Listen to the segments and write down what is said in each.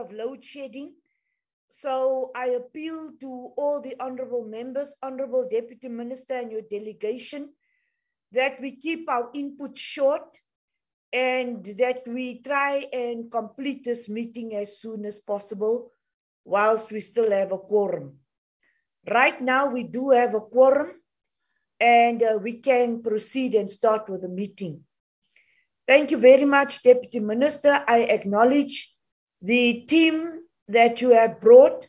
of load shedding. So I appeal to all the honorable members, honorable deputy minister and your delegation, that we keep our input short and that we try and complete this meeting as soon as possible whilst we still have a quorum. Right now, we do have a quorum and uh, we can proceed and start with the meeting. Thank you very much, Deputy Minister. I acknowledge the team that you have brought.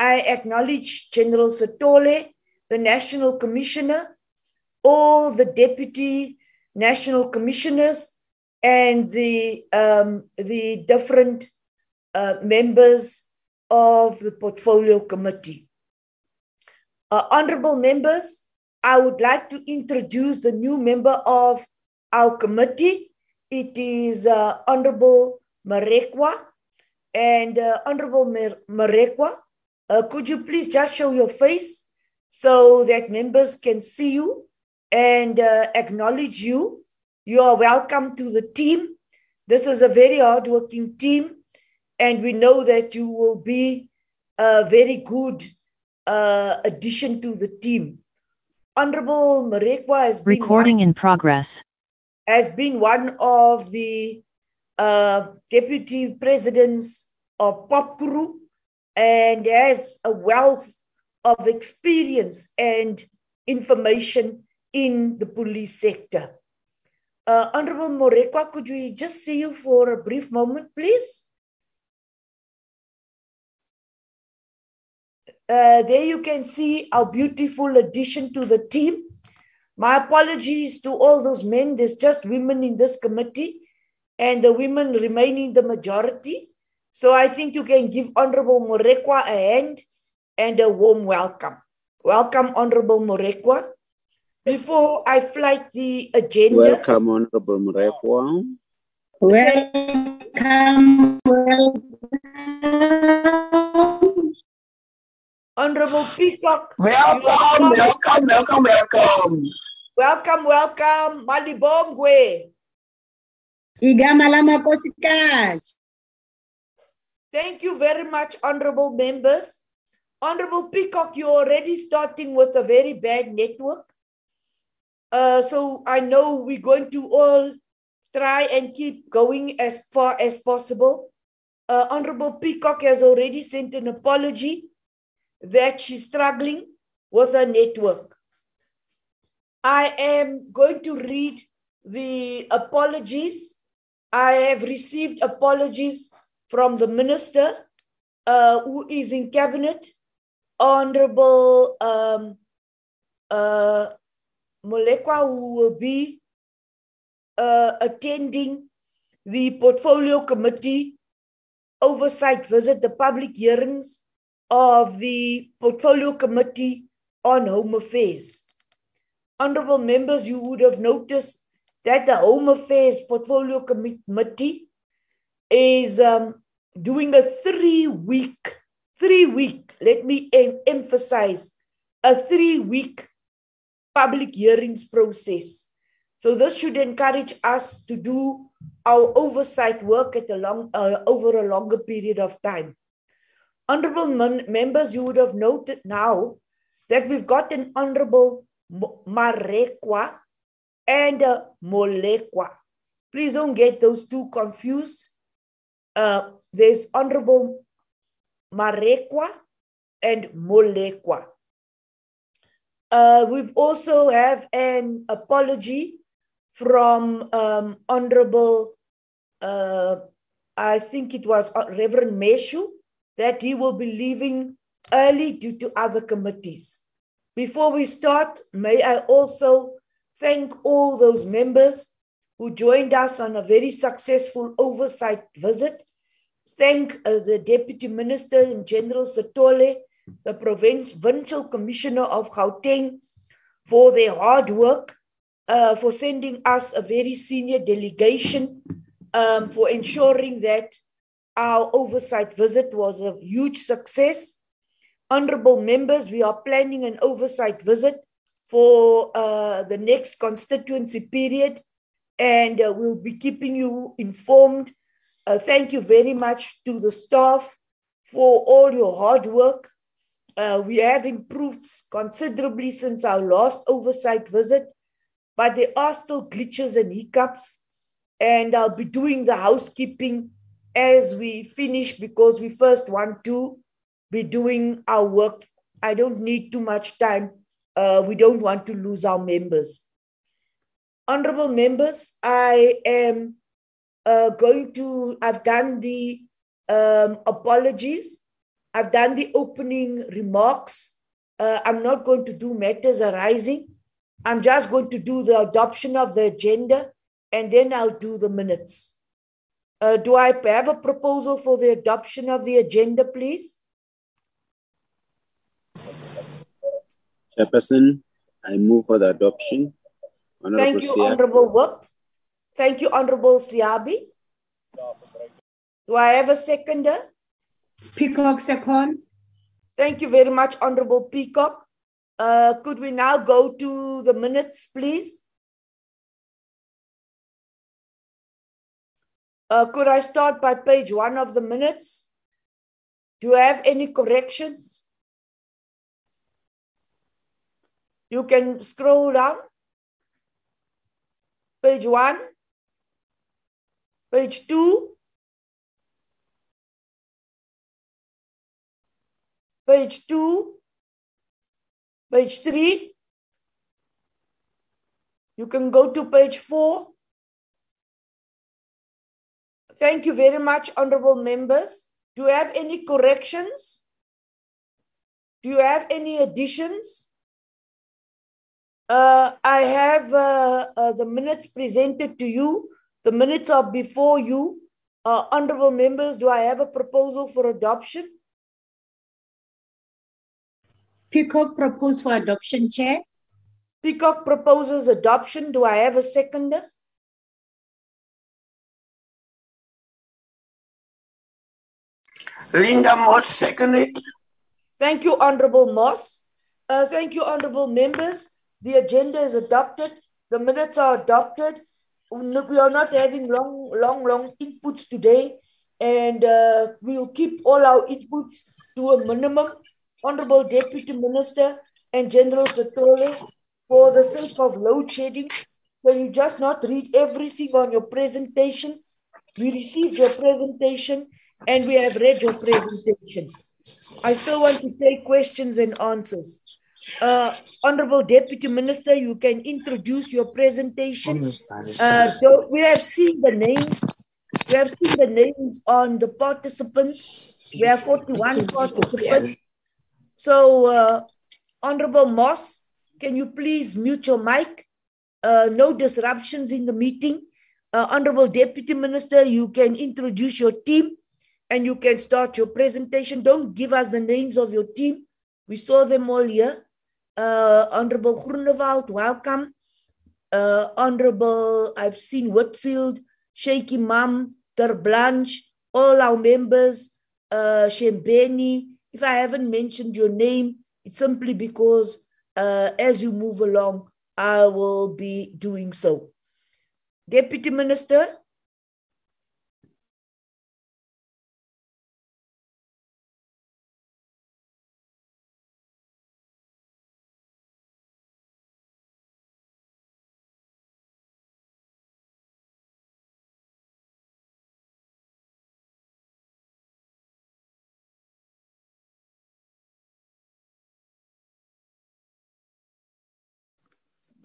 I acknowledge General Sithole, the National Commissioner, all the Deputy National Commissioners, and the, um, the different uh, members of the Portfolio Committee. Uh, honorable members, I would like to introduce the new member of our committee. It is uh, Honorable Marekwa. And uh, Honorable Marekwa, uh, could you please just show your face so that members can see you and uh, acknowledge you? You are welcome to the team. This is a very hardworking team, and we know that you will be a very good uh, addition to the team. Honorable Marekwa has been recording one, in progress. Has been one of the uh, deputy presidents of POPCRU and has a wealth of experience and information in the police sector. Uh, Honorable Marekwa, could we just see you for a brief moment, please? Uh, there you can see our beautiful addition to the team. My apologies to all those men. There's just women in this committee, and the women remaining the majority. So I think you can give Honorable Marekwa a hand and a warm welcome. Welcome, Honorable Marekwa. Before I flight the agenda. Welcome, Honorable Marekwa. Welcome. welcome. Honorable Peacock. Welcome, welcome, welcome, welcome. Welcome, welcome, Malibongwe. Igama lama kosikazi. Thank you very much, honorable members. Honorable Peacock, you're already starting with a very bad network. Uh, so I know we're going to all try and keep going as far as possible. Uh, honorable Peacock has already sent an apology that she's struggling with her network. I am going to read the apologies. I have received apologies from the minister uh, who is in cabinet, Honorable um, uh, Molekwa, who will be uh, attending the portfolio committee oversight visit, the public hearings of the Portfolio Committee on Home Affairs. Honorable members, you would have noticed that the Home Affairs Portfolio Committee is um, doing a three week, three week, let me em- emphasize, a three week public hearings process. So this should encourage us to do our oversight work at a long, uh, over a longer period of time. Honorable members, you would have noted now that we've got an Honorable Marekwa and a Molekwa. Please don't get those two confused. Uh, there's Honorable Marekwa and Molekwa. Uh, we've also have an apology from um, Honorable, uh, I think it was uh, Reverend Meshoe, that he will be leaving early due to other committees. Before we start, may I also thank all those members who joined us on a very successful oversight visit. Thank uh, the Deputy Minister and General Sithole, the Provincial Commissioner of Gauteng, for their hard work, uh, for sending us a very senior delegation, um, for ensuring that our oversight visit was a huge success. Honorable members, we are planning an oversight visit for uh, the next constituency period, and uh, we'll be keeping you informed Uh, thank you very much to the staff for all your hard work. Uh, we have improved considerably since our last oversight visit, but there are still glitches and hiccups. And I'll be doing the housekeeping as we finish because we first want to be doing our work. I don't need too much time. Uh, we don't want to lose our members. Honorable members, I am uh, going to, I've done the um, apologies, I've done the opening remarks. Uh, I'm not going to do matters arising. I'm just going to do the adoption of the agenda and then I'll do the minutes. Uh, do I have a proposal for the adoption of the agenda, please? Chairperson, I move for the adoption. Honorable Thank you, Honorable Whoop. Thank you, Honorable Siabi. Do I have a seconder? Peacock seconds. Thank you very much, Honorable Peacock. Uh, could we now go to the minutes, please? Uh, could I start by page one of the minutes? Do you have any corrections? You can scroll down. Page one, page two, page two, page three. You can go to page four. Thank you very much, honorable members. Do you have any corrections? Do you have any additions? Uh, I have uh, uh, the minutes presented to you. The minutes are before you. Uh, honorable members, do I have a proposal for adoption? Peacock propose for adoption, Chair. Peacock proposes adoption. Do I have a seconder? Linda Moss, seconded. Thank you, Honorable Moss. Uh, thank you, Honorable members. The agenda is adopted. The minutes are adopted. We are not having long, long, long inputs today, and uh, we'll keep all our inputs to a minimum. Honorable Deputy Minister and General Sithole, for the sake of load shedding, can you just not read everything on your presentation? We received your presentation and we have read your presentation. I still want to take questions and answers. Uh, Honorable Deputy Minister, you can introduce your presentation. Uh, so we have seen the names. We have seen the names on the participants. We have 41 participants. So, uh, Honorable Moss, can you please mute your mic? Uh, no disruptions in the meeting. Uh, Honorable Deputy Minister, you can introduce your team and you can start your presentation. Don't give us the names of your team. We saw them all here. Uh, Honorable Groenewald, welcome. Uh, Honorable, I've seen Whitfield, Shaik Emam, Terblanche, all our members, uh, Shembeni. If I haven't mentioned your name, it's simply because uh, as you move along, I will be doing so. Deputy Minister,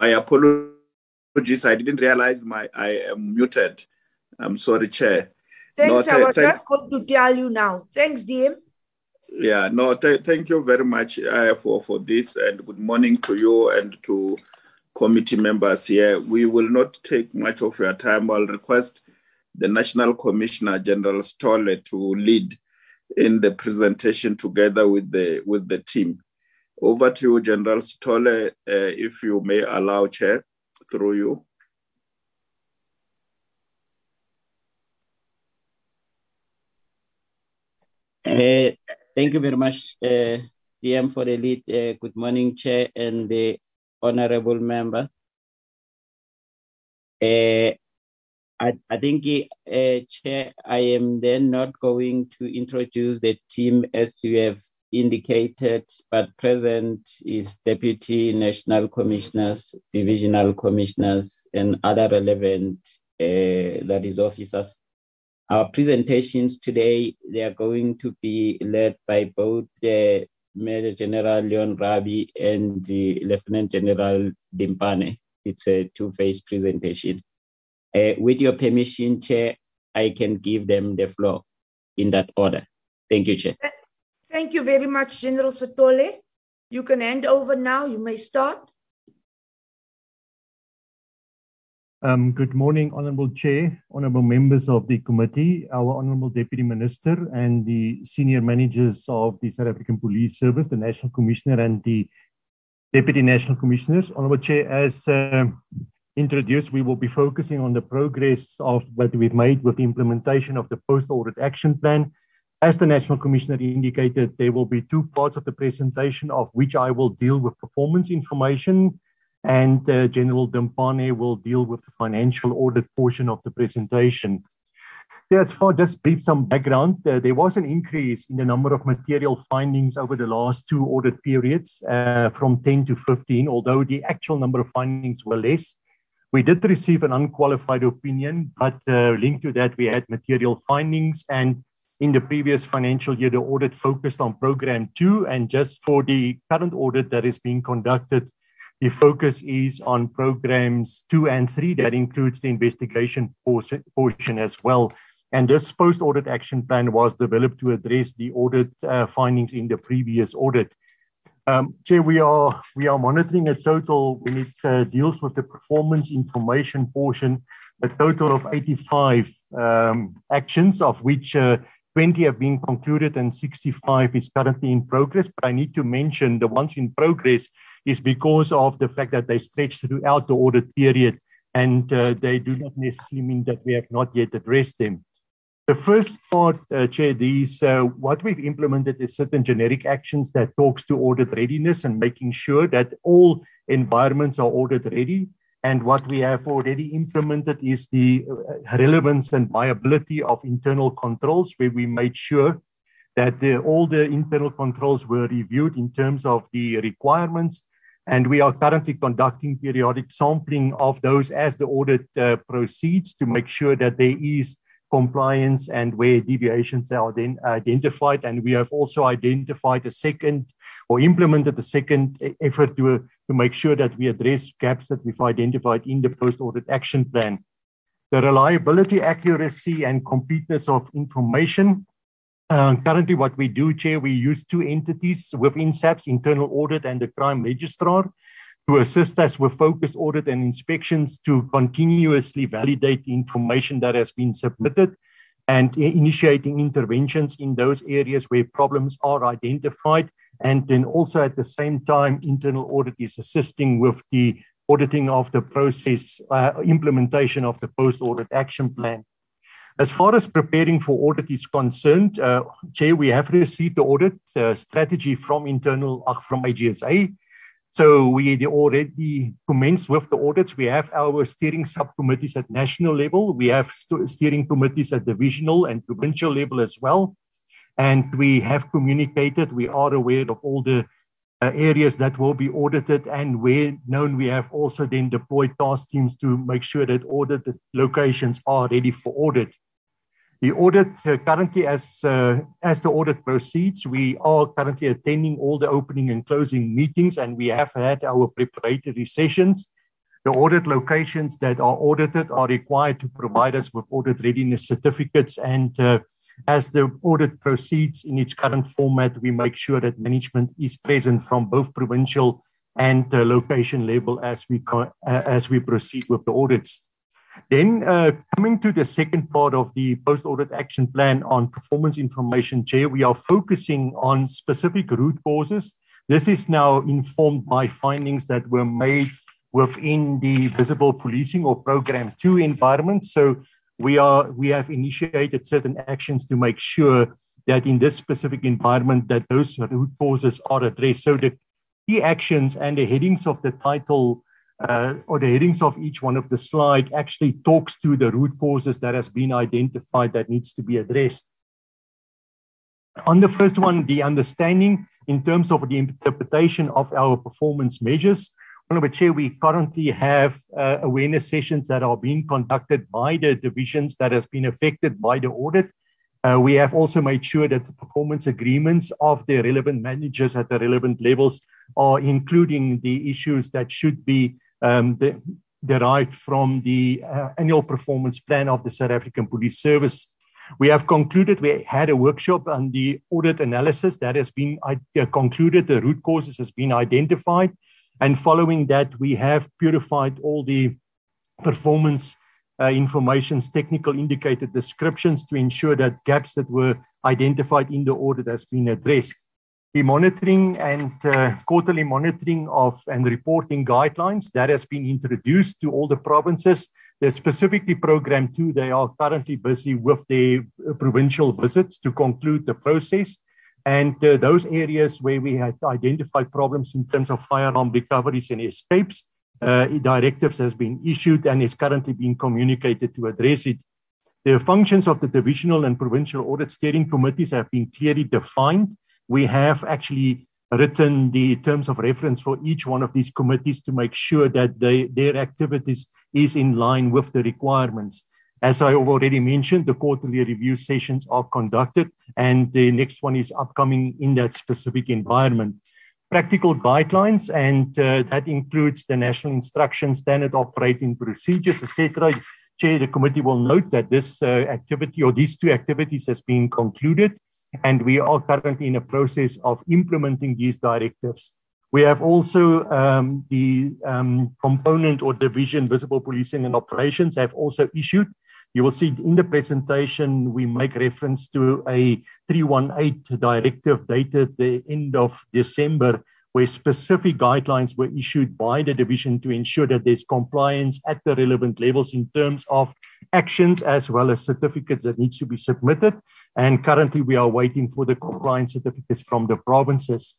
My apologies. I didn't realize my I am muted. I'm sorry, Chair. Thanks. No, I was just going to tell you now. Thanks, DM. Yeah, no, th- thank you very much uh, for, for this and good morning to you and to committee members here. We will not take much of your time. I'll request the National Commissioner General Sithole to lead in the presentation together with the with the team. Over to you, General Sithole, uh, if you may allow, Chair, through you. Uh, thank you very much, uh, DM, for the lead. Uh, good morning, Chair, and the honorable member. I, I think, Chair, I am then not going to introduce the team as you have indicated, but present is Deputy National Commissioners, Divisional Commissioners, and other relevant uh, that is officers. Our presentations today, they are going to be led by both the Major General Leon Rabie and the Lieutenant General Dimpane. It's a two-phase presentation. Uh, with your permission, Chair, I can give them the floor in that order. Thank you, Chair. Thank you very much, General Sithole. You can hand over now. You may start. Um, good morning, Honorable Chair, Honorable members of the committee, our Honorable Deputy Minister, and the senior managers of the South African Police Service, the National Commissioner, and the Deputy National Commissioners. Honorable Chair, as uh, introduced, we will be focusing on the progress of what we've made with the implementation of the post-audit action plan. As the National Commissioner indicated, there will be two parts of the presentation, of which I will deal with performance information, and uh, General Dimpane will deal with the financial audit portion of the presentation. As for just brief some background, uh, there was an increase in the number of material findings over the last two audit periods, uh, from 10 to 15, although the actual number of findings were less. We did receive an unqualified opinion, but uh, linked to that, we had material findings. And in the previous financial year, the audit focused on program two. And just for the current audit that is being conducted, the focus is on programs two and three. That includes the investigation portion as well. And this post audit action plan was developed to address the audit uh, findings in the previous audit. Um, Chair, we are we are monitoring a total when it uh, deals with the performance information portion, a total of 85 um, actions, of which uh, 20 have been concluded and 65 is currently in progress. But I need to mention the ones in progress is because of the fact that they stretch throughout the audit period, and uh, they do not necessarily mean that we have not yet addressed them. The first part, uh, Chair, these uh, what we've implemented is certain generic actions that talks to audit readiness and making sure that all environments are audit ready. And what we have already implemented is the uh, relevance and viability of internal controls, where we made sure that the, all the internal controls were reviewed in terms of the requirements. And we are currently conducting periodic sampling of those as the audit uh, proceeds to make sure that there is compliance and where deviations are then identified. And we have also identified a second or implemented a second effort to, to make sure that we address gaps that we've identified in the post audit action plan. The reliability, accuracy, and completeness of information. Uh, currently, what we do, Chair, we use two entities within SAPS, internal audit and the crime registrar to assist us with focused audit and inspections to continuously validate the information that has been submitted and initiating interventions in those areas where problems are identified. And then also at the same time, internal audit is assisting with the auditing of the process, uh, implementation of the post audit action plan. As far as preparing for audit is concerned, uh, Chair, we have received the audit uh, strategy from internal, uh, from AGSA. So we already commenced with the audits. We have our steering subcommittees at national level. We have st- steering committees at divisional and provincial level as well. And we have communicated. We are aware of all the uh, areas that will be audited and where known we have also then deployed task teams to make sure that audited locations are ready for audit. The audit uh, currently, as uh, as the audit proceeds, we are currently attending all the opening and closing meetings, and we have had our preparatory sessions. The audit locations that are audited are required to provide us with audit readiness certificates, and uh, as the audit proceeds in its current format, we make sure that management is present from both provincial and location level as we co- as we proceed with the audits. Then uh, coming to the second part of the post-audit action plan on performance information, Chair, we are focusing on specific root causes. This is now informed by findings that were made within the visible policing or program two environment. So we are we have initiated certain actions to make sure that in this specific environment that those root causes are addressed. So the key actions and the headings of the title uh, or the headings of each one of the slide actually talks to the root causes that has been identified that needs to be addressed. On the first one, the understanding in terms of the interpretation of our performance measures. on Honorable Chair, we currently have uh, awareness sessions that are being conducted by the divisions that has been affected by the audit. Uh, we have also made sure that the performance agreements of the relevant managers at the relevant levels are including the issues that should be um, derived from the uh, annual performance plan of the South African Police Service. We have concluded, we had a workshop on the audit analysis that has been uh, concluded, the root causes has been identified. And following that, we have purified all the performance uh, information's technical indicator descriptions to ensure that gaps that were identified in the audit has been addressed. The monitoring and uh, quarterly monitoring of and reporting guidelines that has been introduced to all the provinces. They're specifically programmed to. They are currently busy with their provincial visits to conclude the process. And uh, those areas where we had identified problems in terms of firearm recoveries and escapes, uh, directives has been issued and is currently being communicated to address it. The functions of the divisional and provincial audit steering committees have been clearly defined we have actually written the terms of reference for each one of these committees to make sure that they, their activities is in line with the requirements. As I already mentioned, the quarterly review sessions are conducted, and the next one is upcoming in that specific environment. Practical guidelines, and uh, that includes the National Instruction Standard Operating Procedures, etc. Chair, the committee will note that this uh, activity or these two activities has been concluded and we are currently in a process of implementing these directives. We have also um, the um, component or division, visible policing and operations, have also issued. You will see in the presentation, we make reference to a 318 directive dated the end of December, where specific guidelines were issued by the division to ensure that there's compliance at the relevant levels in terms of actions as well as certificates that needs to be submitted. And currently we are waiting for the compliance certificates from the provinces.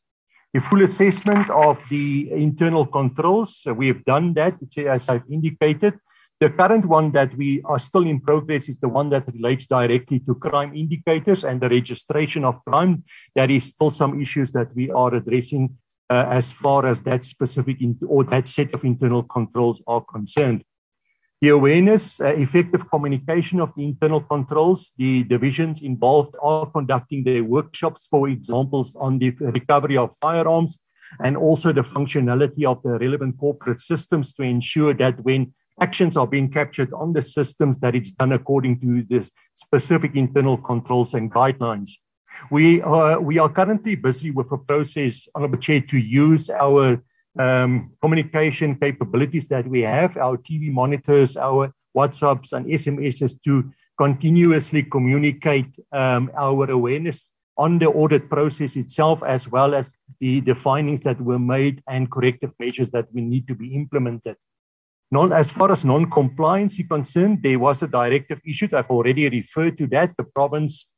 A full assessment of the internal controls, so we have done that, as I've indicated. The current one that we are still in progress is the one that relates directly to crime indicators and the registration of crime. There is still some issues that we are addressing uh, as far as that specific in, or that set of internal controls are concerned. The awareness, uh, effective communication of the internal controls, the divisions involved are conducting their workshops, for examples, on the recovery of firearms and also the functionality of the relevant corporate systems to ensure that when actions are being captured on the systems, that it's done according to the specific internal controls and guidelines. We are, we are currently busy with a process, Honorable Chair, to use our um, communication capabilities that we have, our TV monitors, our WhatsApps and SMSs to continuously communicate um, our awareness on the audit process itself, as well as the, the findings that were made and corrective measures that we need to be implemented. Non, as far as non-compliance is concerned, there was a directive issued. I've already referred to that. The province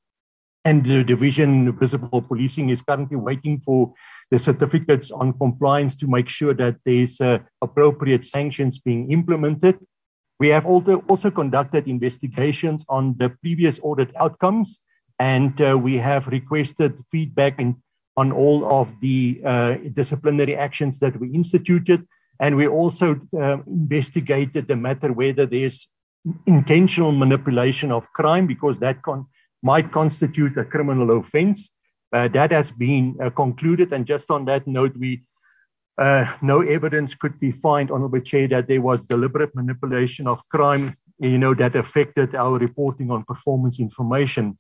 and the division visible policing is currently waiting for the certificates on compliance to make sure that there's uh, appropriate sanctions being implemented. We have also, also conducted investigations on the previous audit outcomes, and uh, we have requested feedback in, on all of the uh, disciplinary actions that we instituted. And we also uh, investigated the matter whether there's intentional manipulation of crime, because that con- might constitute a criminal offense. Uh, that has been uh, concluded. And just on that note, we uh, no evidence could be found, Honorable Chair, that there was deliberate manipulation of crime, you know, that affected our reporting on performance information.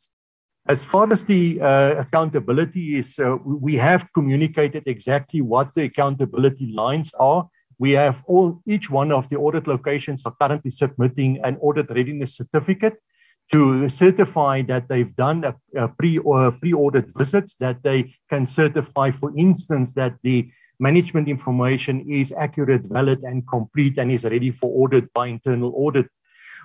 As far as the uh, accountability is, uh, we have communicated exactly what the accountability lines are. We have all, each one of the audit locations are currently submitting an audit readiness certificate to certify that they've done a, a pre or pre-audit visits that they can certify for instance that the management information is accurate valid and complete and is ready for audit by internal audit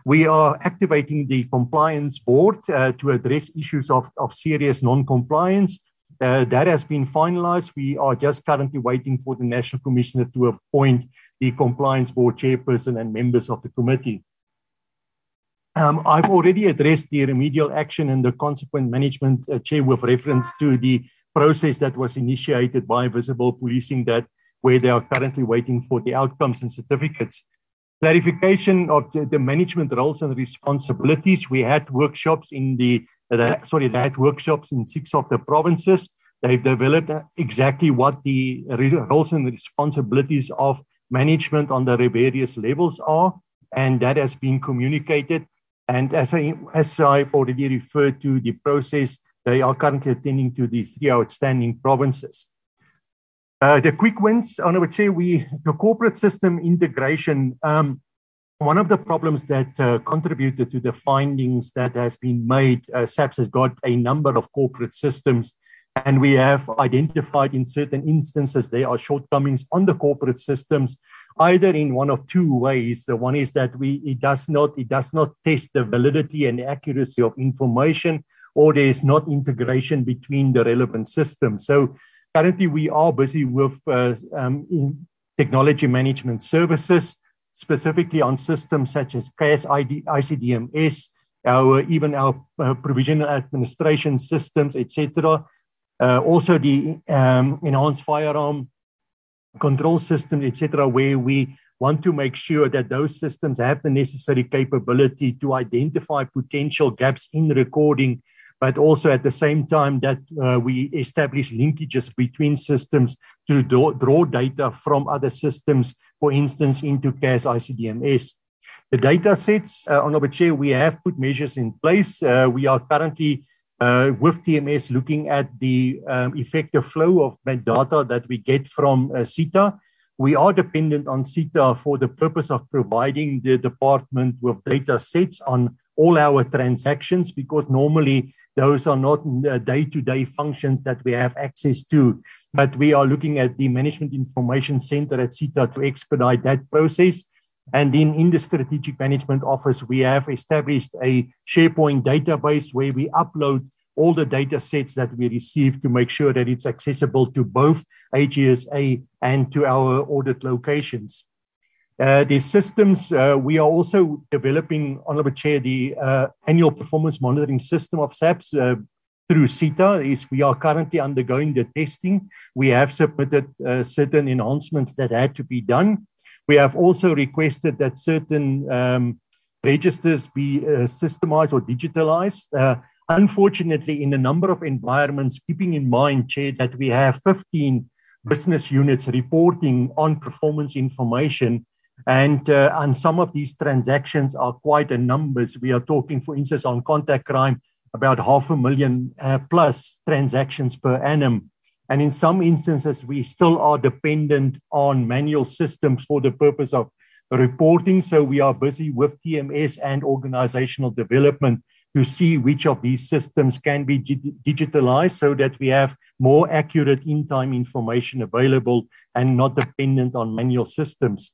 we are activating the compliance board uh, to address issues of, of serious non-compliance Uh, that has been finalized. We are just currently waiting for the National Commissioner to appoint the Compliance Board chairperson and members of the committee. Um, I've already addressed the remedial action and the consequent management uh, chair with reference to the process that was initiated by Visible Policing that where they are currently waiting for the outcomes and certificates. Clarification of the, the management roles and responsibilities. We had workshops in the, uh, sorry, they had workshops in six of the provinces. They've developed exactly what the roles and responsibilities of management on the various levels are, and that has been communicated. And as I as I've already referred to the process, they are currently attending to the three outstanding provinces. Uh, the quick wins, I would say we the corporate system integration. Um, one of the problems that uh, contributed to the findings that has been made, uh, SAPS has got a number of corporate systems, and we have identified in certain instances there are shortcomings on the corporate systems either in one of two ways. The one is that we it does not it does not test the validity and accuracy of information, or there is not integration between the relevant systems. So currently we are busy with uh, um, technology management services, specifically on systems such as CAS ID, ICDMS, our even our uh, provisional administration systems, etc. Uh, also the um, enhanced firearm control systems, etc., where we want to make sure that those systems have the necessary capability to identify potential gaps in recording, but also at the same time that uh, we establish linkages between systems to do, draw data from other systems, for instance, into CAS ICDMS. The data sets, uh, Honorable Chair, we have put measures in place. Uh, we are currently uh, with TMS looking at the um, effective flow of data that we get from uh, SITA. We are dependent on SITA for the purpose of providing the department with data sets on all our transactions because normally those are not day to day functions that we have access to. But we are looking at the Management Information Center at SITA to expedite that process. And then in the strategic management office, we have established a SharePoint database where we upload all the data sets that we receive to make sure that it's accessible to both AGSA and to our audit locations. Uh, the systems, uh, we are also developing, Honorable Chair, the uh, annual performance monitoring system of SAPS uh, through SITA. Is we are currently undergoing the testing. We have submitted uh, certain enhancements that had to be done. We have also requested that certain um, registers be uh, systemized or digitalized. Uh, unfortunately, in a number of environments, keeping in mind, Chair, that we have 15 business units reporting on performance information, and uh, some of these transactions are quite a numbers. We are talking, for instance, on contact crime, about half a million uh, plus transactions per annum. And in some instances, we still are dependent on manual systems for the purpose of reporting. So we are busy with TMS and organizational development to see which of these systems can be digitalized so that we have more accurate in time information available and not dependent on manual systems.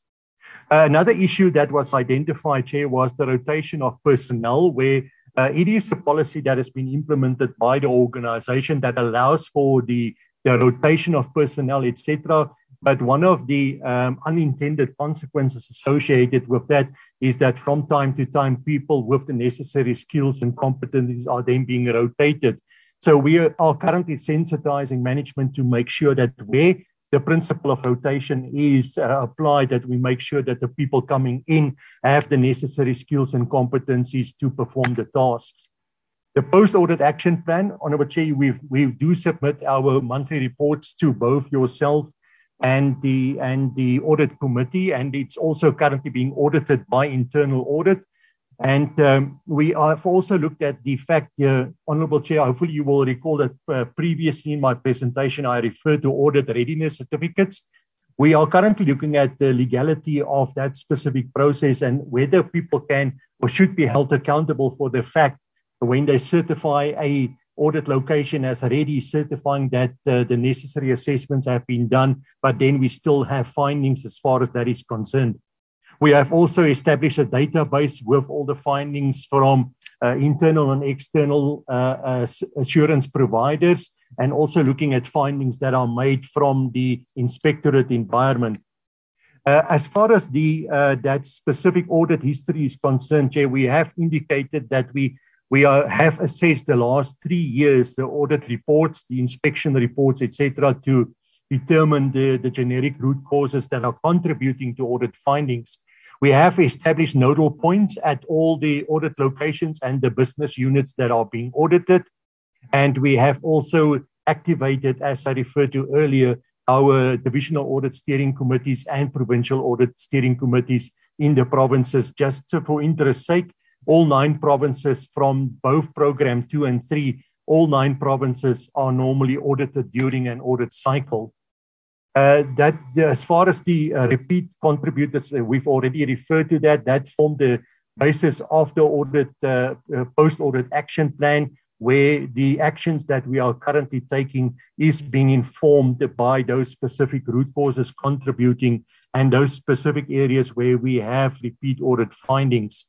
another issue that was identified, Chair, was the rotation of personnel, where uh, it is the policy that has been implemented by the organization that allows for the the rotation of personnel, etc. But one of the um, unintended consequences associated with that is that from time to time, people with the necessary skills and competencies are then being rotated. So we are currently sensitizing management to make sure that where the principle of rotation is uh, applied, that we make sure that the people coming in have the necessary skills and competencies to perform the tasks. The post-audit action plan, Honourable Chair, we we do submit our monthly reports to both yourself and the and the audit committee, and it's also currently being audited by internal audit. And um, we have also looked at the fact, uh, Honourable Chair, hopefully you will recall that uh, previously in my presentation I referred to audit readiness certificates. We are currently looking at the legality of that specific process and whether people can or should be held accountable for the fact when they certify a audit location as ready, certifying that uh, the necessary assessments have been done, but then we still have findings as far as that is concerned. We have also established a database with all the findings from uh, internal and external uh, uh assurance providers and also looking at findings that are made from the inspectorate environment. Uh, as far as the uh, that specific audit history is concerned, Chair, we have indicated that we we are, have assessed the last three years the audit reports, the inspection reports, etc., to determine the, the generic root causes that are contributing to audit findings. We have established nodal points at all the audit locations and the business units that are being audited. And we have also activated, as I referred to earlier, our divisional audit steering committees and provincial audit steering committees in the provinces. Just for interest sake, all nine provinces from both program two and three, all nine provinces are normally audited during an audit cycle. Uh, that as far as the uh, repeat contributors, uh, we've already referred to that. That formed the basis of the audit uh, uh, post-audit action plan, where the actions that we are currently taking is being informed by those specific root causes contributing and those specific areas where we have repeat audit findings.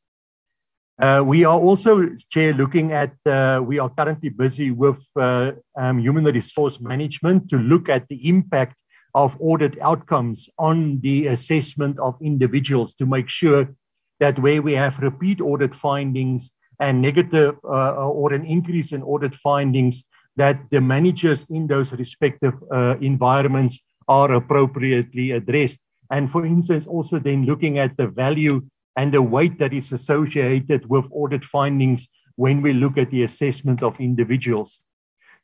Uh, we are also, Chair, looking at, uh, we are currently busy with uh, um, human resource management to look at the impact of audit outcomes on the assessment of individuals to make sure that where we have repeat audit findings and negative or an increase in audit findings, that the managers in those respective environments are appropriately addressed. And for instance, also then looking at the value and the weight that is associated with audit findings when we look at the assessment of individuals.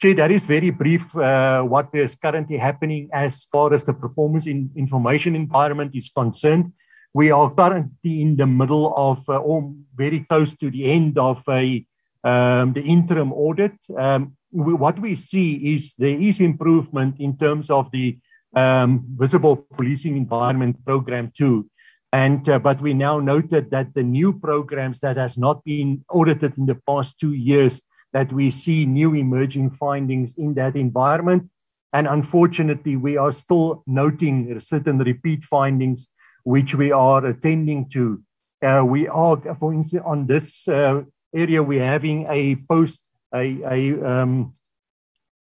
Jay, that is very brief uh, what is currently happening as far as the performance in information environment is concerned. We are currently in the middle of, uh, or very close to the end of a, um, the interim audit. Um, we, what we see is there is improvement in terms of the um, visible policing environment program too. And, uh, but we now noted that the new programs that has not been audited in the past two years that we see new emerging findings in that environment. And unfortunately, we are still noting certain repeat findings, which we are attending to. Uh, we are, for instance, on this uh, area, we're having a post, a, a um,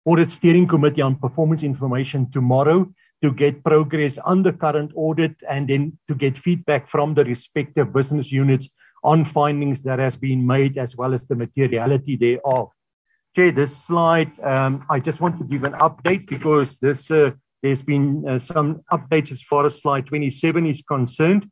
audit steering committee on performance information tomorrow to get progress on the current audit and then to get feedback from the respective business units on findings that has been made as well as the materiality thereof. Chair, this slide, um, I just want to give an update because this uh, there's been uh, some updates as far as slide 27 is concerned.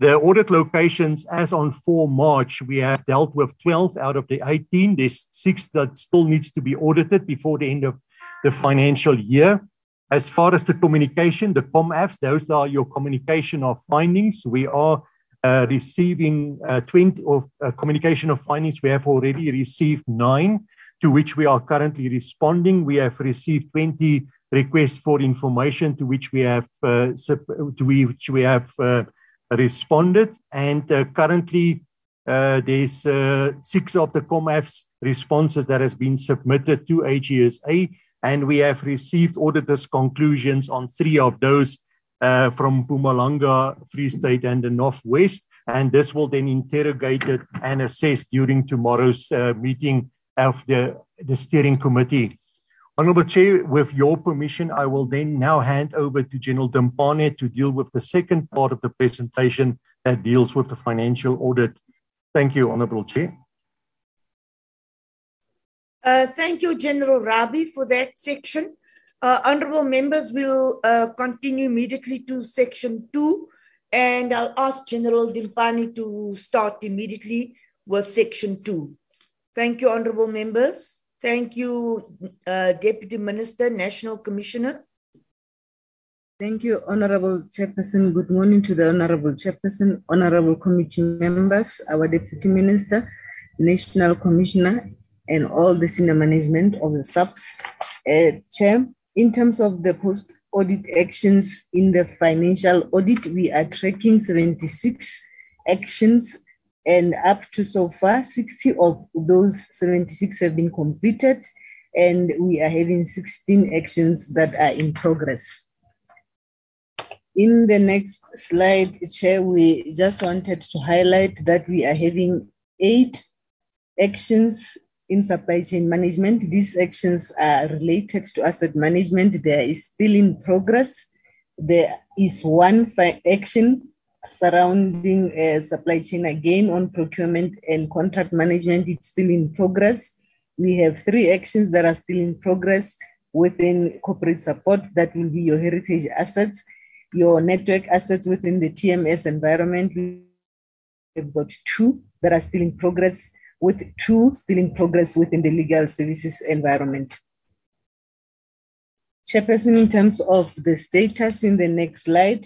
The audit locations, as on 4 March, we have dealt with 12 out of the 18. There's six that still needs to be audited before the end of the financial year. As far as the communication, the ComAFs, those are your communication of findings. We are uh, receiving uh, 20 of uh, communication of findings. We have already received nine, to which we are currently responding. We have received 20 requests for information, to which we have uh, to which we have uh, responded. And uh, currently, there's six of the ComAF's responses that has been submitted to AGSA, and we have received auditors' conclusions on three of those uh, from Mpumalanga, Free State, and the Northwest. And this will then interrogated and assessed during tomorrow's uh, meeting of the, the steering committee. Honorable Chair, with your permission, I will then now hand over to General Dempane to deal with the second part of the presentation that deals with the financial audit. Thank you, Honorable Chair. Uh, thank you, General Rabie, for that section. Uh, honorable members will uh, continue immediately to section two, and I'll ask General Dempane to start immediately with section two. Thank you, honorable members. Thank you, uh, Deputy Minister, National Commissioner. Thank you, Honorable Chairperson. Good morning to the Honorable Chairperson, Honorable Committee members, our Deputy Minister, National Commissioner, and all the senior management of the SAPS. Uh, Chair, in terms of the post audit actions in the financial audit, we are tracking 76 actions, and up to so far, 60 of those 76 have been completed, and we are having 16 actions that are in progress. In the next slide, Chair, we just wanted to highlight that we are having eight actions in supply chain management. These actions are related to asset management. There is still in progress. There is one action surrounding uh, supply chain again on procurement and contract management. It's still in progress. We have three actions that are still in progress within corporate support. That will be your heritage assets, your network assets within the TMS environment. We've got two that are still in progress, with two still in progress within the legal services environment. Chairperson, in terms of the status in the next slide,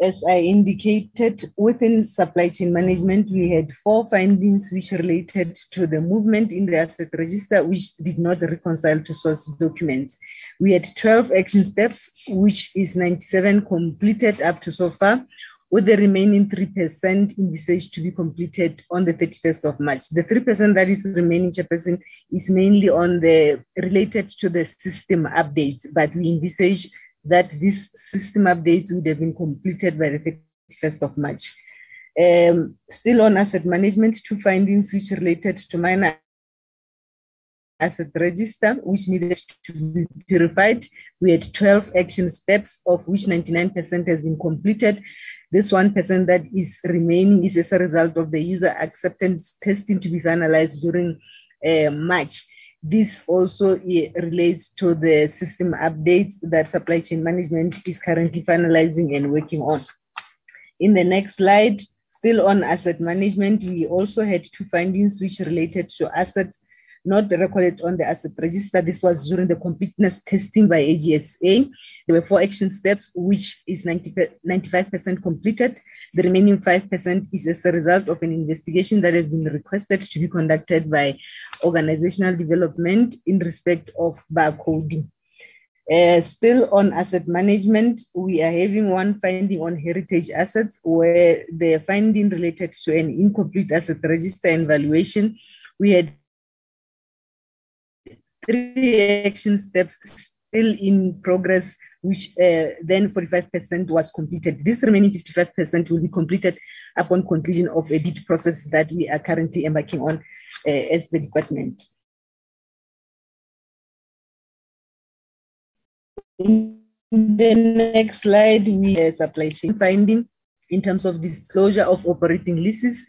as I indicated, within supply chain management, we had four findings which related to the movement in the asset register, which did not reconcile to source documents. We had 12 action steps, which is 97 completed up to so far, with the remaining 3% envisaged to be completed on the 31st of March. The 3% that is remaining, Chairperson, is mainly on the related to the system updates, but we envisage that these system updates would have been completed by the 31st of March. Um, still on asset management, two findings which related to minor asset register, which needed to be purified. We had 12 action steps, of which 99% has been completed. This 1% that is remaining is as a result of the user acceptance testing to be finalized during uh, March. This also relates to the system updates that supply chain management is currently finalizing and working on. In the next slide, still on asset management, we also had two findings which related to assets not recorded on the asset register. This was during the completeness testing by AGSA. There were four action steps, which is 90, 95% completed. The remaining 5% is as a result of an investigation that has been requested to be conducted by organizational development in respect of barcoding. Uh, still on asset management, we are having one finding on heritage assets where the finding related to an incomplete asset register and valuation. We had three action steps still in progress, which uh, then 45% was completed. This remaining 55% will be completed upon conclusion of a bid process that we are currently embarking on uh, as the department. In the next slide, we have supply chain finding in terms of disclosure of operating leases.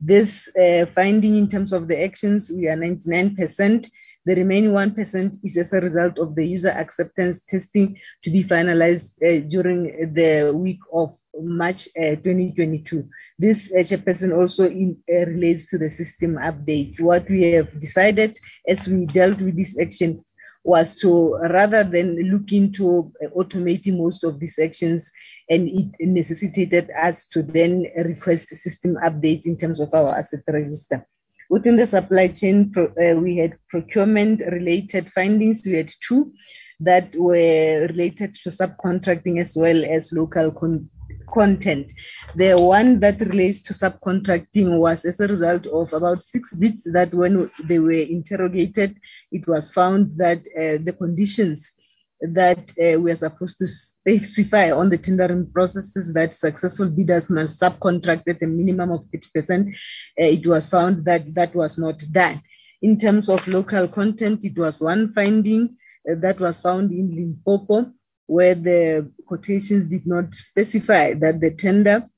This uh, finding in terms of the actions, we are 99%. The remaining 1% is as a result of the user acceptance testing to be finalized uh, during the week of March uh, 2022. This uh, chairperson also in, uh, relates to the system updates. What we have decided as we dealt with this action was to rather than look into uh, automating most of these actions and it necessitated us to then request system updates in terms of our asset register. Within the supply chain, uh, we had procurement related findings. We had two that were related to subcontracting as well as local con- content. The one that relates to subcontracting was as a result of about six bits that when they were interrogated, it was found that uh, the conditions that uh, we are supposed to specify on the tendering processes that successful bidders must subcontract at a minimum of 50%, uh, it was found that that was not done. In terms of local content, it was one finding uh, that was found in Limpopo, where the quotations did not specify that the tender,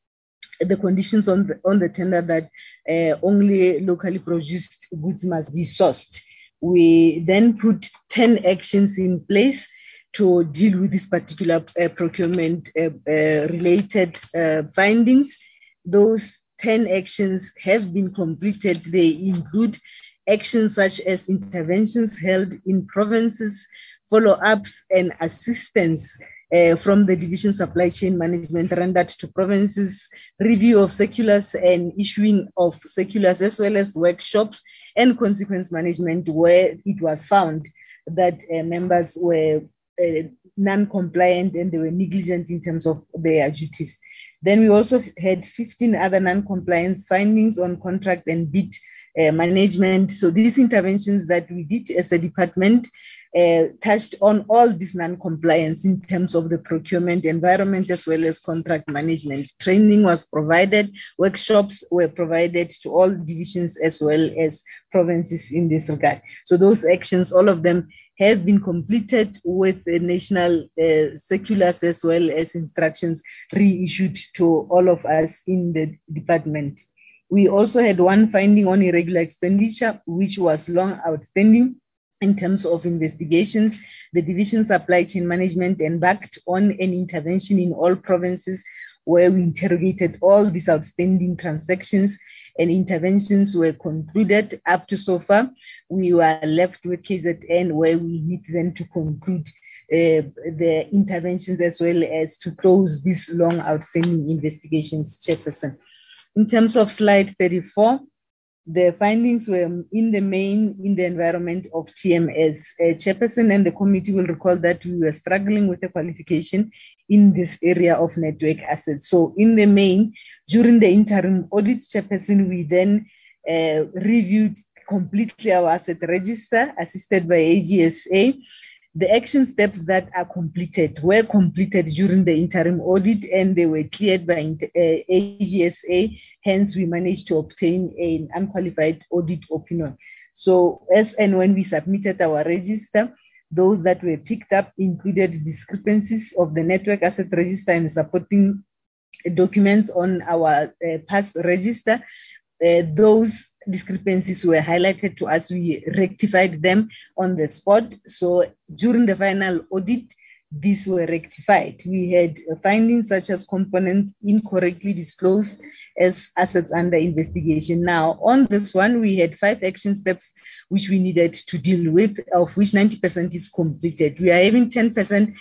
the conditions on the, on the tender that uh, only locally produced goods must be sourced. We then put 10 actions in place to deal with this particular uh, procurement uh, uh, related uh, findings. Those 10 actions have been completed. They include actions such as interventions held in provinces, follow ups, and assistance. Uh, from the division supply chain management rendered to provinces, review of circulars and issuing of circulars, as well as workshops and consequence management, where it was found that uh, members were uh, non-compliant and they were negligent in terms of their duties. Then we also had 15 other non-compliance findings on contract and bid uh, management. So these interventions that we did as a department, uh, touched on all this non-compliance in terms of the procurement environment as well as contract management. Training was provided, workshops were provided to all divisions as well as provinces in this regard. So those actions, all of them have been completed with the national uh, circulars as well as instructions reissued to all of us in the department. We also had one finding on irregular expenditure, which was long outstanding in terms of investigations, the division supply chain management embarked on an intervention in all provinces where we interrogated all these outstanding transactions and interventions were concluded up to so far. We were left with KZN where we need then to conclude uh, the interventions as well as to close these long outstanding investigations, Chairperson. In terms of slide 34, the findings were in the main in the environment of TMS. Uh, Chairperson and the committee will recall that we were struggling with the qualification in this area of network assets. So in the main, during the interim audit, Chairperson, we then uh, reviewed completely our asset register assisted by AGSA the action steps that are completed were completed during the interim audit and they were cleared by uh, AGSA. Hence, we managed to obtain an unqualified audit opinion. So, as and when we submitted our register, those that were picked up included discrepancies of the network asset register and supporting documents on our uh, past register. Uh, those discrepancies were highlighted to us. We rectified them on the spot. So during the final audit, these were rectified. We had findings such as components incorrectly disclosed as assets under investigation. Now, on this one, we had five action steps which we needed to deal with, of which 90% is completed. We are having 10%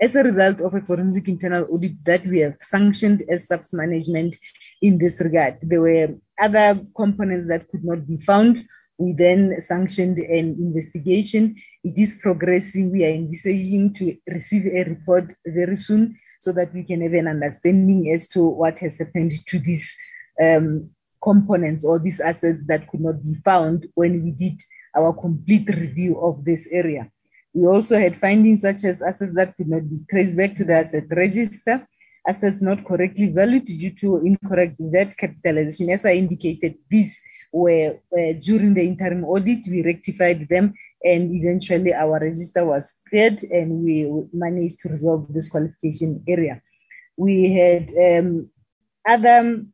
as a result of a forensic internal audit that we have sanctioned as SAPS management in this regard. There were other components that could not be found. We then sanctioned an investigation. It is progressing. We are envisaging to receive a report very soon so that we can have an understanding as to what has happened to these um, components or these assets that could not be found when we did our complete review of this area. We also had findings such as assets that could not be traced back to the asset register, assets not correctly valued due to incorrect debt capitalization. As I indicated, these were uh, during the interim audit, we rectified them and eventually our register was cleared and we managed to resolve this qualification area. We had um, other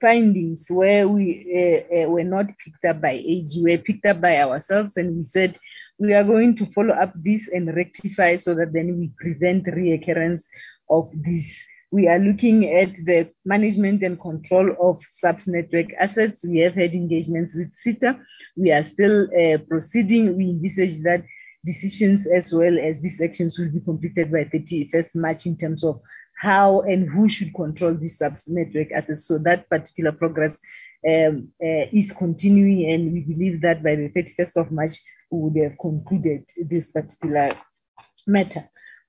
findings where we uh, uh, were not picked up by AG, we were picked up by ourselves, and we said we are going to follow up this and rectify so that then we prevent reoccurrence of this. We are looking at the management and control of SAPS network assets. We have had engagements with SITA. We are still uh, proceeding. We envisage that decisions as well as these actions will be completed by 31st March in terms of how and who should control these SAPS network assets. So that particular progress um, uh, is continuing, and we believe that by the 31st of March, we would have concluded this particular matter.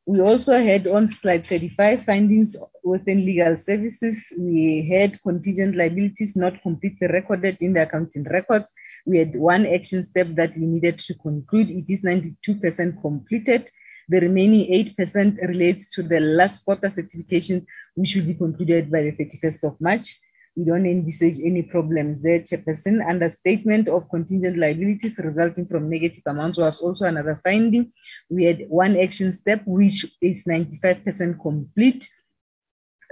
We also had on slide 35 findings within legal services. We had contingent liabilities not completely recorded in the accounting records. We had one action step that we needed to conclude. It is 92% completed. The remaining 8% relates to the last quarter certification, which will be concluded by the 31st of March. We don't envisage any problems there, Chairperson. Understatement of contingent liabilities resulting from negative amounts was also another finding. We had one action step, which is 95% complete,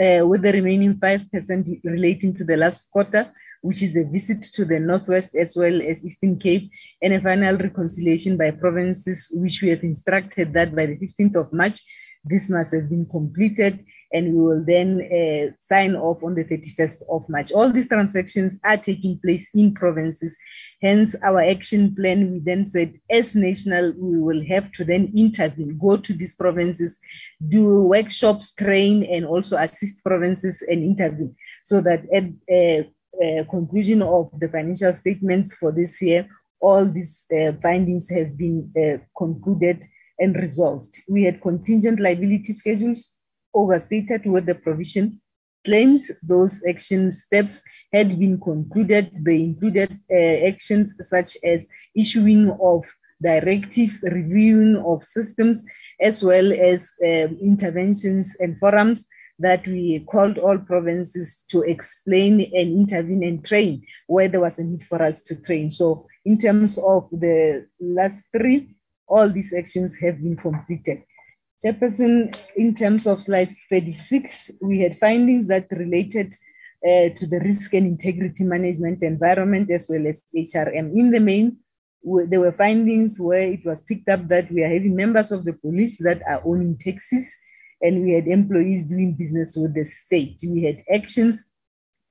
uh, with the remaining 5% relating to the last quarter, which is the visit to the Northwest as well as Eastern Cape, and a final reconciliation by provinces, which we have instructed that by the 15th of March, this must have been completed, and we will then uh, sign off on the 31st of March. All these transactions are taking place in provinces. Hence, our action plan, we then said, as national, we will have to then intervene, go to these provinces, do workshops, train, and also assist provinces and intervene so that at uh, uh, conclusion of the financial statements for this year, all these uh, findings have been uh, concluded and resolved. We had contingent liability schedules overstated with the provision claims. Those action steps had been concluded. They included uh, actions such as issuing of directives, reviewing of systems, as well as um, interventions and forums that we called all provinces to explain and intervene and train where there was a need for us to train. So, in terms of the last three, all these actions have been completed. Chairperson, in terms of slide 36, we had findings that related uh, to the risk and integrity management environment as well as HRM. In the main, there were findings where it was picked up that we are having members of the police that are owning taxis and we had employees doing business with the state. We had actions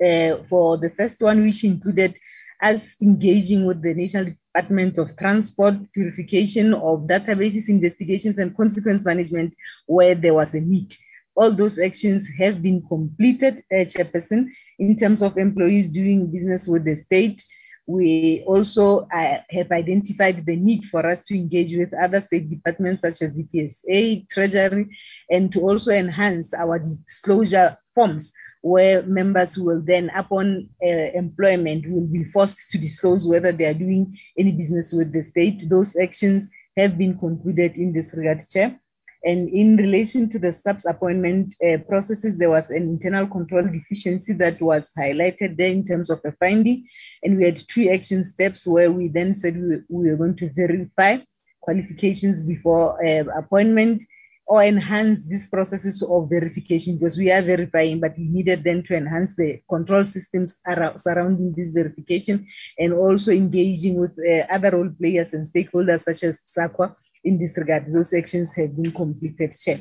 uh, for the first one, which included us engaging with the National Department of Transport, purification of databases, investigations, and consequence management where there was a need. All those actions have been completed, uh, Chairperson, in terms of employees doing business with the state. We also uh, have identified the need for us to engage with other state departments such as DPSA, Treasury, and to also enhance our disclosure forms where members will then, upon uh, employment, will be forced to disclose whether they are doing any business with the state. Those actions have been concluded in this regard, Chair. And in relation to the SAPS appointment uh, processes, there was an internal control deficiency that was highlighted there in terms of a finding. And we had three action steps where we then said we, we were going to verify qualifications before uh, appointment or enhance these processes of verification because we are verifying, but we needed then to enhance the control systems around, surrounding this verification and also engaging with uh, other role players and stakeholders such as SAQA in this regard. Those actions have been completed, Chair.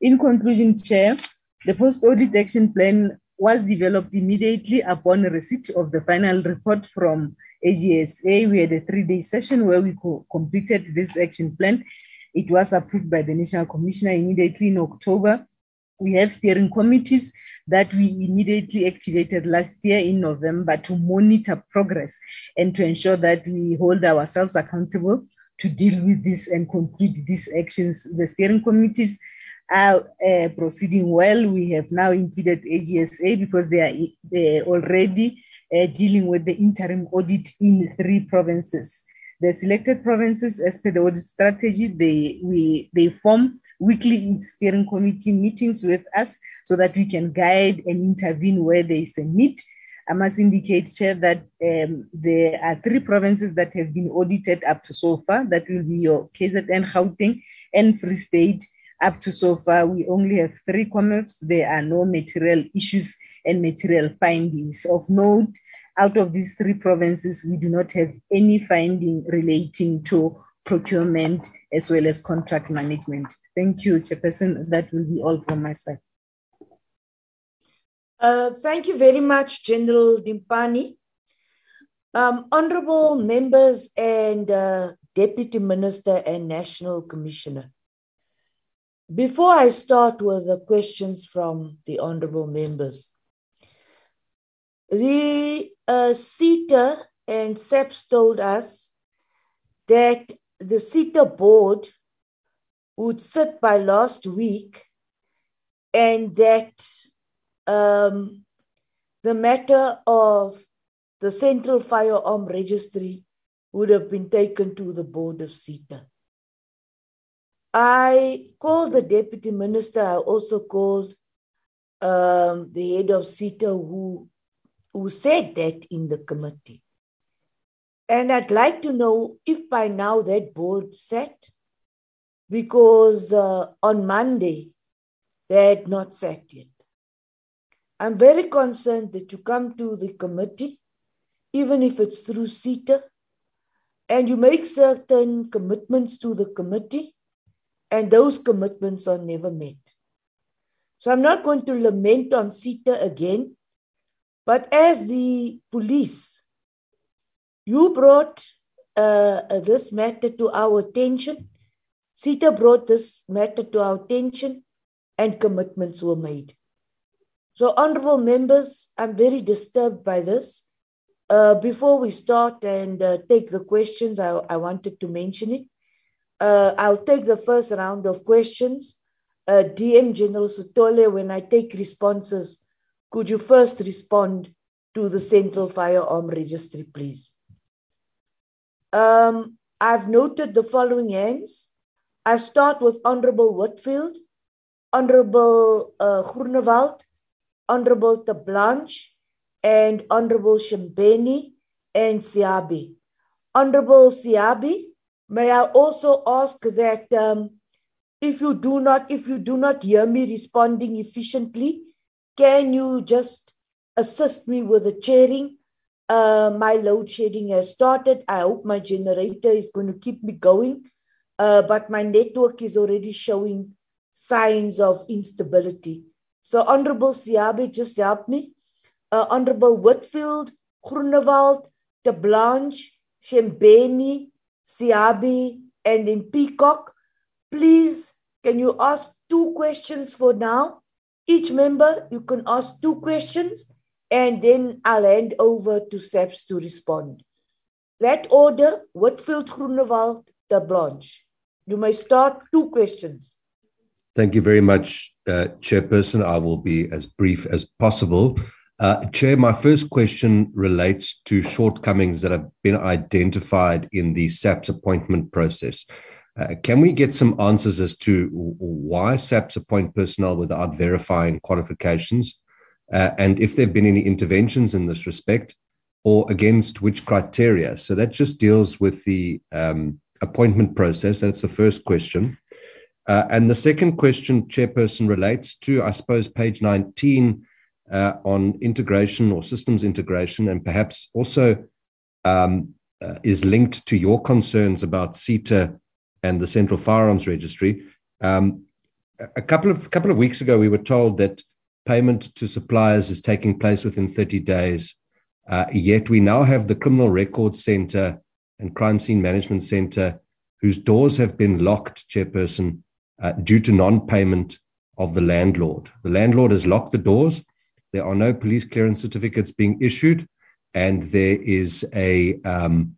In conclusion, Chair, the post-audit action plan was developed immediately upon receipt of the final report from AGSA. We had a three-day session where we co completed this action plan it was approved by the National Commissioner immediately in October. We have steering committees that we immediately activated last year in November to monitor progress and to ensure that we hold ourselves accountable to deal with this and complete these actions. The steering committees are uh, proceeding well. We have now included AGSA because they are they already uh, dealing with the interim audit in three provinces. The selected provinces, as per the audit strategy, they we they form weekly steering committee meetings with us so that we can guide and intervene where there is a need. I must indicate, Chair, that um, there are three provinces that have been audited up to so far. That will be your KZN, Gauteng, and Free State. Up to so far, we only have three comments. There are no material issues and material findings. Of note, out of these three provinces, we do not have any finding relating to procurement as well as contract management. Thank you, Chairperson. That will be all from my side. Uh, thank you very much, General Dimpani. Um, honorable members and uh, Deputy Minister and National Commissioner. Before I start with the questions from the honorable members, the uh, SETA and SEPS told us that the SETA board would sit by last week and that um, the matter of the Central Firearm Registry would have been taken to the board of SITA. I called the deputy minister. I also called um, the head of SITA who who said that in the committee. And I'd like to know if by now that board sat, because uh, on Monday they had not sat yet. I'm very concerned that you come to the committee, even if it's through SITA, and you make certain commitments to the committee, and those commitments are never met. So I'm not going to lament on SITA again but as the police, you brought uh, uh, this matter to our attention. SITA brought this matter to our attention, and commitments were made. So, honorable members, I'm very disturbed by this. Uh, before we start and uh, take the questions, I, I, wanted to mention it. Uh, I'll take the first round of questions. Uh, DM General Sithole, when I take responses, could you first respond to the Central Firearm Registry, please? Um, I've noted the following hands. I start with Honorable Whitfield, Honorable uh, Groenewald, Honorable Terblanche, and Honorable Shembeni and Siabi. Honorable Siabi, may I also ask that um, if you do not if you do not hear me responding efficiently, can you just assist me with the chairing? Uh, my load shedding has started. I hope my generator is going to keep me going, uh, but my network is already showing signs of instability. So, Honorable Siabi, me. Uh, Honorable Whitfield, Groenewald, Terblanche, Shembeni, Siabi, and then Peacock. Please, can you ask two questions for now? Each member, you can ask two questions, and then I'll hand over to SAPS to respond. That order, Whitfield, Groenewald, Terblanche. You may start two questions. Thank you very much, uh, Chairperson. I will be as brief as possible. Uh, Chair, my first question relates to shortcomings that have been identified in the SAPS appointment process. Uh, can we get some answers as to why SAPS appoint personnel without verifying qualifications? Uh, and if there have been any interventions in this respect, or against which criteria? So that just deals with the um, appointment process. That's the first question. Uh, and the second question, Chairperson, relates to, I suppose, page 19 uh, on integration or systems integration, and perhaps also um, uh, is linked to your concerns about SITA and the Central Firearms Registry. Um, a couple of couple of weeks ago, we were told that payment to suppliers is taking place within 30 days. Uh, yet we now have the Criminal Records Center and Crime Scene Management Center, whose doors have been locked, Chairperson, uh, due to non-payment of the landlord. The landlord has locked the doors. There are no police clearance certificates being issued, and there is a um,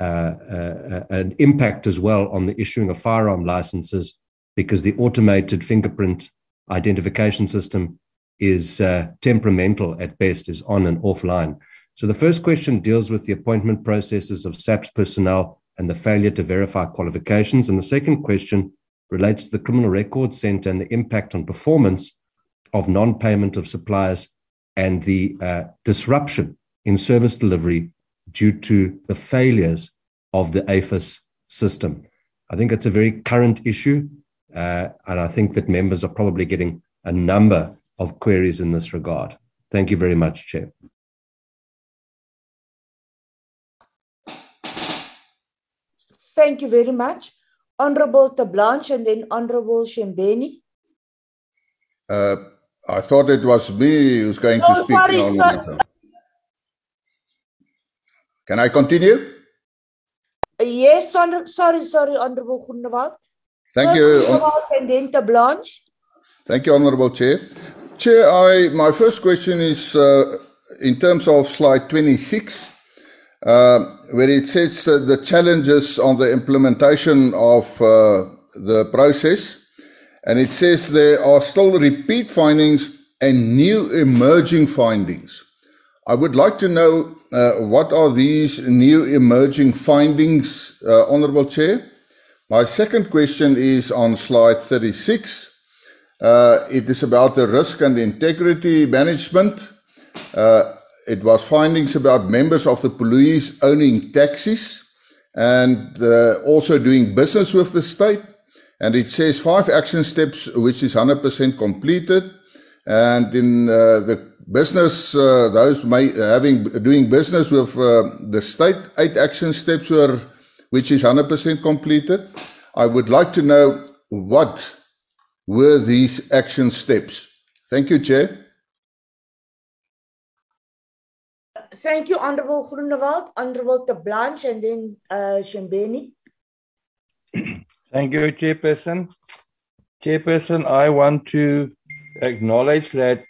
uh, uh, an impact as well on the issuing of firearm licenses because the automated fingerprint identification system is uh, temperamental at best, is on and offline. So the first question deals with the appointment processes of SAPS personnel and the failure to verify qualifications. And the second question relates to the Criminal Records Center and the impact on performance of non payment of suppliers and the uh, disruption in service delivery due to the failures of the AFIS system. I think it's a very current issue, uh, and I think that members are probably getting a number of queries in this regard. Thank you very much, Chair. Thank you very much. Honorable Terblanche and then Honorable Shembeni. Uh, I thought it was me who's going oh, to speak. Sorry, sorry. Can I continue? Yes, sorry, sorry, sorry Honorable Groenewald. Thank First you. Groenewald and then Terblanche. Thank you, Honorable Chair. Chair, I, my first question is uh, in terms of slide 26, uh, where it says uh, the challenges on the implementation of uh, the process. And it says there are still repeat findings and new emerging findings. I would like to know uh, what are these new emerging findings, uh, Honourable Chair? My second question is on slide 36. Uh, it is about the risk and integrity management. Uh, it was findings about members of the police owning taxis and uh, also doing business with the state. And it says five action steps, which is 100% completed. And in uh, the business, uh, those may, having doing business with uh, the state, eight action steps were, which is 100% completed. I would like to know what were these action steps. Thank you, Chair. Thank you, Honorable Groenewald, Honorable Terblanche, and then uh, Shembeni. Thank you, Chairperson. Chairperson, I want to acknowledge that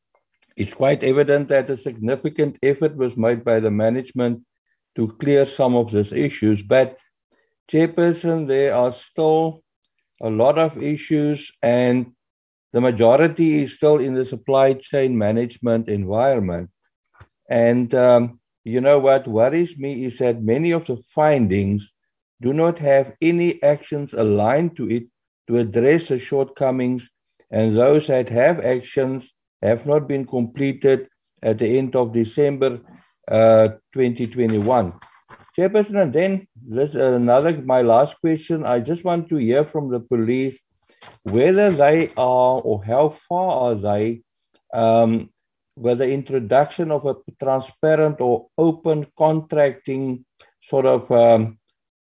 it's quite evident that a significant effort was made by the management to clear some of these issues. But, Chairperson, there are still a lot of issues, and the majority is still in the supply chain management environment. And um, you know what worries me is that many of the findings do not have any actions aligned to it to address the shortcomings, and those that have actions have not been completed at the end of December uh, 2021. Chairperson, and then this another my last question. I just want to hear from the police whether they are or how far are they um, with the introduction of a transparent or open contracting sort of um,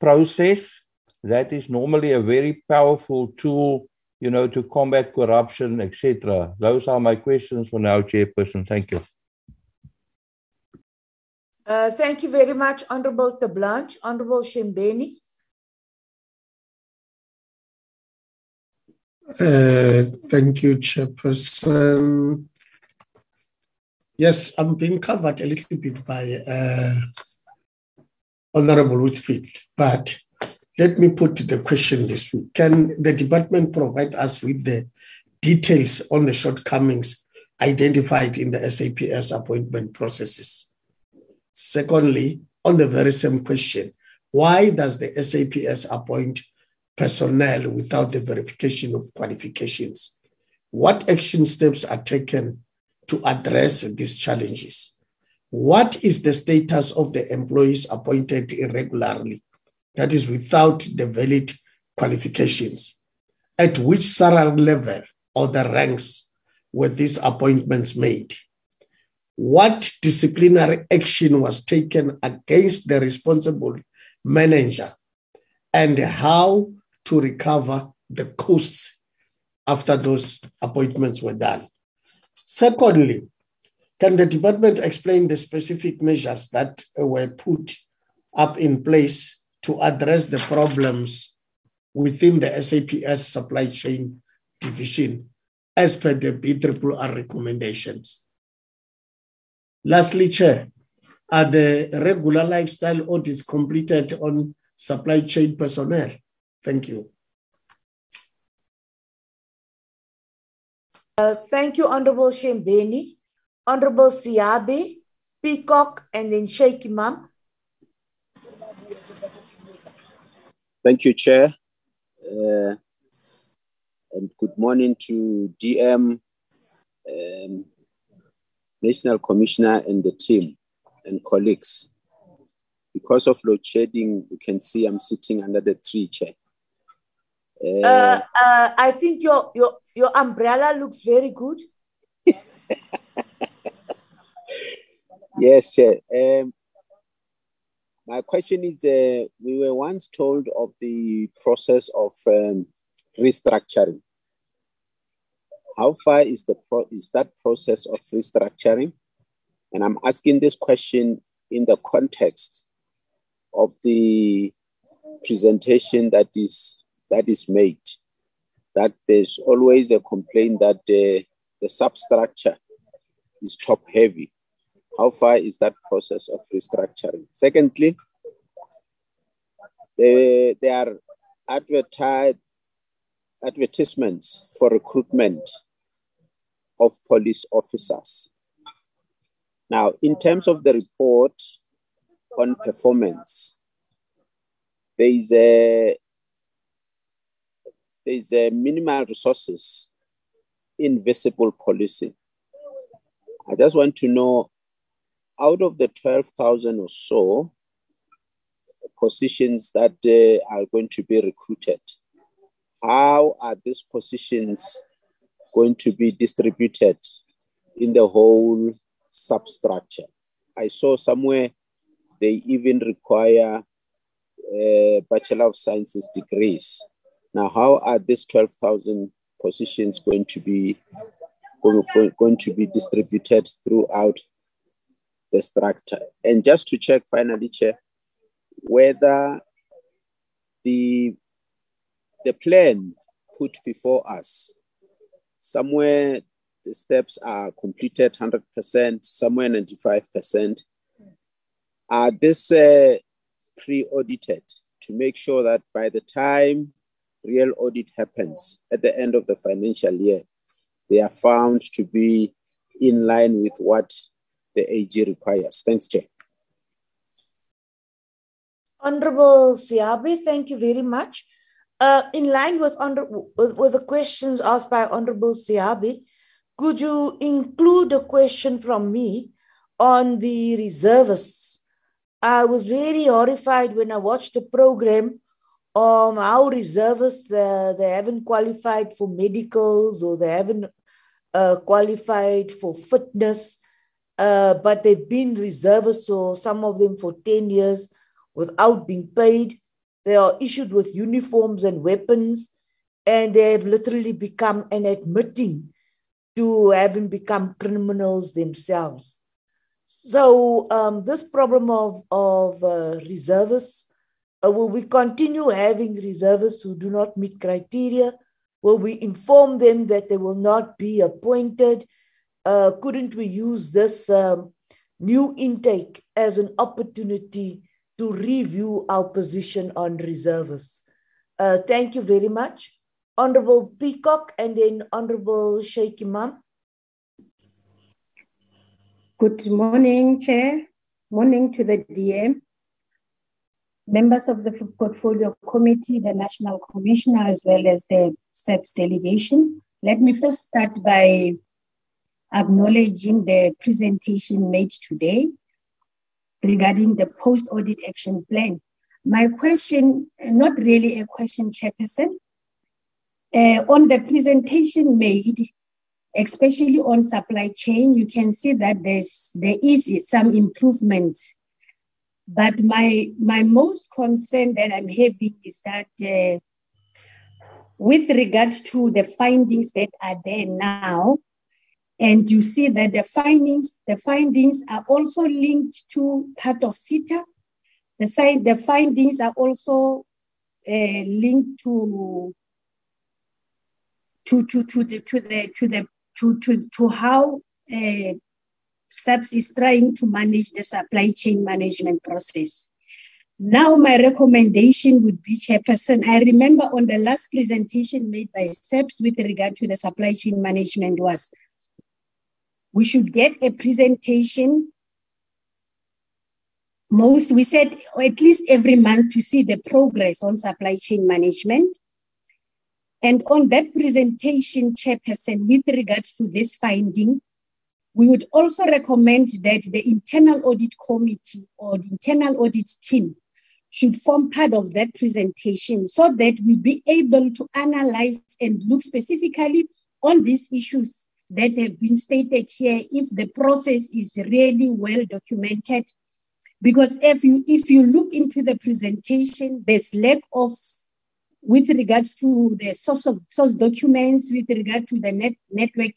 process that is normally a very powerful tool you know to combat corruption etc those are my questions for now chairperson. Thank you. Uh, thank you very much honorable terblanche. Honorable shembeni. Uh, thank you chairperson Yes, I'm being covered a little bit by uh, Honorable Whitfield, but let me put the question this way. Can the department provide us with the details on the shortcomings identified in the SAPS appointment processes? Secondly, on the very same question, why does the SAPS appoint personnel without the verification of qualifications? What action steps are taken to address these challenges. What is the status of the employees appointed irregularly, that is, without the valid qualifications? At which salary level or the ranks were these appointments made? What disciplinary action was taken against the responsible manager? And how to recover the costs after those appointments were done? Secondly, can the department explain the specific measures that were put up in place to address the problems within the SAPS supply chain division as per the BRRR recommendations? Lastly, Chair, are the regular lifestyle audits completed on supply chain personnel? Thank you. Uh, thank you, Honorable Shembeni, Honorable Siabi, Peacock, and then Shaik Emam. Thank you, Chair. Uh, and good morning to DM, um, National Commissioner, and the team and colleagues. Because of load shedding, you can see I'm sitting under the tree, Chair. Uh, uh, uh, I think your your your umbrella looks very good. yes, Chair. Um, my question is: uh, We were once told of the process of um, restructuring. How far is the pro- is that process of restructuring? And I'm asking this question in the context of the presentation that is that is made, that there's always a complaint that the, the substructure is top heavy. How far is that process of restructuring? Secondly, they, there are advertised advertisements for recruitment of police officers. Now, in terms of the report on performance, there is a there's a minimal resources in visible policing. I just want to know out of the 12,000 or so positions that uh, are going to be recruited, how are these positions going to be distributed in the whole substructure? I saw somewhere they even require uh, Bachelor of Sciences degrees now, how are these 12,000 positions going to be going to be distributed throughout the structure? And just to check finally, Chair, whether the the plan put before us, somewhere the steps are completed 100%, somewhere 95%. Are this uh, pre-audited to make sure that by the time real audit happens at the end of the financial year, they are found to be in line with what the AG requires. Thanks, Chair. Honorable Siabi, thank you very much. Uh, in line with, under, with, with the questions asked by Honorable Siabi, could you include a question from me on the reservists? I was very horrified when I watched the program um, how reservists, uh, they haven't qualified for medicals or they haven't uh, qualified for fitness, uh, but they've been reservists, or some of them for 10 years without being paid. They are issued with uniforms and weapons, and they have literally become and admitting to having become criminals themselves. So, um, this problem of, of uh, reservists will we continue having reservists who do not meet criteria? Will we inform them that they will not be appointed? Uh, couldn't we use this um, new intake as an opportunity to review our position on reservists? Uh, thank you very much. Honorable Peacock and then Honorable Shaik Emam. Good morning, Chair. Morning to the DM members of the portfolio committee, the national commissioner, as well as the SAPS delegation. Let me first start by acknowledging the presentation made today regarding the post-audit action plan. My question, not really a question, Chairperson, uh, on the presentation made, especially on supply chain, you can see that there's, there is some improvements but my my most concern that I'm having is that uh, with regards to the findings that are there now, and you see that the findings the findings are also linked to part of SITA. The side the findings are also uh, linked to to to to the to the to the to to, to how uh, SAPS is trying to manage the supply chain management process. Now, my recommendation would be, Chairperson, I remember on the last presentation made by SAPS with regard to the supply chain management was we should get a presentation most we said at least every month to see the progress on supply chain management and on that presentation chairperson with regards to this finding we would also recommend that the internal audit committee or the internal audit team should form part of that presentation so that we be able to analyze and look specifically on these issues that have been stated here if the process is really well documented. Because if you if you look into the presentation there's lack of with regards to the source of source documents with regard to the net network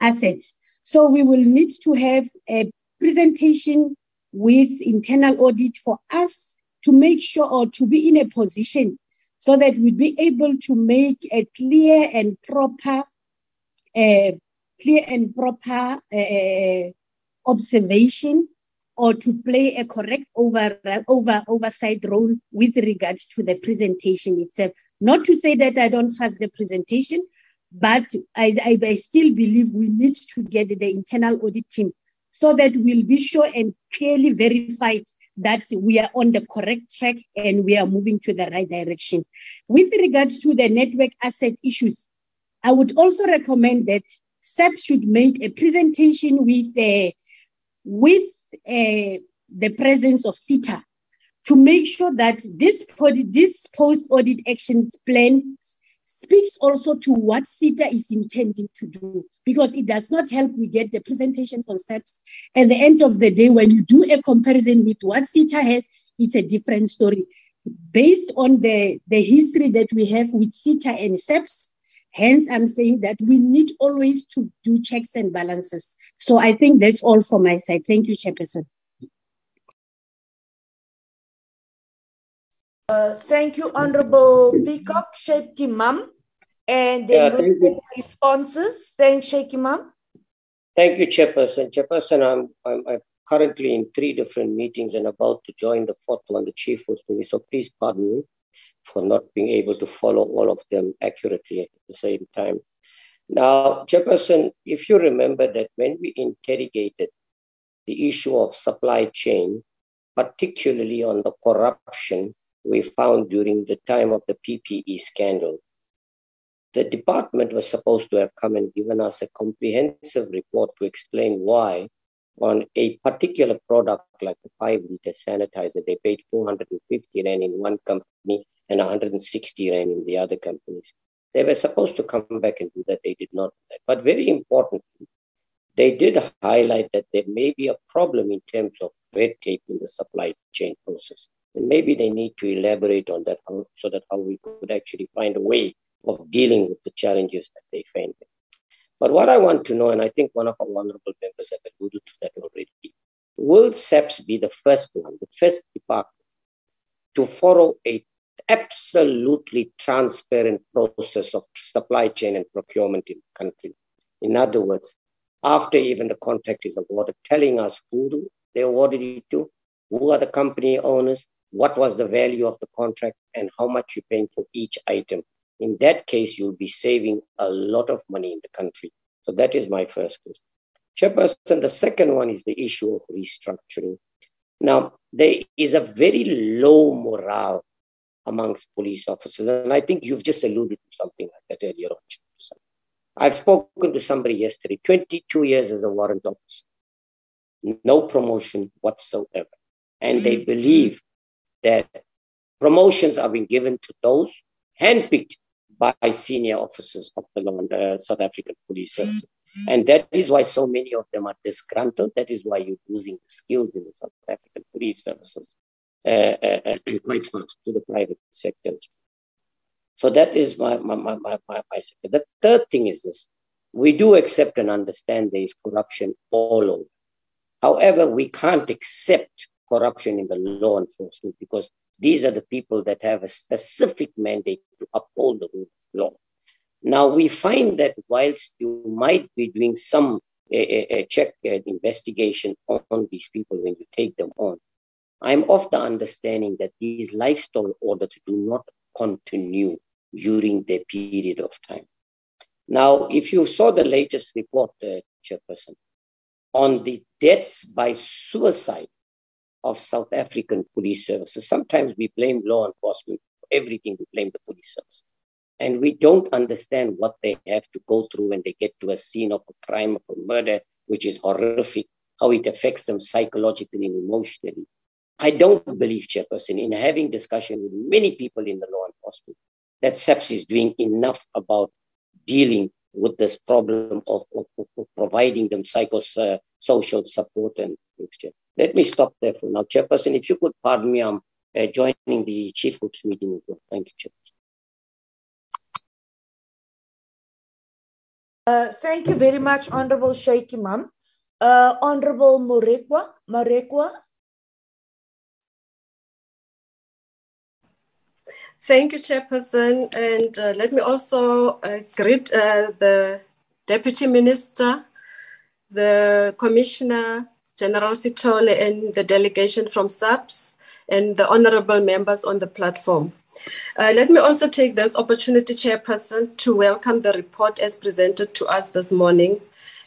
assets so we will need to have a presentation with internal audit for us to make sure or to be in a position so that we'd be able to make a clear and proper, uh, clear and proper uh, observation or to play a correct over, over, oversight role with regards to the presentation itself. Not to say that I don't trust the presentation, but I, I, I still believe we need to get the internal audit team so that we'll be sure and clearly verified that we are on the correct track and we are moving to the right direction. With regards to the network asset issues, I would also recommend that SAP should make a presentation with uh, with uh, the presence of SITA to make sure that this, this post audit action plan speaks also to what SITA is intending to do because it does not help we get the presentation concepts. At the end of the day, when you do a comparison with what SITA has, it's a different story. Based on the, the history that we have with SITA and SAPS, hence I'm saying that we need always to do checks and balances. So I think that's all from my side. Thank you, Chairperson. Uh, thank you, Honorable Peacock, Shaik Emam. And then yeah, we'll take responses. Thanks, Shaik Emam. Thank you, Chairperson. Chairperson, I'm, I'm, I'm, currently in three different meetings and about to join the fourth one, the chief with me. So please pardon me for not being able to follow all of them accurately at the same time. Now, Chairperson, if you remember that when we interrogated the issue of supply chain, particularly on the corruption we found during the time of the PPE scandal. The department was supposed to have come and given us a comprehensive report to explain why on a particular product like the five liter sanitizer, they paid 450 rand in one company and 160 rand in the other companies. They were supposed to come back and do that. They did not do that. But very importantly, they did highlight that there may be a problem in terms of red tape in the supply chain process. And maybe they need to elaborate on that so that how we could actually find a way of dealing with the challenges that they face. But what I want to know, and I think one of our honorable members have alluded to that already, will SAPS be the first one, the first department to follow a absolutely transparent process of supply chain and procurement in the country? In other words, after even the contract is awarded, telling us who they awarded it to, who are the company owners, what was the value of the contract, and how much you're paying for each item. In that case, you'll be saving a lot of money in the country. So that is my first question. Chairperson, the second one is the issue of restructuring. Now, there is a very low morale amongst police officers, and I think you've just alluded to something like that earlier on. I've spoken to somebody yesterday, 22 years as a warrant officer, no promotion whatsoever. And they believe that promotions are being given to those handpicked by senior officers of the uh, South African Police Service. Mm-hmm. And that is why so many of them are disgruntled. That is why you're losing the skills in the South African Police Services uh, uh, uh quite fast to the private sector. So that is my, my, my, my, my, my sector. The third thing is this. We do accept and understand there is corruption all over. However, we can't accept corruption in the law enforcement because these are the people that have a specific mandate to uphold the rule of law. Now, we find that whilst you might be doing some a, a check uh, investigation on, on these people when you take them on, I'm of the understanding that these lifestyle audits do not continue during their period of time. Now, if you saw the latest report, uh, Chairperson, on the deaths by suicide of South African police services, sometimes we blame law enforcement for everything, we blame the police service. And we don't understand what they have to go through when they get to a scene of a crime, of a murder, which is horrific, how it affects them psychologically and emotionally. I don't believe, Chairperson, in having discussion with many people in the law enforcement, that SAPS is doing enough about dealing with this problem of, of, of providing them psychosocial uh, support and. Let me stop there for now. Chairperson, if you could pardon me, I'm uh, joining the Chief Whip's meeting as well. Thank you, Chairperson. Uh, thank you very much, Honorable Shaik Emam. Uh, Honorable Marekwa, Marekwa, Thank you, Chairperson. And uh, let me also uh, greet uh, the Deputy Minister, the Commissioner, General Sithole, and the delegation from SAPS, and the honorable members on the platform. Uh, let me also take this opportunity, Chairperson, to welcome the report as presented to us this morning,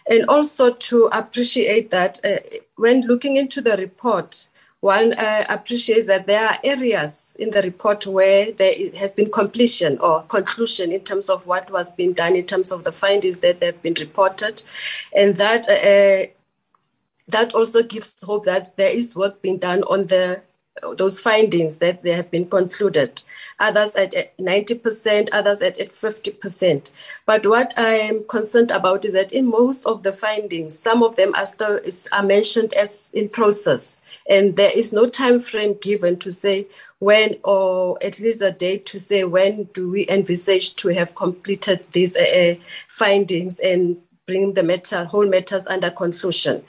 and also to appreciate that uh, when looking into the report, one uh, appreciates that there are areas in the report where there has been completion or conclusion in terms of what was being done, in terms of the findings that have been reported, and that uh, that also gives hope that there is work being done on the those findings that they have been concluded. Others at 90%, others at 50%. But what I am concerned about is that in most of the findings, some of them are still is, are mentioned as in process and there is no time frame given to say when or at least a date to say when do we envisage to have completed these uh, uh, findings and bring the matter, whole matters under conclusion.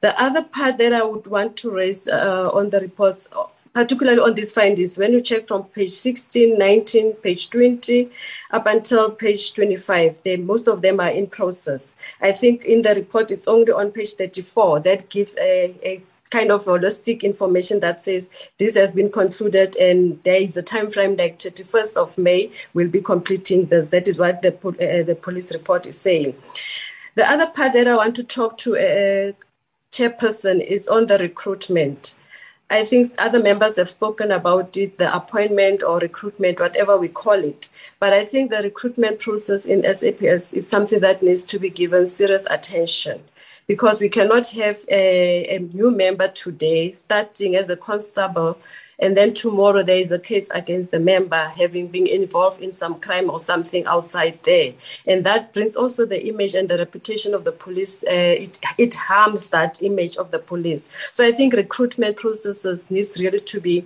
The other part that I would want to raise uh, on the reports, particularly on these findings, when you check from page 16, 19, page 20, up until page 25, they, most of them are in process. I think in the report, it's only on page 34 that gives a, a kind of holistic information that says this has been concluded and there is a time frame like 31st of May will be completing this. That is what the, uh, the police report is saying. The other part that I want to talk to a uh, chairperson is on the recruitment. I think other members have spoken about it, the appointment or recruitment, whatever we call it. But I think the recruitment process in SAPS is something that needs to be given serious attention because we cannot have a, a new member today starting as a constable and then tomorrow there is a case against the member having been involved in some crime or something outside there. And that brings also the image and the reputation of the police. Uh, it, it harms that image of the police. So I think recruitment processes needs really to be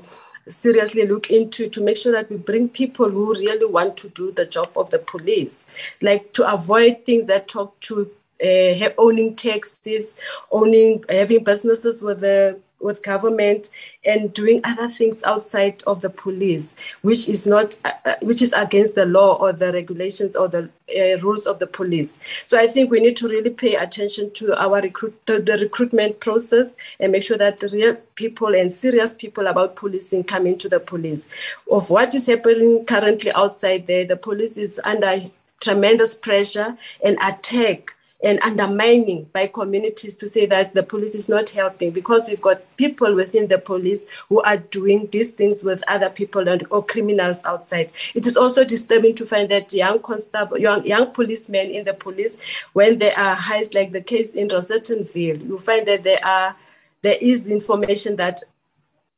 seriously look into to make sure that we bring people who really want to do the job of the police, like to avoid things that talk to uh, owning taxis, owning having businesses with the with government and doing other things outside of the police, which is not, uh, uh, which is against the law or the regulations or the uh, rules of the police. So I think we need to really pay attention to our recruit, to the recruitment process and make sure that the real people and serious people about policing come into the police. Of what is happening currently outside there, the police is under tremendous pressure and attack and undermining by communities to say that the police is not helping because we've got people within the police who are doing these things with other people and or criminals outside. It is also disturbing to find that young constable, young, young policemen in the police, when there are highs like the case in Rosettenville, you find that there are there is information that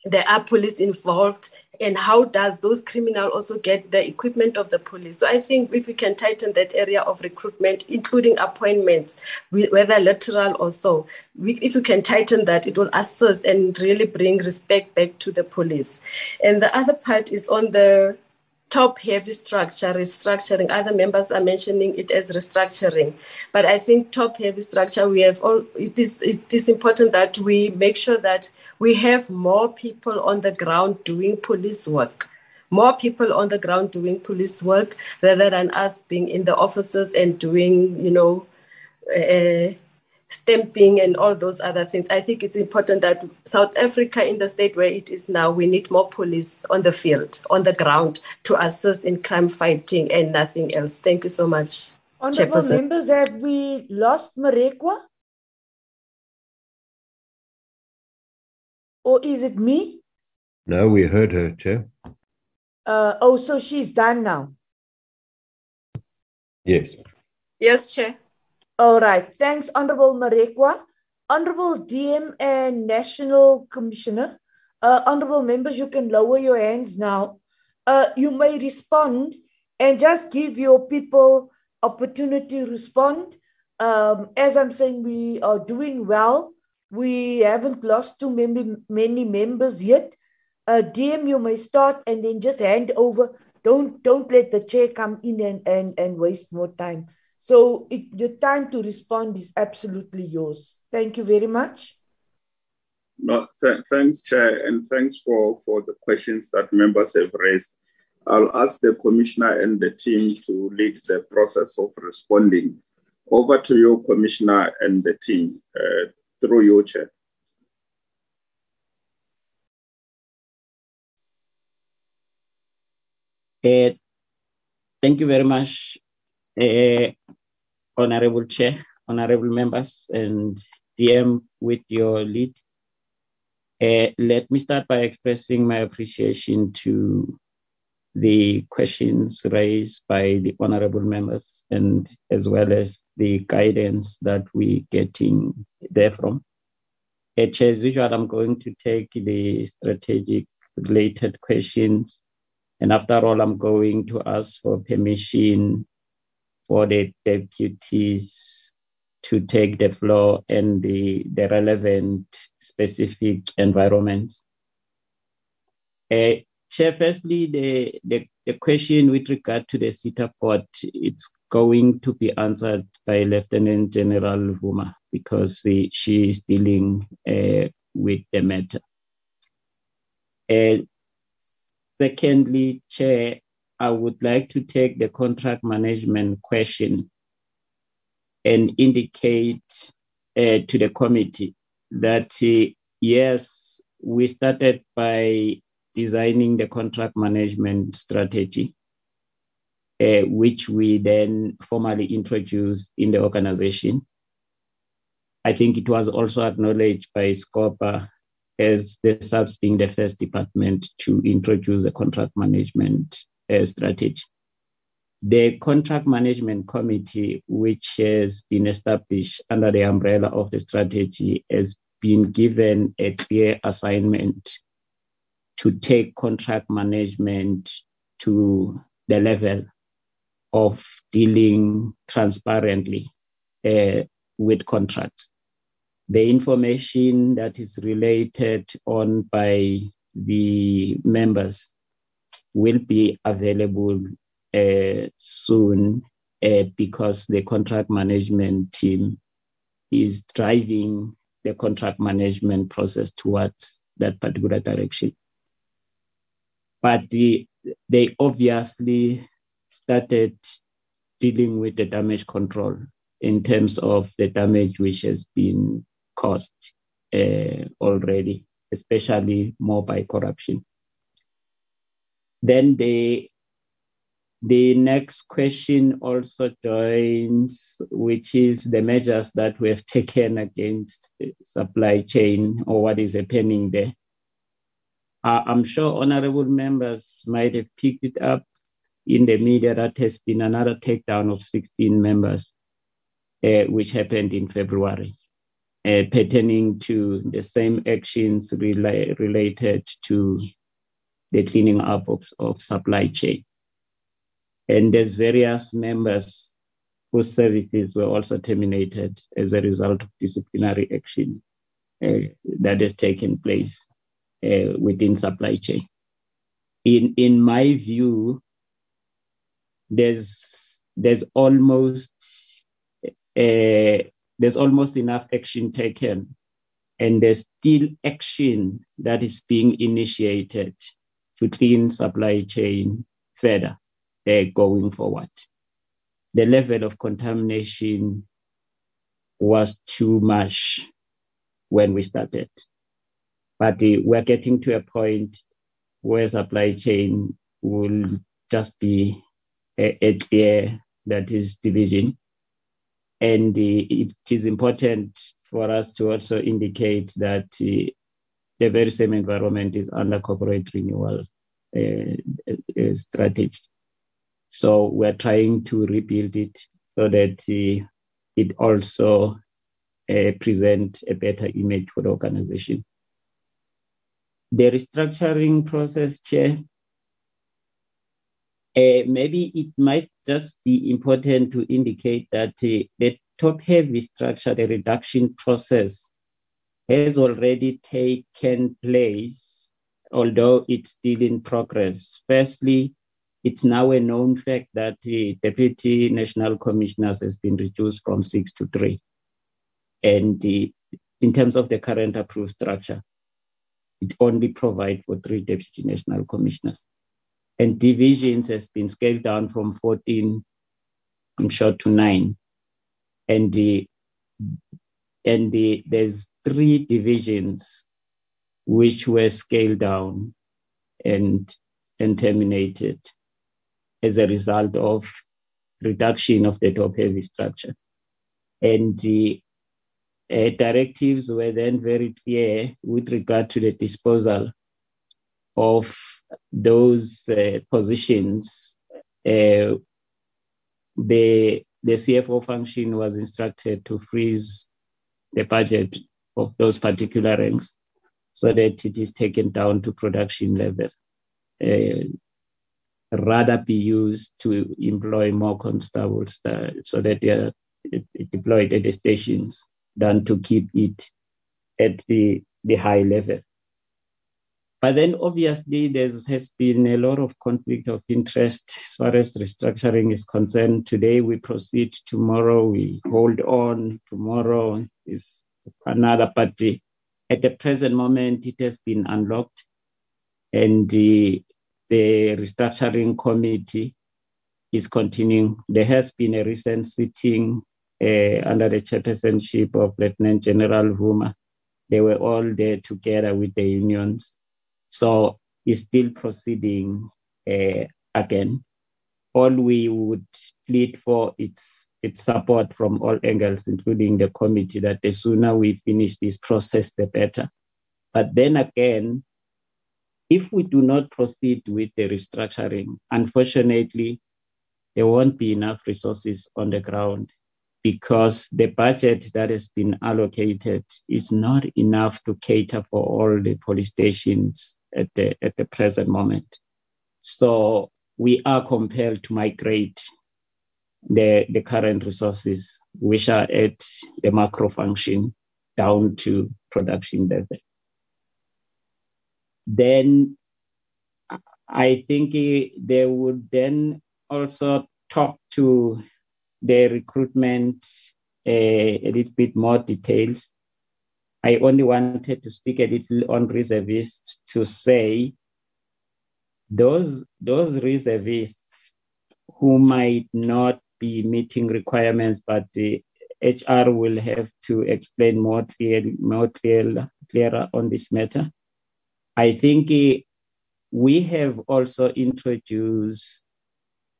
there are police involved and how does those criminals also get the equipment of the police? So i think if we can tighten that area of recruitment including appointments whether lateral or so we, if we can tighten that it will assist and really bring respect back to the police. And the other part is on the top heavy structure, restructuring. Other members are mentioning it as restructuring. But I think top heavy structure, we have all, it is, it is important that we make sure that we have more people on the ground doing police work. More people on the ground doing police work rather than us being in the offices and doing, you know, uh, stamping and all those other things. I think it's important that South Africa, in the state where it is now, we need more police on the field, on the ground, to assist in crime fighting and nothing else. Thank you so much. Honorable members, have we lost Marekwa? Or is it me? No, we heard her, Chair. Uh, oh, so she's done now. Yes. Yes, Chair. All right. Thanks, Honorable Marekwa. Honorable DM and National Commissioner, uh, honorable members, you can lower your hands now. Uh, you may respond and just give your people opportunity to respond. Um, as I'm saying, we are doing well. We haven't lost too many, many members yet. Uh, DM, you may start and then just hand over. Don't don't let the chair come in and, and, and waste more time. So it, the time to respond is absolutely yours. Thank you very much. No, th- thanks, Chair, and thanks for, for the questions that members have raised. I'll ask the Commissioner and the team to lead the process of responding. Over to you, Commissioner and the team, uh, through you, Chair. Uh, thank you very much, uh, Honorable Chair, Honorable Members, and DM with your lead. Uh, let me start by expressing my appreciation to the questions raised by the honorable members and as well as the guidance that we're getting therefrom. As usual, I'm going to take the strategic related questions. And after all, I'm going to ask for permission for the deputies to take the floor and the, the relevant specific environments. Uh, Chair, firstly, the, the, the, question with regard to the SITA port, it's going to be answered by Lieutenant General Vuma because the, she is dealing uh, with the matter. Uh, secondly, Chair, I would like to take the contract management question and indicate uh, to the committee that uh, yes, we started by designing the contract management strategy, uh, which we then formally introduced in the organization. I think it was also acknowledged by SCOPA as the SAPS being the first department to introduce a contract management strategy. The contract management committee, which has been established under the umbrella of the strategy, has been given a clear assignment to take contract management to the level of dealing transparently uh, with contracts. The information that is related on by the members will be available uh, soon uh, because the contract management team is driving the contract management process towards that particular direction. But the, they obviously started dealing with the damage control in terms of the damage which has been caused uh, already, especially more by corruption. Then the the next question also joins, which is the measures that we have taken against the supply chain or what is happening there. Uh, I'm sure honorable members might have picked it up in the media that has been another takedown of 16 members, uh, which happened in February, uh, pertaining to the same actions rela- related to the cleaning up of, of supply chain. And there's various members whose services were also terminated as a result of disciplinary action uh, that has taken place uh, within supply chain. In, in my view, there's there's almost uh, there's almost enough action taken, and there's still action that is being initiated to clean supply chain further uh, going forward. The level of contamination was too much when we started, but uh, we're getting to a point where supply chain will just be a, a clear that is division. And uh, it is important for us to also indicate that uh, the very same environment is under corporate renewal uh, strategy. So we're trying to rebuild it so that uh, it also uh, present a better image for the organization. The restructuring process, Chair, uh, maybe it might just be important to indicate that uh, the top heavy structure, the reduction process, has already taken place, although it's still in progress. Firstly, it's now a known fact that the deputy national commissioners has been reduced from six to three. And the, in terms of the current approved structure, it only provides for three deputy national commissioners and divisions has been scaled down from 14, I'm sure, to nine. And the and the there's three divisions which were scaled down and and terminated as a result of reduction of the top heavy structure. And the uh, directives were then very clear with regard to the disposal of those uh, positions, uh, the the CFO function was instructed to freeze the budget of those particular ranks so that it is taken down to production level. Uh, rather be used to employ more constables uh, so that they are deployed at the stations than to keep it at the, the high level. But then obviously there has been a lot of conflict of interest as far as restructuring is concerned. Today we proceed, tomorrow we hold on, tomorrow is another party. At the present moment, it has been unlocked and the, the restructuring committee is continuing. There has been a recent sitting uh, under the chairpersonship of Lieutenant General Vuma. They were all there together with the unions so it's still proceeding uh, again. All we would plead for its its support from all angles, including the committee, that the sooner we finish this process, the better. But then again, if we do not proceed with the restructuring, unfortunately, there won't be enough resources on the ground because the budget that has been allocated is not enough to cater for all the police stations at the at the present moment. So we are compelled to migrate the, the current resources, which are at the macro function, down to production level. Then I think they would then also talk to the recruitment uh, a little bit more details. I only wanted to speak a little on reservists to say those those reservists who might not be meeting requirements, but the HR will have to explain more clearly, more clear, clearer on this matter. I think uh, we have also introduced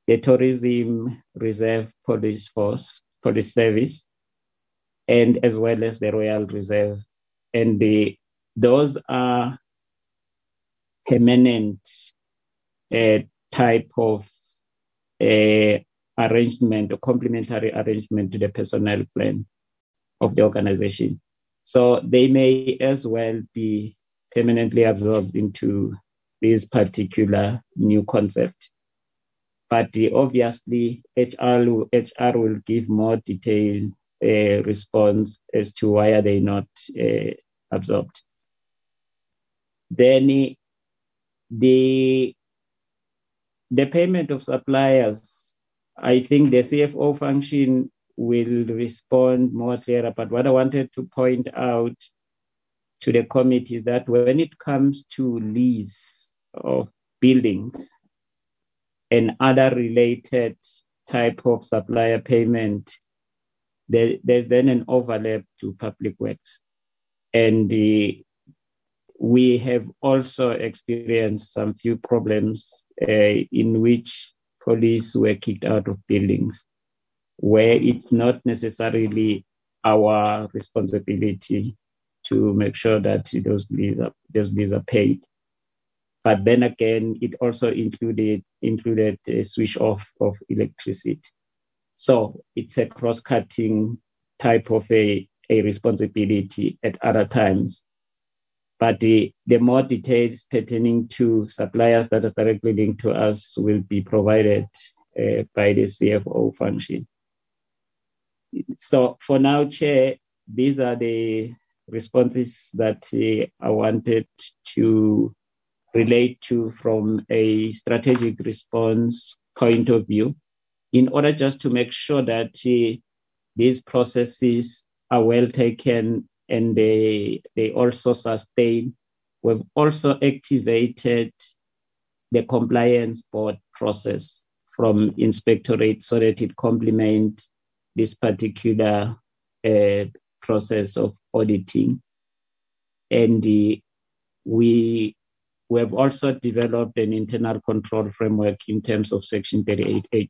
the Tourism Reserve Police Force, Police Service, and as well as the Royal Reserve. And the, those are permanent uh, type of uh, arrangement or complementary arrangement to the personnel plan of the organization. So they may as well be permanently absorbed into this particular new concept. But obviously, HR, HR will give more detailed uh, response as to why are they not uh, absorbed. Then the the payment of suppliers, I think the CFO function will respond more clearer. But what I wanted to point out to the committee is that when it comes to lease of buildings and other related type of supplier payment, there, there's then an overlap to public works. And the, we have also experienced some few problems uh, in which police were kicked out of buildings where it's not necessarily our responsibility to make sure that those leases are, those leases are paid. But then again, it also included included a switch off of electricity. So it's a cross-cutting type of a, a responsibility at other times but the, the more details pertaining to suppliers that are directly linked to us will be provided uh, by the CFO function. So for now, Chair, these are the responses that uh, I wanted to relate to from a strategic response point of view, in order just to make sure that uh, these processes are well taken and they they also sustain. We've also activated the compliance board process from inspectorate so that it complement this particular uh, process of auditing. And the, we we have also developed an internal control framework in terms of Section 38H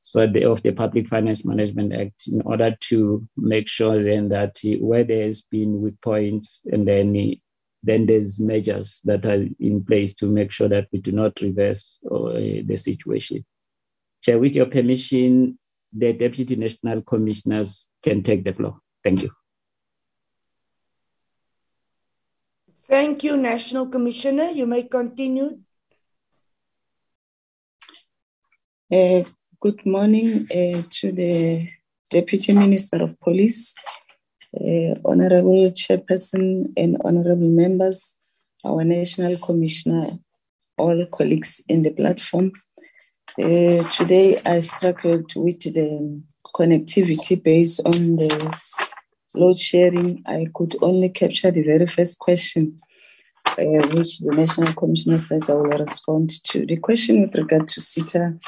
so the, of the Public Finance Management Act in order to make sure then that where there's been weak points and then then there's measures that are in place to make sure that we do not reverse uh, the situation. Chair, with your permission, the Deputy National Commissioners can take the floor. Thank you. Thank you, National Commissioner. You may continue. Uh, Good morning uh, to the Deputy Minister of Police, uh, Honorable Chairperson and Honorable members, our National Commissioner, all colleagues in the platform. Uh, today I struggled with the connectivity based on the load shedding. I could only capture the very first question, uh, which the National Commissioner said I will respond to. The question with regard to SITA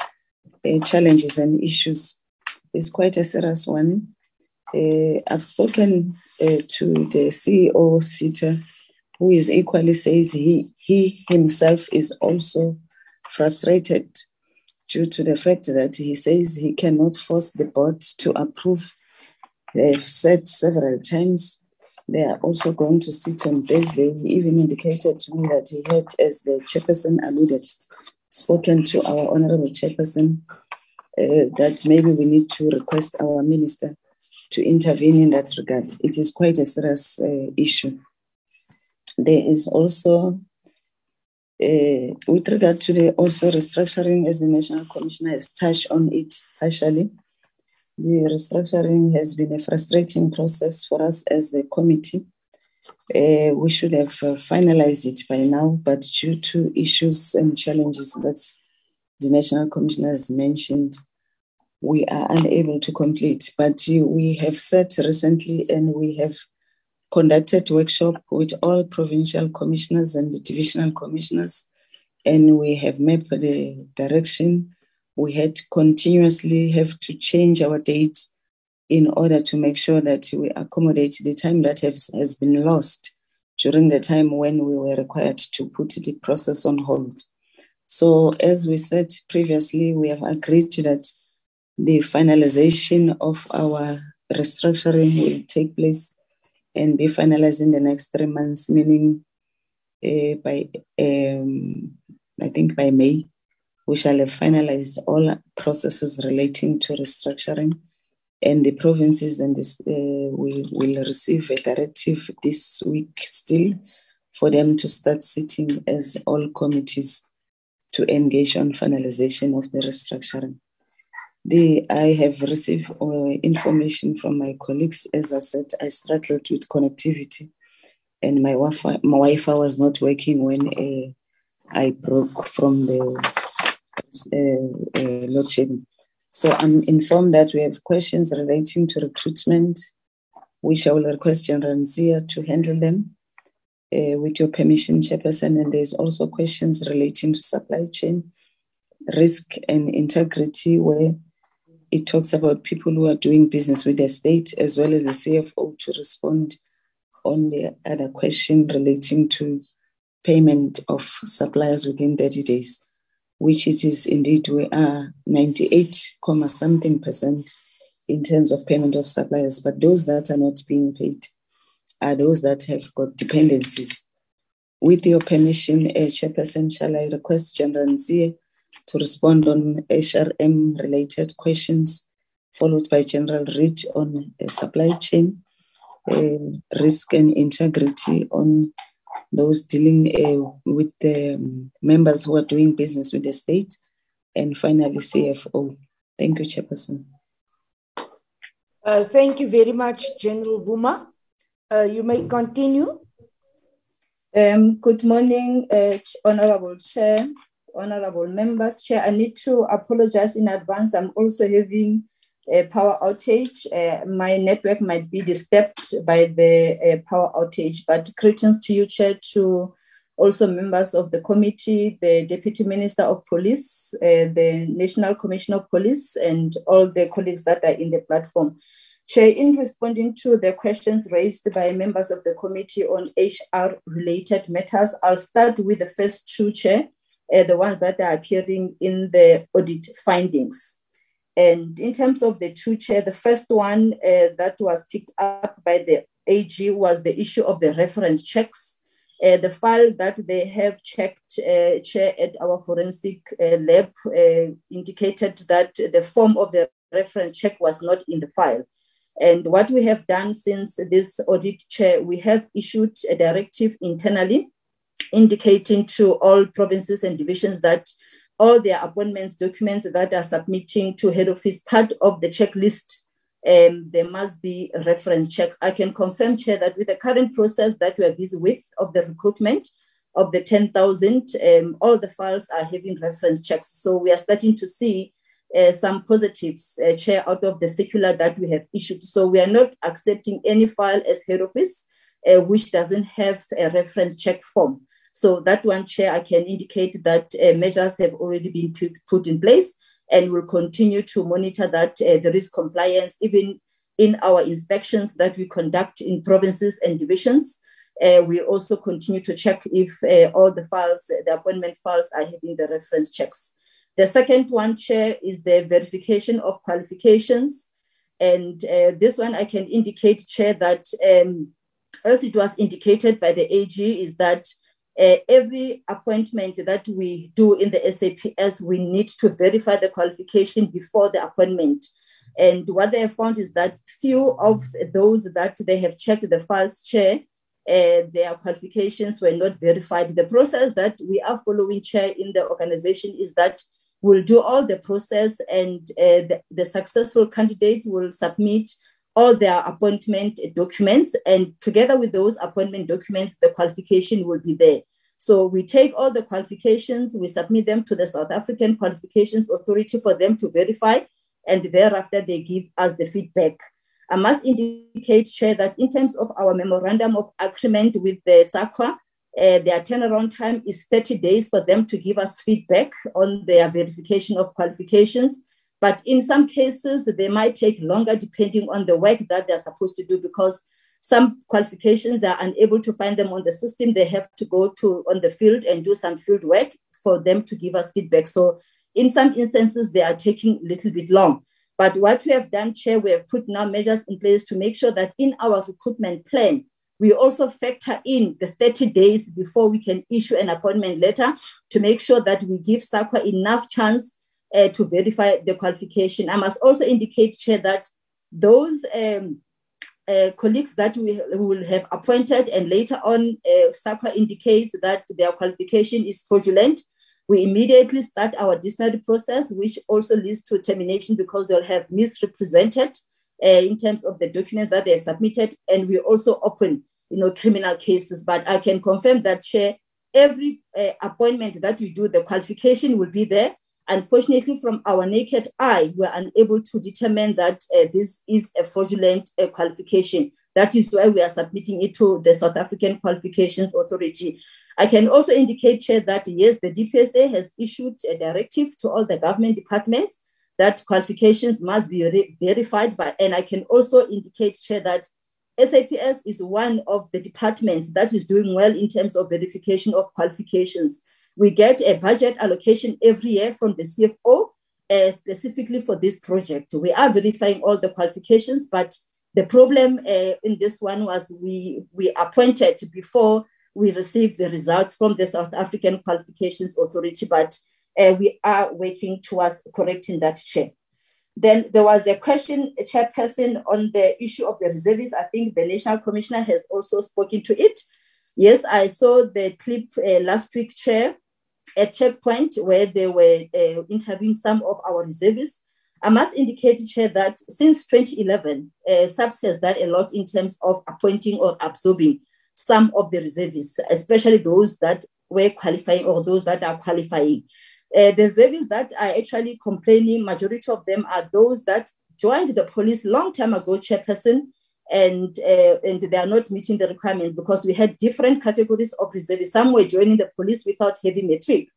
uh, challenges and issues is quite a serious one. Uh, I've spoken uh, to the CEO SITA, who is equally says he he himself is also frustrated due to the fact that he says he cannot force the board to approve. They've said several times They are also going to sit on Thursday. He even indicated to me that he had, as the chairperson alluded, spoken to our honorable chairperson uh, that maybe we need to request our minister to intervene in that regard. It is quite a serious uh, issue. There is also, uh, with regard to the also restructuring, as the National Commissioner has touched on it partially, the restructuring has been a frustrating process for us as a committee. Uh, we should have uh, finalized it by now, but due to issues and challenges that the National Commissioner has mentioned, we are unable to complete. But we have sat recently and we have conducted workshop with all provincial commissioners and the divisional commissioners, and we have mapped the direction we had continuously have to change our date in order to make sure that we accommodate the time that has, has been lost during the time when we were required to put the process on hold. So, as we said previously, we have agreed that the finalization of our restructuring will take place and be finalized in the next three months, meaning uh, by, um, I think, by May we shall have finalized all processes relating to restructuring and the provinces and this, uh, we will receive a directive this week still for them to start sitting as all committees to engage on finalization of the restructuring. The, I have received uh, information from my colleagues. As I said, I struggled with connectivity, and my Wi-Fi, my Wi-Fi was not working when uh, I broke from the uh, uh, load shedding. So I'm informed that we have questions relating to recruitment, which I will request General Nzia to handle them. Uh, with your permission, Chairperson, and there's also questions relating to supply chain risk and integrity, where it talks about people who are doing business with the state as well as the CFO to respond on the other question relating to payment of suppliers within 30 days which it is indeed we are 98 comma something percent in terms of payment of suppliers, but those that are not being paid are those that have got dependencies. With your permission, uh, Chairperson, shall I request General Nzia to respond on HRM related questions, followed by General Reed on supply chain, uh, risk and integrity on those dealing uh, with the um, members who are doing business with the state, and finally CFO. Thank you, Chairperson. Uh, thank you very much, General Vuma. Uh, you may continue. Um, good morning, uh, Honorable Chair, Honorable Members. Chair, I need to apologize in advance. I'm also having a power outage. Uh, my network might be disturbed by the uh, power outage, but greetings to you, Chair, to also members of the committee, the Deputy Minister of Police, uh, the National Commission of Police, and all the colleagues that are in the platform. Chair, in responding to the questions raised by members of the committee on HR related matters, I'll start with the first two, Chair, uh, the ones that are appearing in the audit findings. And in terms of the two chair, the first one uh, that was picked up by the AG was the issue of the reference checks. Uh, the file that they have checked, uh, chair at our forensic uh, lab, uh, indicated that the form of the reference check was not in the file. And what we have done since this audit chair, we have issued a directive internally indicating to all provinces and divisions that all their appointments documents that are submitting to head office part of the checklist um, there must be reference checks. I can confirm, Chair, that with the current process that we are busy with of the recruitment of the 10,000, um, all the files are having reference checks. So we are starting to see uh, some positives, uh, Chair, out of the circular that we have issued. So we are not accepting any file as head office uh, which doesn't have a reference check form. So that one chair, I can indicate that uh, measures have already been put in place and will continue to monitor that uh, there is compliance even in our inspections that we conduct in provinces and divisions. Uh, we also continue to check if uh, all the files, the appointment files are having the reference checks. The second one, Chair, is the verification of qualifications. And uh, this one I can indicate, Chair, that um, as it was indicated by the AG, is that uh, every appointment that we do in the SAPS, we need to verify the qualification before the appointment. And what they have found is that few of those that they have checked the files chair, uh, their qualifications were not verified. The process that we are following, chair, in the organization is that we'll do all the process and uh, the, the successful candidates will submit all their appointment documents. And together with those appointment documents, the qualification will be there. So we take all the qualifications, we submit them to the South African Qualifications Authority for them to verify, and thereafter they give us the feedback. I must indicate, Chair, that in terms of our memorandum of agreement with the SAQA, uh, their turnaround time is 30 days for them to give us feedback on their verification of qualifications. But in some cases, they might take longer depending on the work that they're supposed to do because some qualifications they are unable to find them on the system. They have to go to on the field and do some field work for them to give us feedback. So in some instances, they are taking a little bit long. But what we have done, Chair, we have put now measures in place to make sure that in our recruitment plan, we also factor in the 30 days before we can issue an appointment letter to make sure that we give SAQA enough chance uh, to verify the qualification. I must also indicate, Chair, that those um, uh, colleagues that we will have appointed and later on uh, indicates that their qualification is fraudulent, we immediately start our disciplinary process, which also leads to termination because they'll have misrepresented uh, in terms of the documents that they have submitted. And we also open, you know, criminal cases. But I can confirm that, Chair, every uh, appointment that we do, the qualification will be there. Unfortunately, from our naked eye, we're unable to determine that uh, this is a fraudulent uh, qualification. That is why we are submitting it to the South African Qualifications Authority. I can also indicate, Chair, that yes, the DPSA has issued a directive to all the government departments that qualifications must be re- verified by, and I can also indicate, Chair, that SAPS is one of the departments that is doing well in terms of verification of qualifications. We get a budget allocation every year from the CFO uh, specifically for this project. We are verifying all the qualifications, but the problem uh, in this one was we, we appointed before we received the results from the South African Qualifications Authority, but uh, we are working towards correcting that chair. Then there was a question, a chairperson, on the issue of the reservists. I think the National Commissioner has also spoken to it. Yes, I saw the clip uh, last week, Chair, at Checkpoint, where they were uh, interviewing some of our reservists. I must indicate, Chair, that since 2011, uh, SAPS has done a lot in terms of appointing or absorbing some of the reservists, especially those that were qualifying or those that are qualifying. Uh, the reservists that are actually complaining, majority of them are those that joined the police long time ago, chairperson, and uh, and they are not meeting the requirements because we had different categories of reservists. Some were joining the police without heavy matric.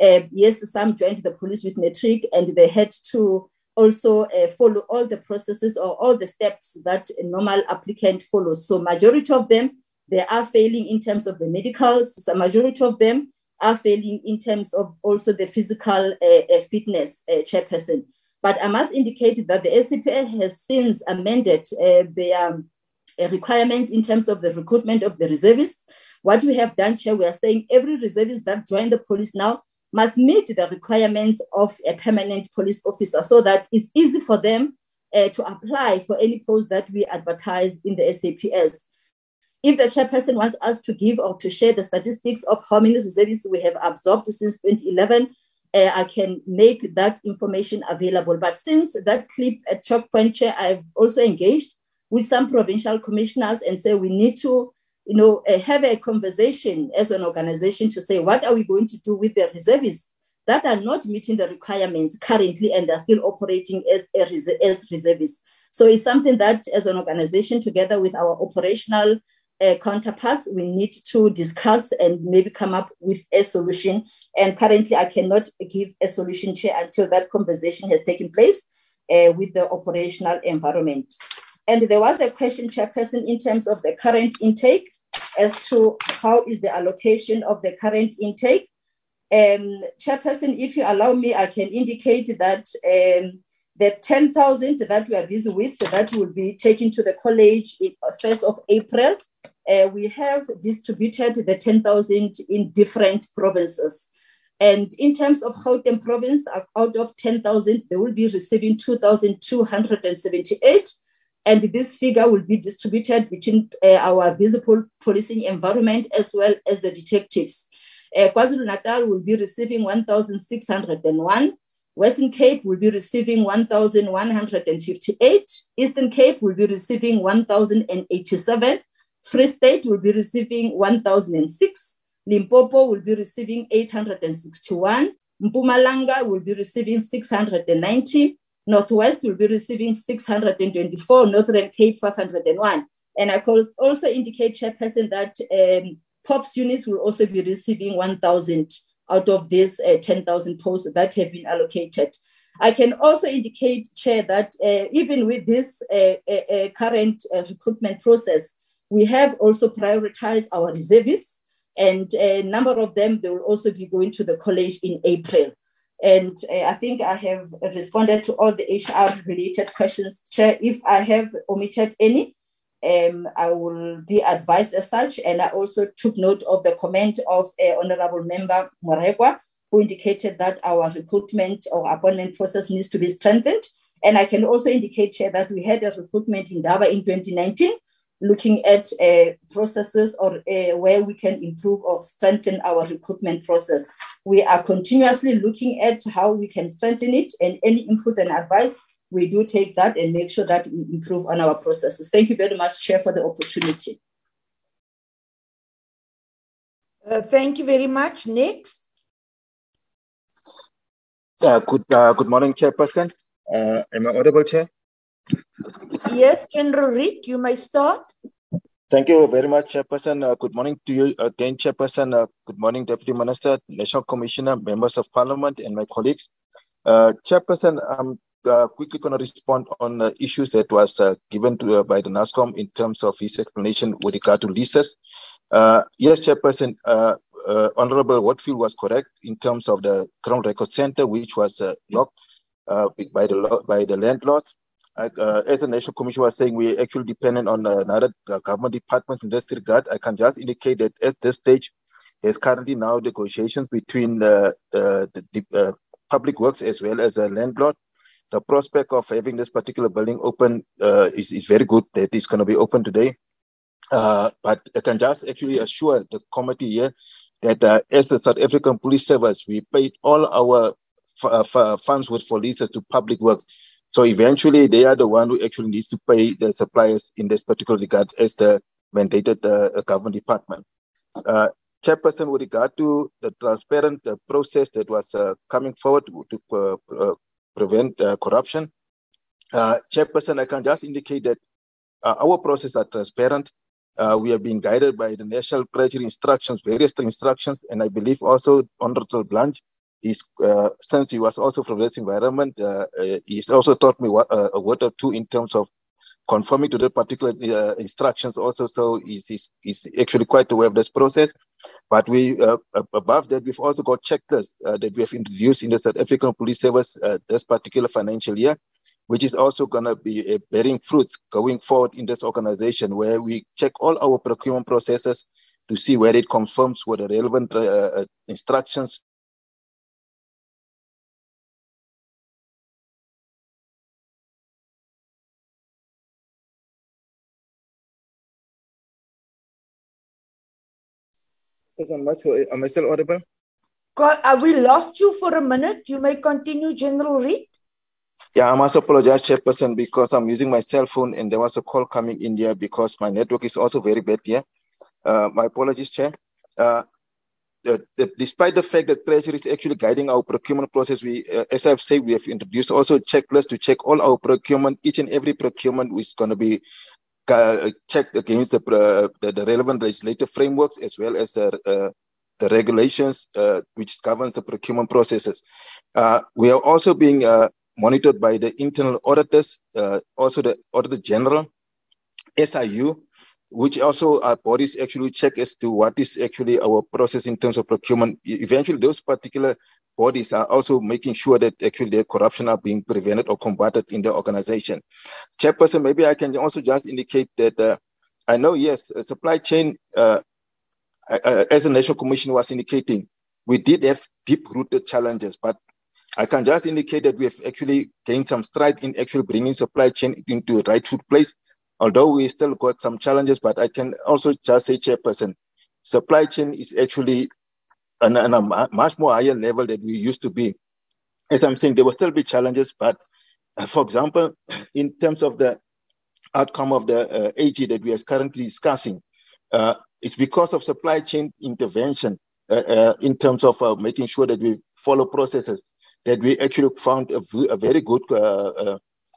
Uh, yes, some joined the police with matric, and they had to also uh, follow all the processes or all the steps that a normal applicant follows. So majority of them they are failing in terms of the medicals. The majority of them are failing in terms of also the physical uh, uh, fitness, uh, chairperson. But I must indicate that the SAPS has since amended uh, their um, requirements in terms of the recruitment of the reservists. What we have done, Chair, we are saying every reservist that joined the police now must meet the requirements of a permanent police officer so that it's easy for them uh, to apply for any post that we advertise in the SAPS. If the chairperson wants us to give or to share the statistics of how many reservists we have absorbed since 2011, uh, I can make that information available. But since that clip at Checkpoint Chair, I've also engaged with some provincial commissioners and say we need to, you know, uh, have a conversation as an organization to say what are we going to do with the reservists that are not meeting the requirements currently and are still operating as a res- as reservists. So it's something that, as an organization, together with our operational uh, counterparts, we need to discuss and maybe come up with a solution. And currently, I cannot give a solution chair until that conversation has taken place uh, with the operational environment. And there was a question, chairperson, in terms of the current intake as to how is the allocation of the current intake. Um, chairperson, if you allow me, I can indicate that um, the 10,000 that we are busy with, that will be taken to the college in 1st uh, of April uh, we have distributed the 10,000 in different provinces. And in terms of Gauteng province, out of 10,000, they will be receiving 2,278. And this figure will be distributed between uh, our visible policing environment as well as the detectives. Uh, KwaZulu-Natal will be receiving 1,601. Western Cape will be receiving 1,158. Eastern Cape will be receiving 1,087. Free State will be receiving 1,006. Limpopo will be receiving 861. Mpumalanga will be receiving 690. Northwest will be receiving 624. Northern Cape 501. And I also indicate, Chairperson, that um, POPs units will also be receiving 1,000 out of these uh, 10,000 posts that have been allocated. I can also indicate, Chair, that uh, even with this uh, uh, uh current uh, recruitment process, we have also prioritized our reservists, and a number of them they will also be going to the college in April. And uh, I think I have responded to all the HR related questions. Chair, if I have omitted any, um, I will be advised as such. And I also took note of the comment of uh, Honorable Member Marekwa, who indicated that our recruitment or appointment process needs to be strengthened. And I can also indicate, Chair, that we had a recruitment indaba in 2019 looking at uh, processes or uh, where we can improve or strengthen our recruitment process. We are continuously looking at how we can strengthen it and any inputs and advice, we do take that and make sure that we improve on our processes. Thank you very much, Chair, for the opportunity. Uh, thank you very much. Next. Uh, good, uh, good morning, Chairperson. Uh, am I audible, Chair? Yes, General Rick, you may start. Thank you very much, Chairperson. Uh, good morning to you again, Chairperson. Uh, good morning, Deputy Minister, National Commissioner, members of Parliament, and my colleagues. Uh, Chairperson, I'm uh, quickly going to respond on the issues that was uh, given to uh, by the NATCOM in terms of his explanation with regard to leases. yes, Chairperson, Honorable Whitfield was correct in terms of the Crown Record Center, which was locked by the by the landlords uh, as the National Commission was saying, we're actually dependent on uh, another uh, government departments in this regard. I can just indicate that at this stage, there's currently now negotiations between uh, uh the uh, public works as well as a landlord. The prospect of having this particular building open is, is very good that it's going to be open today. but I can just actually assure the committee here that as the South African Police Service, we paid all our funds with for leases to public works. So eventually, they are the one who actually needs to pay the suppliers in this particular regard as the mandated uh, government department. Uh, Chairperson, with regard to the transparent uh, process that was uh, coming forward to uh, uh, prevent corruption, Chairperson, I can just indicate that our process are transparent. we have been guided by the National Treasury instructions, various instructions, and I believe also Honorable Blanche he's uh, since he was also from this environment, uh, uh, he's also taught me what, uh, a word or two in terms of conforming to the particular uh, instructions also. So he's, he's, actually quite aware of this process. But we uh, above that, we've also got checklists that we have introduced in the South African Police Service this particular financial year, which is also going to be bearing fruit going forward in this organization, where we check all our procurement processes to see where it conforms with the relevant instructions Am I still audible? God, uh, we lost you for a minute. You may continue, General Reid. Yeah, I must apologize, Chairperson, because I'm using my cell phone and there was a call coming in here because my network is also very bad here. Uh, my apologies, Chair. Uh, the, the, despite the fact that Treasury is actually guiding our procurement process, we, uh, as I've said, we have introduced also checklists to check all our procurement. Each and every procurement is going to be uh, checked against the, uh, the, the relevant legislative frameworks as well as the, uh, the regulations uh, which governs the procurement processes. We are also being monitored by the internal auditors, also the Auditor General, SIU, which also our bodies actually check as to what is actually our process in terms of procurement. Eventually, those particular bodies are also making sure that actually the corruption are being prevented or combated in the organization. Chairperson, maybe I can also just indicate that uh, I know, yes, supply chain, uh, uh, as the National Commission was indicating, we did have deep-rooted challenges, but I can just indicate that we have actually gained some stride in actually bringing supply chain into a rightful place. Although we still got some challenges, but I can also just say, Chairperson, supply chain is actually on a much more higher level than we used to be. As I'm saying, there will still be challenges, but uh, for example, in terms of the outcome of the uh, AG that we are currently discussing, uh, it's because of supply chain intervention uh, uh, in terms of uh, making sure that we follow processes that we actually found a, a very good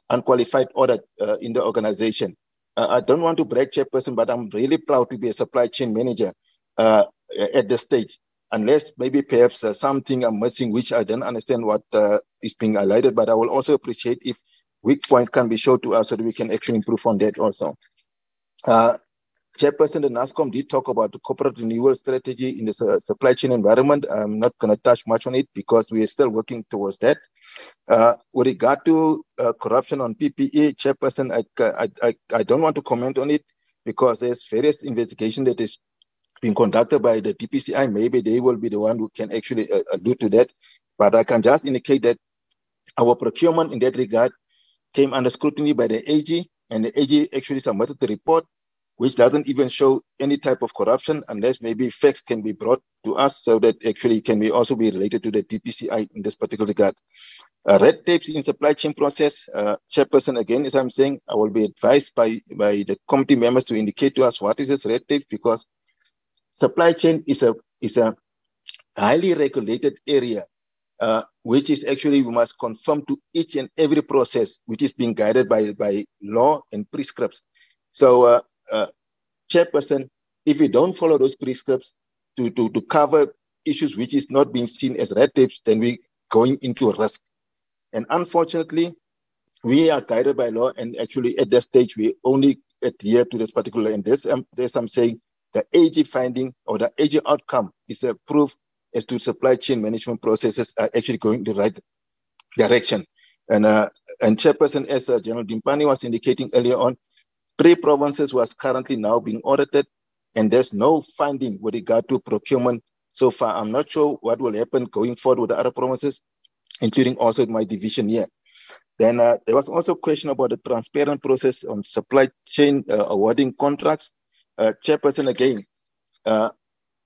unqualified audit in the organization. I don't want to brag, Chairperson, but I'm really proud to be a supply chain manager at this stage unless maybe perhaps uh, something I'm missing, which I don't understand what uh, is being highlighted, but I will also appreciate if weak points can be shown to us so that we can actually improve on that also. Uh, Chairperson, NATCOM did talk about the corporate renewal strategy in the uh, supply chain environment. I'm not going to touch much on it because we are still working towards that. Uh, with regard to uh, corruption on PPE, Chairperson, I, I, I, I don't want to comment on it because there's various investigation that is being conducted by the DPCI, maybe they will be the one who can actually uh, allude to that. But I can just indicate that our procurement in that regard came under scrutiny by the AG, and the AG actually submitted the report, which doesn't even show any type of corruption, unless maybe facts can be brought to us so that actually can be also be related to the DPCI in this particular regard. Uh, red tapes in supply chain process, uh, chairperson, again, as I'm saying, I will be advised by, by the committee members to indicate to us what is this red tape because supply chain is a is a highly regulated area, uh, which is actually we must conform to each and every process which is being guided by by law and prescripts. So, uh, uh, chairperson, if we don't follow those prescripts to to to cover issues which is not being seen as red tapes, then we going into risk. And unfortunately, we are guided by law, and actually at that stage we only adhere to this particular. And this, um, this I'm saying the AG finding or the AG outcome is a proof as to supply chain management processes are actually going the right direction. And uh, and Chairperson, as uh, General Dimpane was indicating earlier on, three provinces was currently now being audited, and there's no finding with regard to procurement so far. I'm not sure what will happen going forward with the other provinces, including also my division here. Then uh, there was also a question about the transparent process on supply chain uh, awarding contracts uh, chairperson again, uh,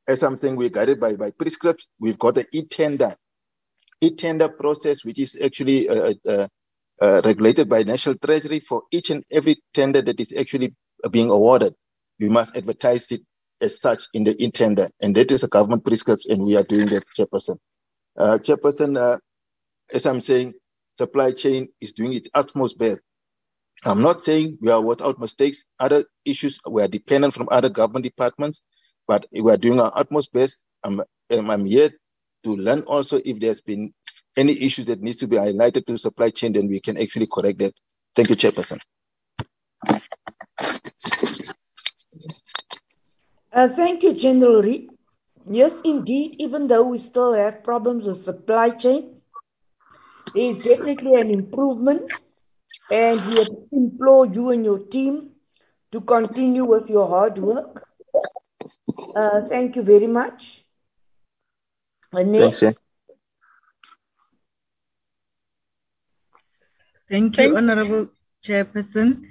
as I'm saying, we're guided by, by prescripts. We've got the e-tender, e-tender process, which is actually uh, uh, uh, regulated by National Treasury for each and every tender that is actually being awarded. We must advertise it as such in the e-tender, and that is a government prescription, and we are doing that, chairperson. Uh, chairperson, uh, as I'm saying, supply chain is doing its utmost best I'm not saying we are without mistakes. Other issues we are dependent from other government departments, but we are doing our utmost best. I'm, I'm here to learn also if there's been any issue that needs to be highlighted to supply chain, then we can actually correct that. Thank you, Chairperson. Uh, thank you, General Reed. Yes, indeed, even though we still have problems with supply chain, there is definitely an improvement and we implore you and your team to continue with your hard work. Uh, thank you very much. Next. Thanks, Thank you, Honorable Chairperson.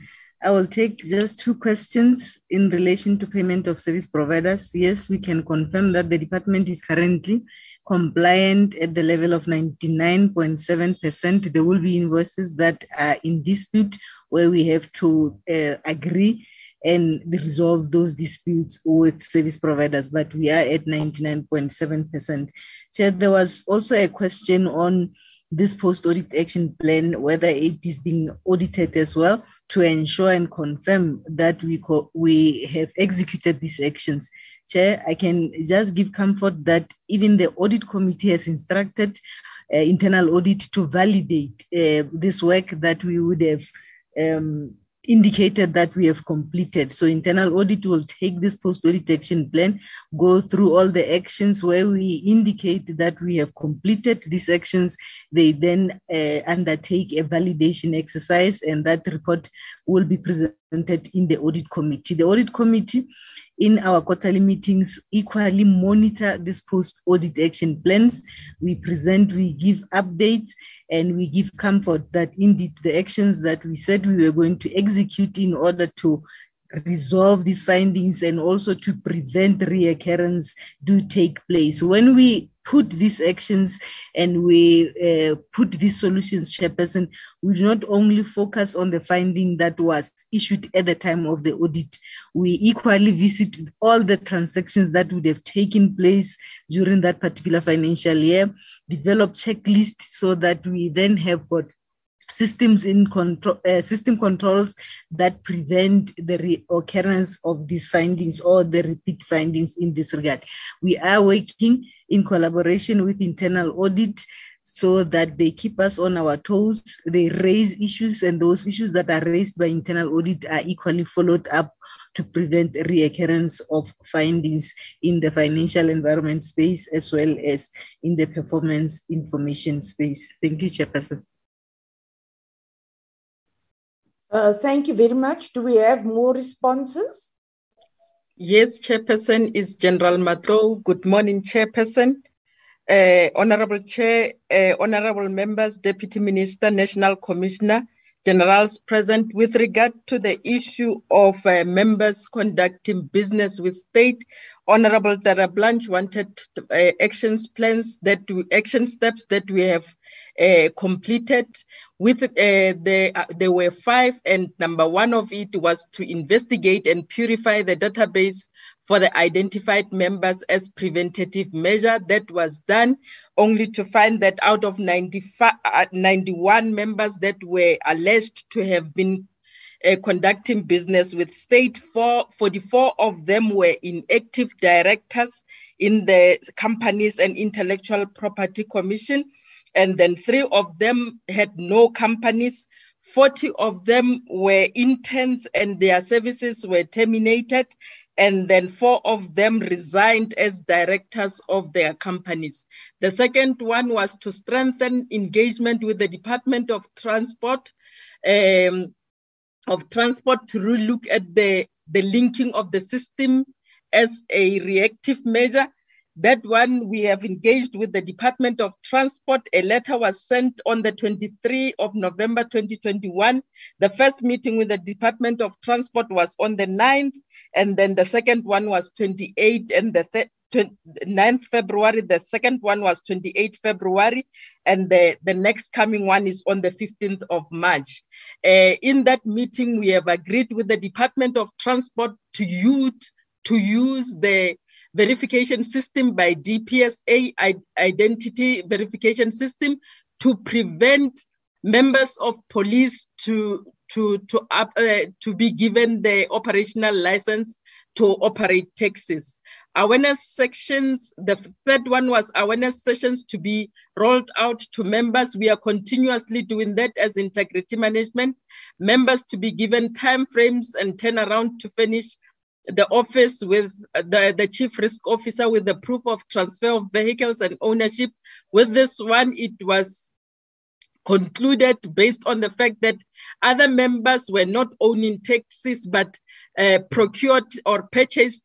I will take just two questions in relation to payment of service providers. Yes, we can confirm that the department is currently compliant at the level of 99.7%. There will be invoices that are in dispute where we have to uh, agree and resolve those disputes with service providers, but we are at 99.7%. So there was also a question on this post audit action plan, whether it is being audited as well to ensure and confirm that we, co- we have executed these actions. Chair, I can just give comfort that even the audit committee has instructed uh, internal audit to validate uh, this work that we would have um, indicated that we have completed. So internal audit will take this post-audit action plan, go through all the actions where we indicate that we have completed these actions. They then uh, undertake a validation exercise and that report will be presented in the audit committee. The audit committee in our quarterly meetings equally monitor these post audit action plans. We present, we give updates, and we give comfort that indeed the actions that we said we were going to execute in order to resolve these findings and also to prevent reoccurrence do take place. When we put these actions and we uh, put these solutions, Chairperson, we not only focus on the finding that was issued at the time of the audit, we equally visit all the transactions that would have taken place during that particular financial year, develop checklists so that we then have got systems in control, uh, system controls that prevent the reoccurrence of these findings or the repeat findings in this regard. We are working in collaboration with internal audit so that they keep us on our toes. They raise issues, and those issues that are raised by internal audit are equally followed up to prevent reoccurrence of findings in the financial environment space as well as in the performance information space. Thank you, Chairperson. Uh, thank you very much. Do we have more responses? Yes, Chairperson is General Matlo. Good morning, Chairperson. Uh, Honorable Chair, uh, Honorable Members, Deputy Minister, National Commissioner, Generals present with regard to the issue of uh, members conducting business with state. Honorable Terblanche wanted uh, actions plans that we, action steps that we have uh, completed with uh, the, uh, there were five and number one of it was to investigate and purify the database for the identified members as preventative measure that was done only to find that out of 95, uh, 91 members that were alleged to have been uh, conducting business with state, four, 44 of them were inactive directors in the Companies and Intellectual Property Commission and then three of them had no companies. 40 of them were interns and their services were terminated. And then four of them resigned as directors of their companies. The second one was to strengthen engagement with the Department of Transport, um, of Transport to look at the, the linking of the system as a reactive measure that one, we have engaged with the Department of Transport. A letter was sent on the 23 of November 2021. The first meeting with the Department of Transport was on the 9th, and then the second one was 28, and the th- 9th February. The second one was 28 February, and the, the next coming one is on the 15th of March. Uh, in that meeting, we have agreed with the Department of Transport to use to use the verification system by DPSA identity verification system to prevent members of police to to to uh, to be given the operational license to operate taxis. Awareness sections. The third one was awareness sessions to be rolled out to members. We are continuously doing that as integrity management. Members to be given time frames and turn around to finish the office with the, the chief risk officer with the proof of transfer of vehicles and ownership. With this one, it was concluded based on the fact that other members were not owning taxis but uh, procured or purchased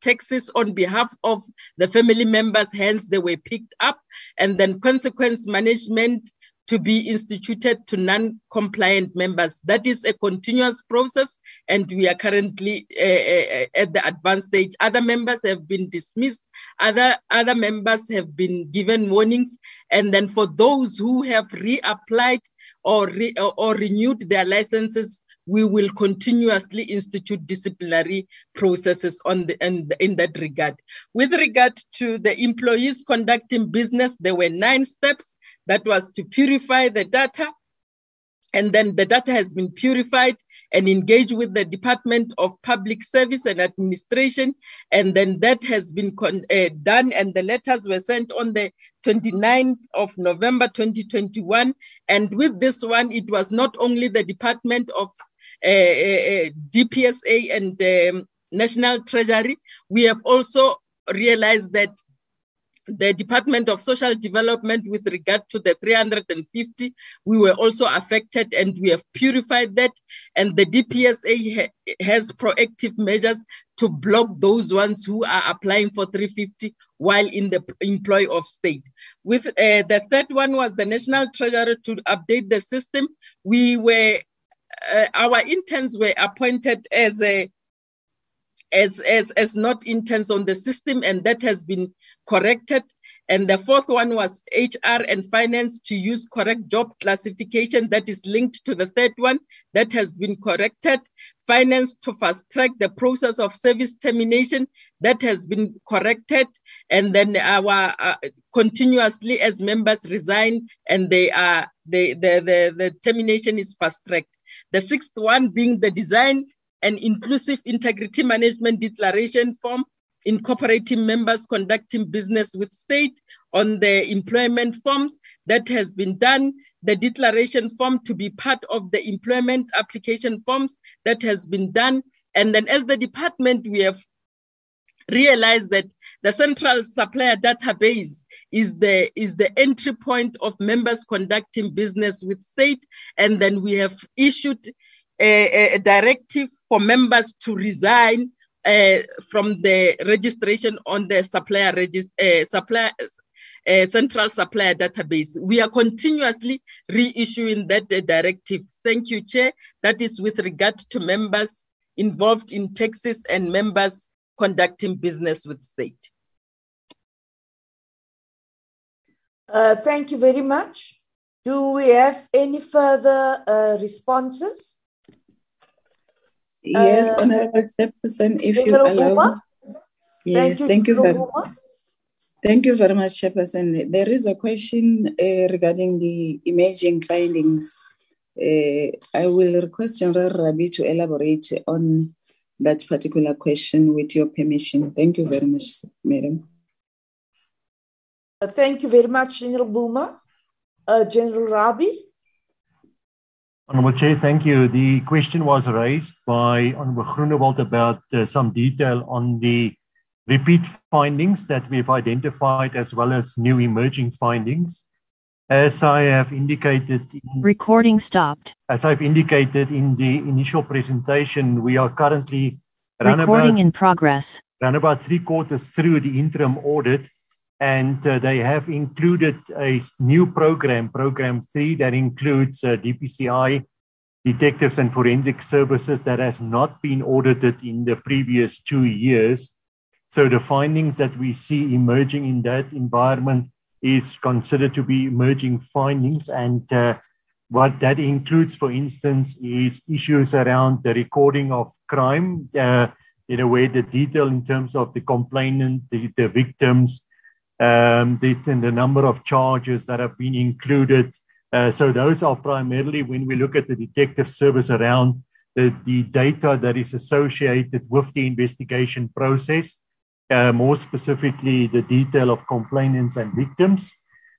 taxis on behalf of the family members, hence they were picked up. And then consequence management to be instituted to non-compliant members. That is a continuous process, and we are currently uh, at the advanced stage. Other members have been dismissed. Other other members have been given warnings, and then for those who have reapplied or re, or renewed their licenses, we will continuously institute disciplinary processes on the, in, in that regard. With regard to the employees conducting business, there were nine steps that was to purify the data. And then the data has been purified and engaged with the Department of Public Service and Administration. And then that has been uh, done, and the letters were sent on the 29th of November 2021. And with this one, it was not only the Department of DPSA and um, National Treasury, we have also realized that the Department of Social Development with regard to the 350, we were also affected and we have purified that. And the DPSA ha has proactive measures to block those ones who are applying for 350 while in the employ of state. With uh, the third one was the National Treasury to update the system. We were, uh, our interns were appointed as a as, as, as not interns on the system, and that has been corrected. And the fourth one was HR and finance to use correct job classification that is linked to the third one that has been corrected. Finance to fast track the process of service termination that has been corrected. And then our uh, continuously as members resign and they are, they, the, the, the termination is fast tracked. The sixth one being the design and inclusive integrity management declaration form incorporating members conducting business with state on the employment forms that has been done the declaration form to be part of the employment application forms that has been done. And then as the department we have realized that the central supplier database is the is the entry point of members conducting business with state. And then we have issued a, a directive for members to resign uh, from the registration on the supplier regist- uh, supplier uh, central supplier database. We are continuously reissuing that directive. Thank you, Chair. That is with regard to members involved in taxes and members conducting business with state. Uh, thank you very much. Do we have any further uh, responses? Yes, Uh, Honorable Chairperson, if you allow. Yes, you, thank you very Buma. Thank you very much, Chairperson. There is a question uh, regarding the imaging findings. Uh, I will request General Rabie to elaborate on that particular question with your permission. Thank you very much, Madam. Uh, thank you very much, General Buma. Uh, General Rabie? Honorable Chair, thank you. The question was raised by Honorable Groenewald about uh, some detail on the repeat findings that we've identified as well as new emerging findings. As I have indicated in Recording stopped. As I've indicated in the initial presentation, we are currently Recording about, in progress. around about three quarters through the interim audit, and uh, they have included a new program, Program 3, that includes uh, DPCI, detectives and forensic services that has not been audited in the previous two years. So the findings that we see emerging in that environment is considered to be emerging findings. And uh, what that includes, for instance, is issues around the recording of crime, uh, in a way, the detail in terms of the complainant, the, the victims, um, the, and the number of charges that have been included. Uh, so those are primarily when we look at the detective service around the, the data that is associated with the investigation process, uh, more specifically the detail of complainants and victims.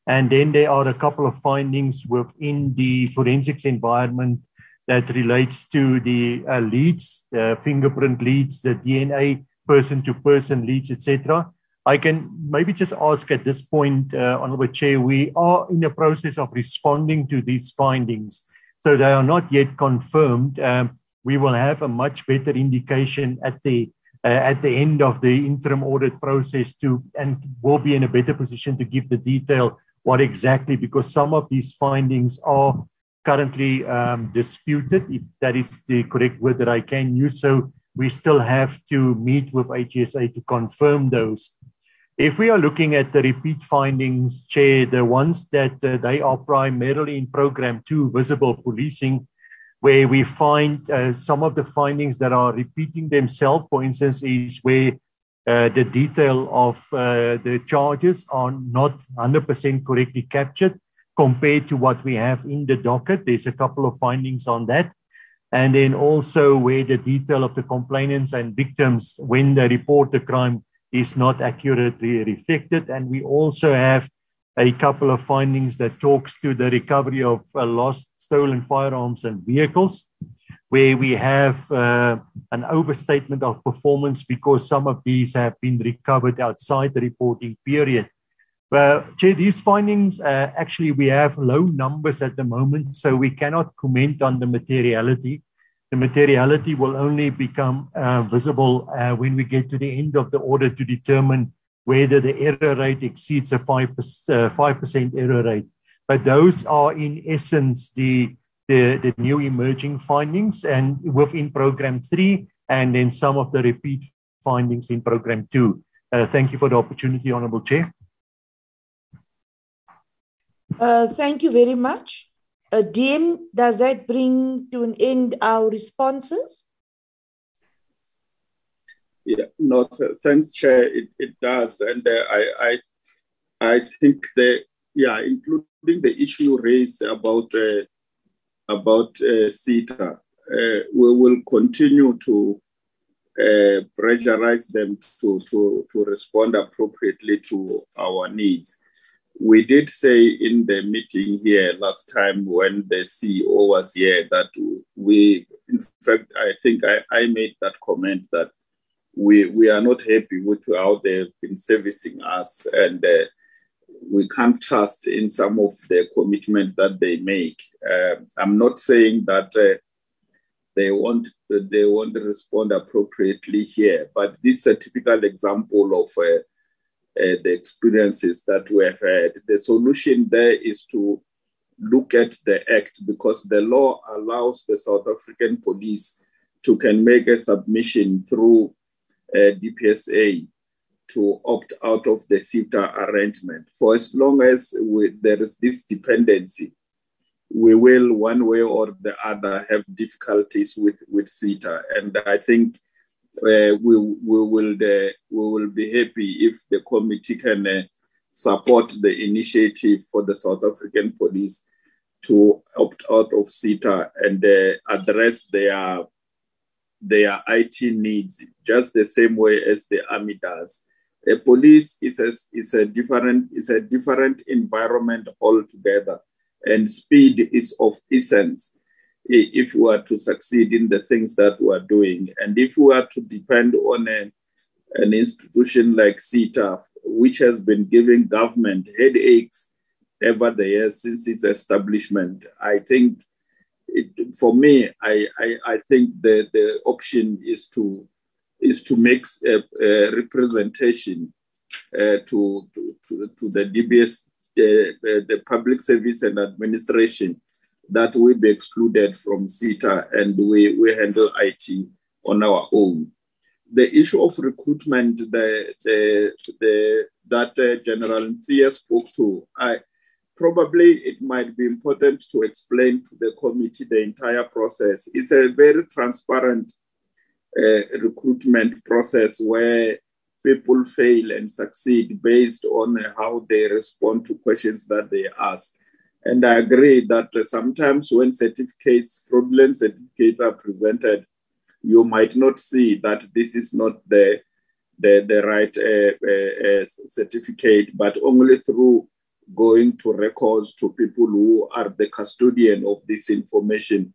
And then there are a couple of findings within the forensics environment that relates to the uh, leads, uh, fingerprint leads, the DNA person-to-person leads, etc. I can maybe just ask at this point, uh, Honorable Chair, we are in the process of responding to these findings. So they are not yet confirmed. Um, we will have a much better indication at the uh, at the end of the interim audit process to and will be in a better position to give the detail what exactly because some of these findings are currently um, disputed if that is the correct word that I can use so we still have to meet with HSA to confirm those if we are looking at the repeat findings, Chair, the ones that uh, they are primarily in Program 2, Visible Policing, where we find uh, some of the findings that are repeating themselves, for instance, is where uh, the detail of uh, the charges are not 100% correctly captured compared to what we have in the docket. There's a couple of findings on that. And then also where the detail of the complainants and victims when they report the crime is not accurately reflected. And we also have a couple of findings that talks to the recovery of uh, lost stolen firearms and vehicles. where we have uh, an overstatement of performance because some of these have been recovered outside the reporting period. Well, Chair, these findings, uh, actually, we have low numbers at the moment, so we cannot comment on the materiality. The materiality will only become uh, visible uh, when we get to the end of the audit to determine whether the error rate exceeds a 5%, 5% uh, error rate. But those are, in essence, the, the, the new emerging findings and within program three, and then some of the repeat findings in program two. Uh, thank you for the opportunity, Honorable Chair. Uh, thank you very much. Uh, DM, does that bring to an end our responses? Yeah, no, th- thanks, Chair. It, it does, and uh, I, I, I think the yeah, including the issue raised about uh, about uh, SITA, uh, we will continue to uh, pressurize them to, to to respond appropriately to our needs we did say in the meeting here last time when the CEO was here that we, in fact, I think I, I made that comment that we, we are not happy with how they've been servicing us and uh, we can't trust in some of the commitment that they make. Uh, I'm not saying that uh, they won't they won't respond appropriately here, but this is a typical example of uh, uh, the experiences that we have had. The solution there is to look at the act because the law allows the South African police to can make a submission through uh, DPSA to opt out of the SITA arrangement. For as long as we, there is this dependency, we will, one way or the other, have difficulties with, with SITA. And I think we, we, will, we will be happy if the committee can uh, support the initiative for the South African police to opt out of SITA and uh, address their, their IT needs just the same way as the army does. A police is a, is a different is a different environment altogether, and speed is of essence if we are to succeed in the things that we are doing. And if we are to depend on a, an institution like SITA, which has been giving government headaches over the years since its establishment, I think it, for me, I, I, I, think the, the option is to is to make a, a representation uh, to, to, to, the DBS, the, the, the Public Service and Administration, that will be excluded from SITA and we, we handle IT on our own. The issue of recruitment the, the, the, that uh, General Nsia spoke to, I, probably it might be important to explain to the committee the entire process. It's a very transparent uh, recruitment process where people fail and succeed based on how they respond to questions that they ask. And I agree that sometimes when certificates, fraudulent certificates are presented, you might not see that this is not the, the, the right uh, uh, uh, certificate, but only through going to records to people who are the custodian of this information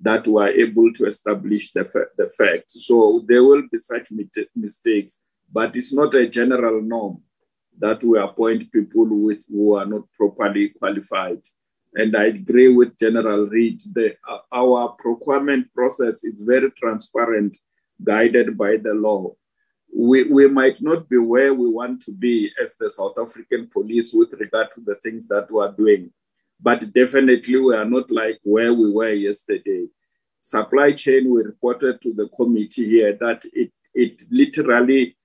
that were able to establish the, the facts. So there will be such mistakes, but it's not a general norm that we appoint people with, who are not properly qualified. And I agree with General Reid. The, uh, our procurement process is very transparent, guided by the law. We, we might not be where we want to be as the South African police with regard to the things that we are doing, but definitely we are not like where we were yesterday. Supply chain, we reported to the committee here that it, it literally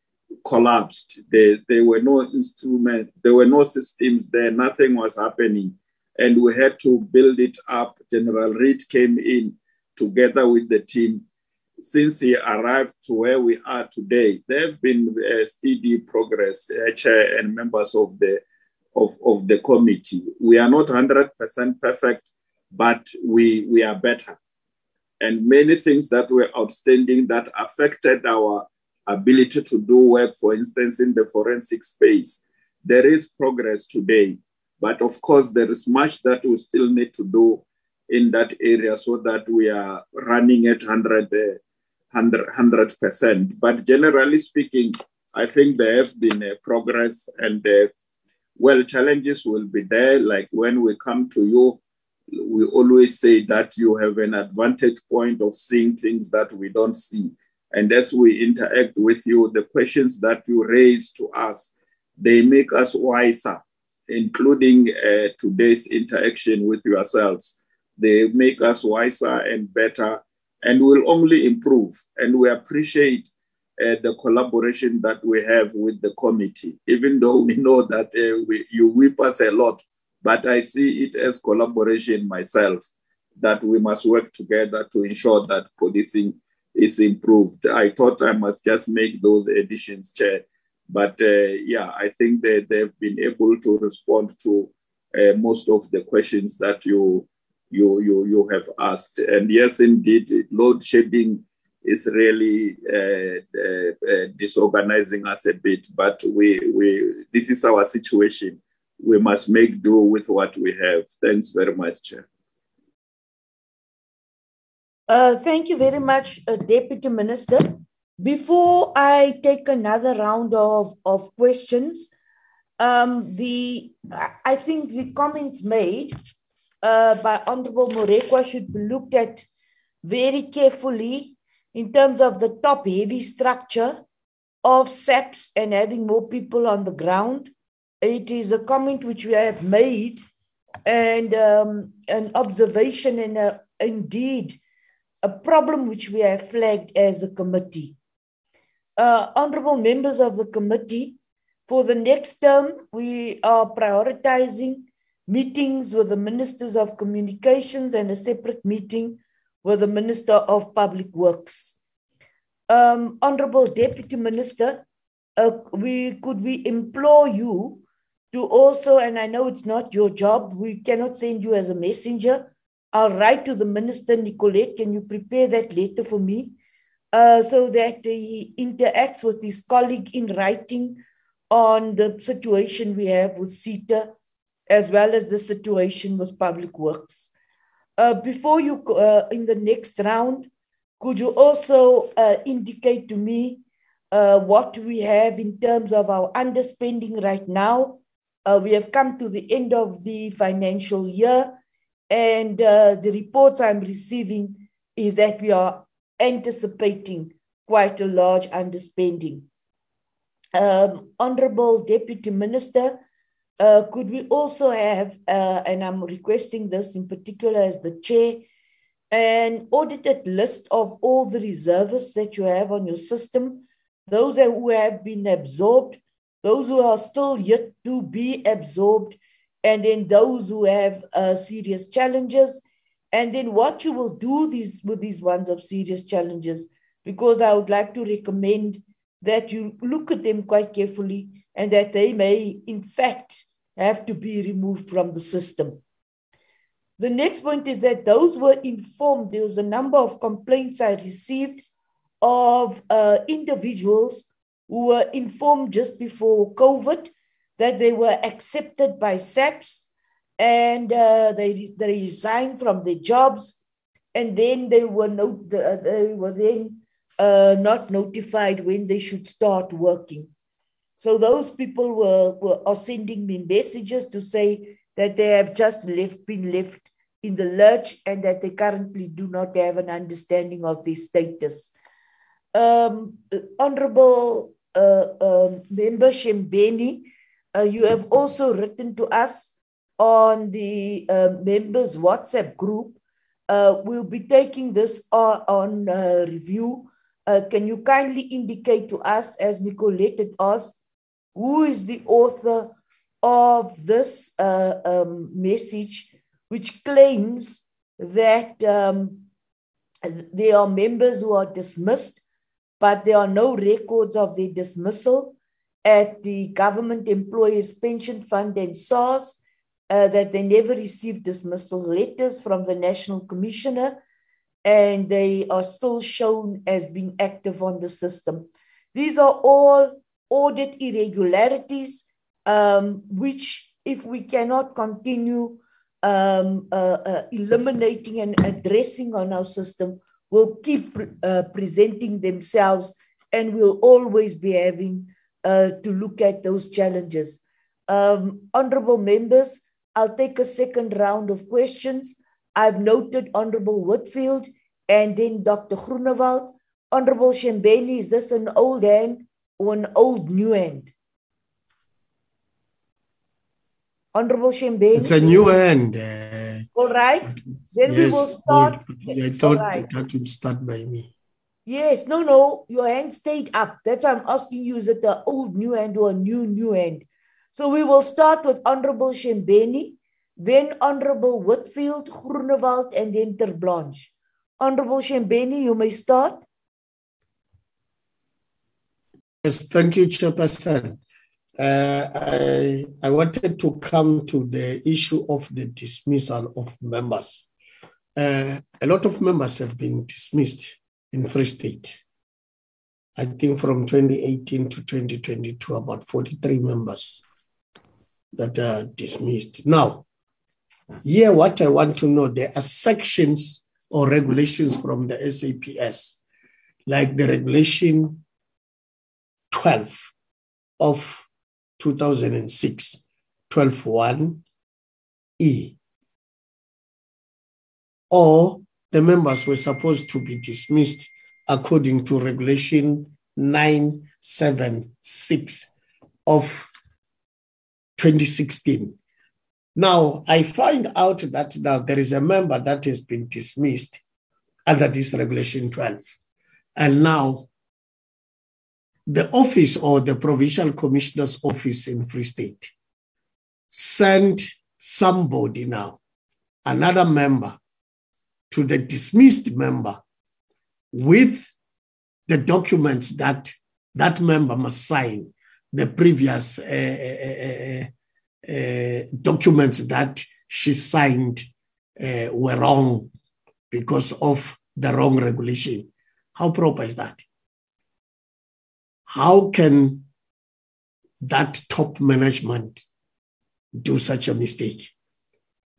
collapsed. There, there were no instruments, there were no systems there, nothing was happening. And we had to build it up. General Reid came in together with the team. Since he arrived to where we are today, there have been uh, steady progress, uh, chair and members of the of, of the committee. We are not 100% perfect, but we, we are better. And many things that were outstanding that affected our ability to do work, for instance, in the forensic space. There is progress today, but of course, there is much that we still need to do in that area so that we are running at 100, 100 percent. But generally speaking, I think there has been progress and uh, well, challenges will be there. Like when we come to you, we always say that you have an advantage point of seeing things that we don't see. And as we interact with you, the questions that you raise to us, they make us wiser, including uh, today's interaction with yourselves. They make us wiser and better and will only improve. And we appreciate uh, the collaboration that we have with the committee, even though we know that uh, we, you whip us a lot, but I see it as collaboration myself, that we must work together to ensure that policing is improved. I thought I must just make those additions, Chair. But uh, yeah, I think that they've been able to respond to uh, most of the questions that you you you you have asked. And yes, indeed, load shedding is really uh, uh, uh, disorganizing us a bit. But we we this is our situation. We must make do with what we have. Thanks very much, Chair. Uh, thank you very much, uh, Deputy Minister. Before I take another round of, of questions, um, the I think the comments made uh, by Honorable Marekwa should be looked at very carefully in terms of the top heavy structure of SAPS and having more people on the ground. It is a comment which we have made and um, an observation and indeed a problem which we have flagged as a committee. Uh, honorable members of the committee, for the next term, we are prioritizing meetings with the ministers of communications and a separate meeting with the Minister of Public Works. Um, Honorable Deputy Minister, uh, we could we implore you to also, and I know it's not your job, we cannot send you as a messenger, I'll write to the minister, Nicolette. Can you prepare that letter for me? Uh, so that he interacts with his colleague in writing on the situation we have with SITA, as well as the situation with public works. Uh, before you, uh, in the next round, could you also uh, indicate to me uh, what we have in terms of our underspending right now? Uh, we have come to the end of the financial year. And uh, the reports I'm receiving is that we are anticipating quite a large underspending. Um, Honorable Deputy Minister, uh, could we also have, uh, and I'm requesting this in particular as the chair, an audited list of all the reservists that you have on your system, those who have been absorbed, those who are still yet to be absorbed, and then those who have uh, serious challenges, and then what you will do these with these ones of serious challenges, because I would like to recommend that you look at them quite carefully and that they may, in fact, have to be removed from the system. The next point is that those were informed. There was a number of complaints I received of uh, individuals who were informed just before COVID that they were accepted by SAPS and uh, they, they resigned from their jobs and then they were, not, they were then uh, not notified when they should start working. So those people were, were are sending me messages to say that they have just left, been left in the lurch and that they currently do not have an understanding of their status. Um, Honorable uh, um, Member Shembeni uh, you have also written to us on the uh, members WhatsApp group. Uh, we'll be taking this on, on uh, review. Uh, can you kindly indicate to us, as Nicolette had asked, who is the author of this uh, um, message, which claims that um, there are members who are dismissed, but there are no records of their dismissal at the Government Employees Pension Fund and SARS uh, that they never received dismissal letters from the National Commissioner and they are still shown as being active on the system. These are all audit irregularities, um, which, if we cannot continue um, uh, uh, eliminating and addressing on our system will keep uh, presenting themselves and we'll always be having uh, to look at those challenges. Um, honorable members, I'll take a second round of questions. I've noted Honorable Whitfield and then Dr. Groenewald. Honorable Shembeni, is this an old hand or an old new hand? Honorable Shembeni? It's a new hand. Uh, All right. Then yes, we will start. I thought right. that would start by me. Yes, no, no, your hand stayed up. That's why I'm asking you, is it the old new hand or a new new hand? So we will start with Honorable Shembeni, then Honorable Whitfield, Groenewald, and then Terblanche. Honorable Shembeni, you may start. Yes, thank you, Chairperson. Uh, I, I wanted to come to the issue of the dismissal of members. Uh, a lot of members have been dismissed in Free State. I think from 2018 to 2022, about 43 members that are dismissed. Now, here, what I want to know there are sections or regulations from the SAPS, like the regulation 12 of 2006, 12.1e, or the members were supposed to be dismissed according to regulation 976 of 2016. Now, I find out that now there is a member that has been dismissed under this regulation 12. And now the office or the provincial commissioner's office in Free State sent somebody now, another member, to the dismissed member with the documents that that member must sign, the previous uh, uh, uh, documents that she signed were wrong because of the wrong regulation. How proper is that? How can that top management do such a mistake?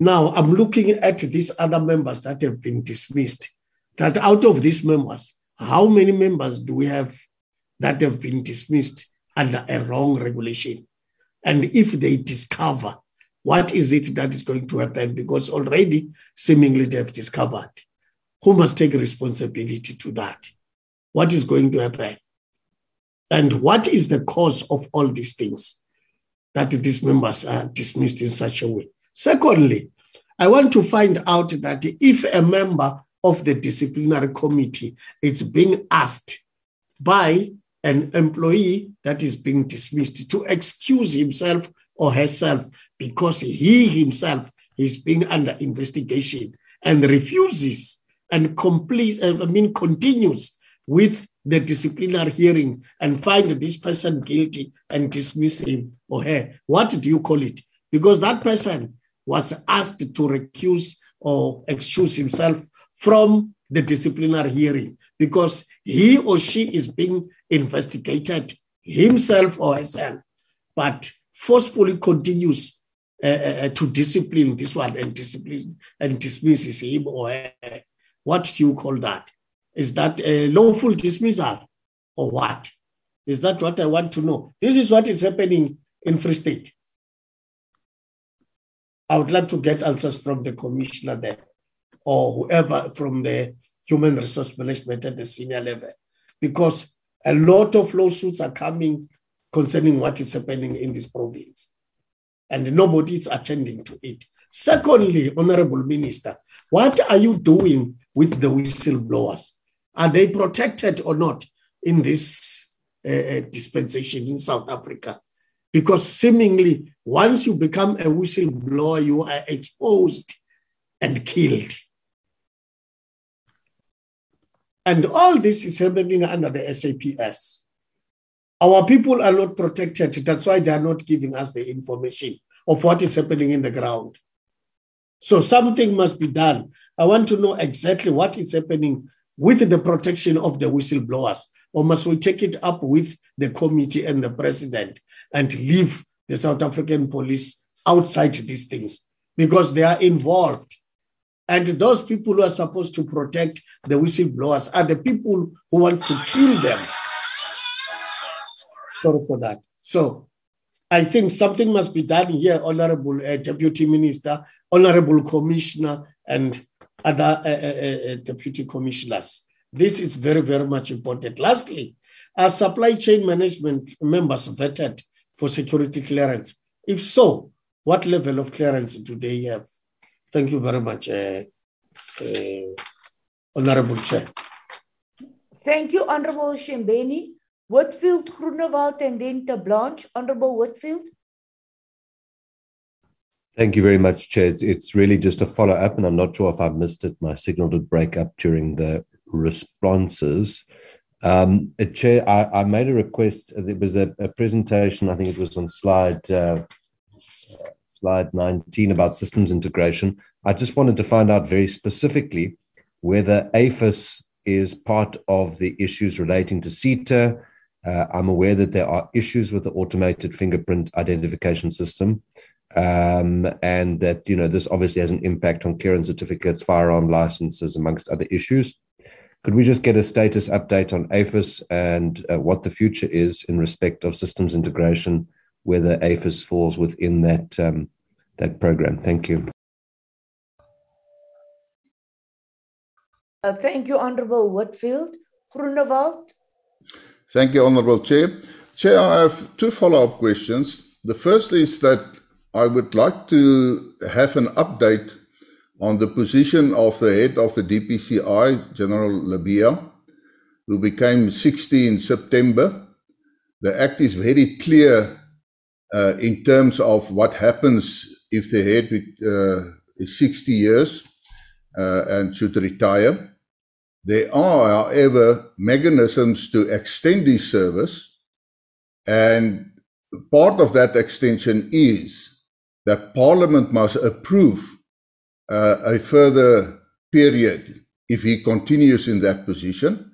Now, I'm looking at these other members that have been dismissed. That out of these members, how many members do we have that have been dismissed under a wrong regulation? And if they discover, what is it that is going to happen? Because already, seemingly, they've discovered. Who must take responsibility to that? What is going to happen? And what is the cause of all these things that these members are dismissed in such a way? Secondly, I want to find out that if a member of the disciplinary committee is being asked by an employee that is being dismissed to excuse himself or herself because he himself is being under investigation and refuses and completes, I mean, continues with the disciplinary hearing and find this person guilty and dismiss him or her. What do you call it? Because that person was asked to recuse or excuse himself from the disciplinary hearing because he or she is being investigated himself or herself, but forcefully continues uh, uh, to discipline this one and discipline and dismisses him or her. What do you call that? Is that a lawful dismissal or what? Is that what I want to know? This is what is happening in Free State. I would like to get answers from the commissioner there or whoever from the human resource management at the senior level, because a lot of lawsuits are coming concerning what is happening in this province, and nobody is attending to it. Secondly, Honorable Minister, what are you doing with the whistleblowers? Are they protected or not in this uh, dispensation in South Africa? Because seemingly, once you become a whistleblower, you are exposed and killed. And all this is happening under the SAPS. Our people are not protected. That's why they are not giving us the information of what is happening in the ground. So something must be done. I want to know exactly what is happening with the protection of the whistleblowers. Or must we take it up with the committee and the president and leave the South African police outside these things? because they are involved. And those people who are supposed to protect the whistleblowers are the people who want to kill them. Sorry for that. So I think something must be done here, Honorable uh, Deputy Minister, Honorable Commissioner, and other uh, uh, uh Deputy Commissioners. This is very, very much important. Lastly, are supply chain management members vetted for security clearance? If so, what level of clearance do they have? Thank you very much, uh, uh, Honorable Chair. Thank you, Honorable Shembeni. Whitfield, Groenewald, and then Terblanche. Honorable Whitfield. Thank you very much, Chair. It's, it's really just a follow up, and I'm not sure if I missed it. My signal did break up during the responses. Um, Chair, I, I, made a request. There was a, a, presentation, I think it was on slide uh, slide 19 about systems integration. I just wanted to find out very specifically whether AFIS is part of the issues relating to SITA. Uh, I'm aware that there are issues with the automated fingerprint identification system. Um, and that you know this obviously has an impact on clearance certificates, firearm licenses, amongst other issues. Could we just get a status update on AFIS and uh, what the future is in respect of systems integration, whether AFIS falls within that um, that program? Thank you. Uh, thank you, Honorable Whitfield. Groenewald. Thank you, Honorable Chair. Chair, I have two follow-up questions. The first is that I would like to have an update on the position of the head of the DPCI, General Lebeya, who became 60 in September. The Act is very clear uh, in terms of what happens if the head uh, is 60 years uh, and should retire. There are, however, mechanisms to extend his service, and part of that extension is that Parliament must approve uh, a further period if he continues in that position.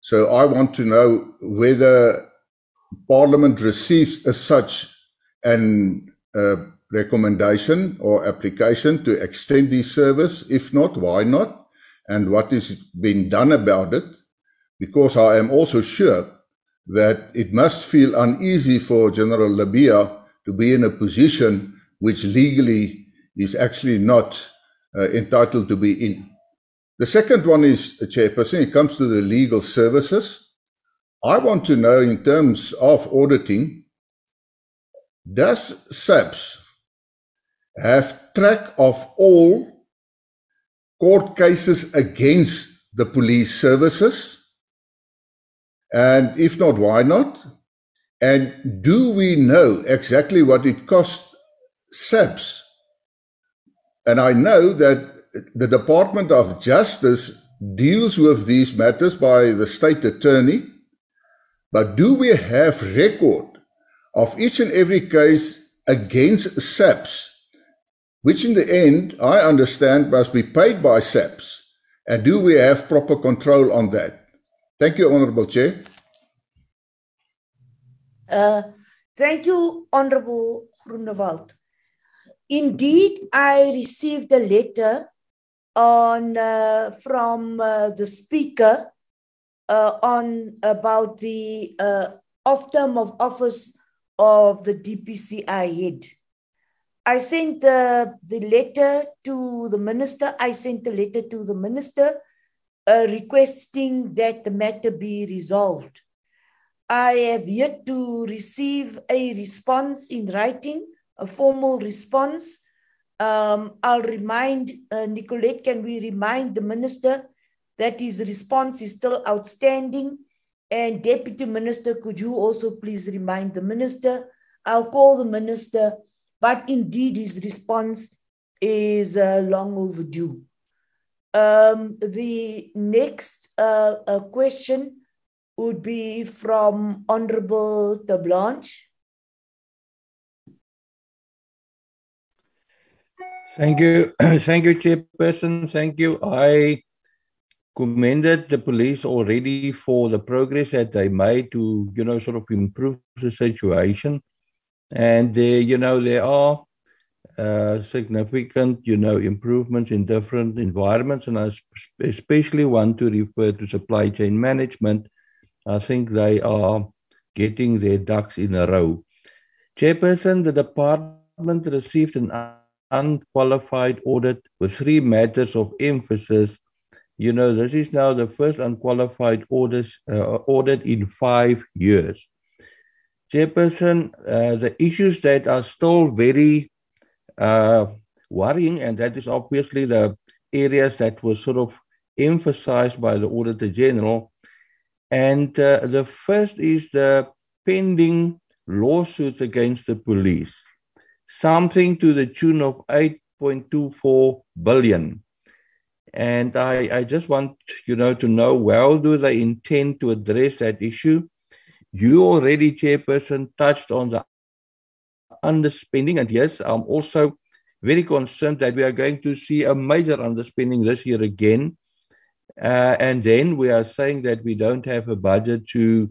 So I want to know whether Parliament receives as such an uh, recommendation or application to extend his service. If not, why not? And what is being done about it? Because I am also sure that it must feel uneasy for General Lebeya to be in a position which legally is actually not entitled to be in. The second one is, uh, Chairperson, it comes to the legal services. I want to know, in terms of auditing, does SAPS have track of all court cases against the police services? And if not, why not? And do we know exactly what it costs SAPS and I know that the Department of Justice deals with these matters by the state attorney. But do we have record of each and every case against SAPS, which in the end, I understand, must be paid by SAPS? And do we have proper control on that? Thank you, Honorable Chair. Uh, thank you, Honorable Groenewald. Indeed, I received a letter on uh, from uh, the speaker uh, on about the uh, off term of office of the DPCI head. I sent the, the letter to the minister. I sent a letter to the minister uh, requesting that the matter be resolved. I have yet to receive a response in writing a formal response. Um, I'll remind uh, Nicolette, can we remind the minister that his response is still outstanding? And Deputy Minister, could you also please remind the minister? I'll call the minister, but indeed his response is uh, long overdue. Um, the next uh, uh question would be from Honorable Terblanche. Thank you. Thank you, Chairperson. Thank you. I commended the police already for the progress that they made to, you know, sort of improve the situation. And there, you know, there are uh, significant, you know, improvements in different environments, and I especially want to refer to supply chain management. I think they are getting their ducks in a row. Chairperson, the department received an unqualified audit with three matters of emphasis. You know, this is now the first unqualified audit, uh, audit in five years. Chairperson, uh, the issues that are still very uh, worrying, and that is obviously the areas that were sort of emphasized by the Auditor General. And uh, the first is the pending lawsuits against the police, something to the tune of 8.24 billion. And I, I just want you know to know well do they intend to address that issue? You already, Chairperson, touched on the underspending. And yes, I'm also very concerned that we are going to see a major underspending this year again. Uh, and then we are saying that we don't have a budget to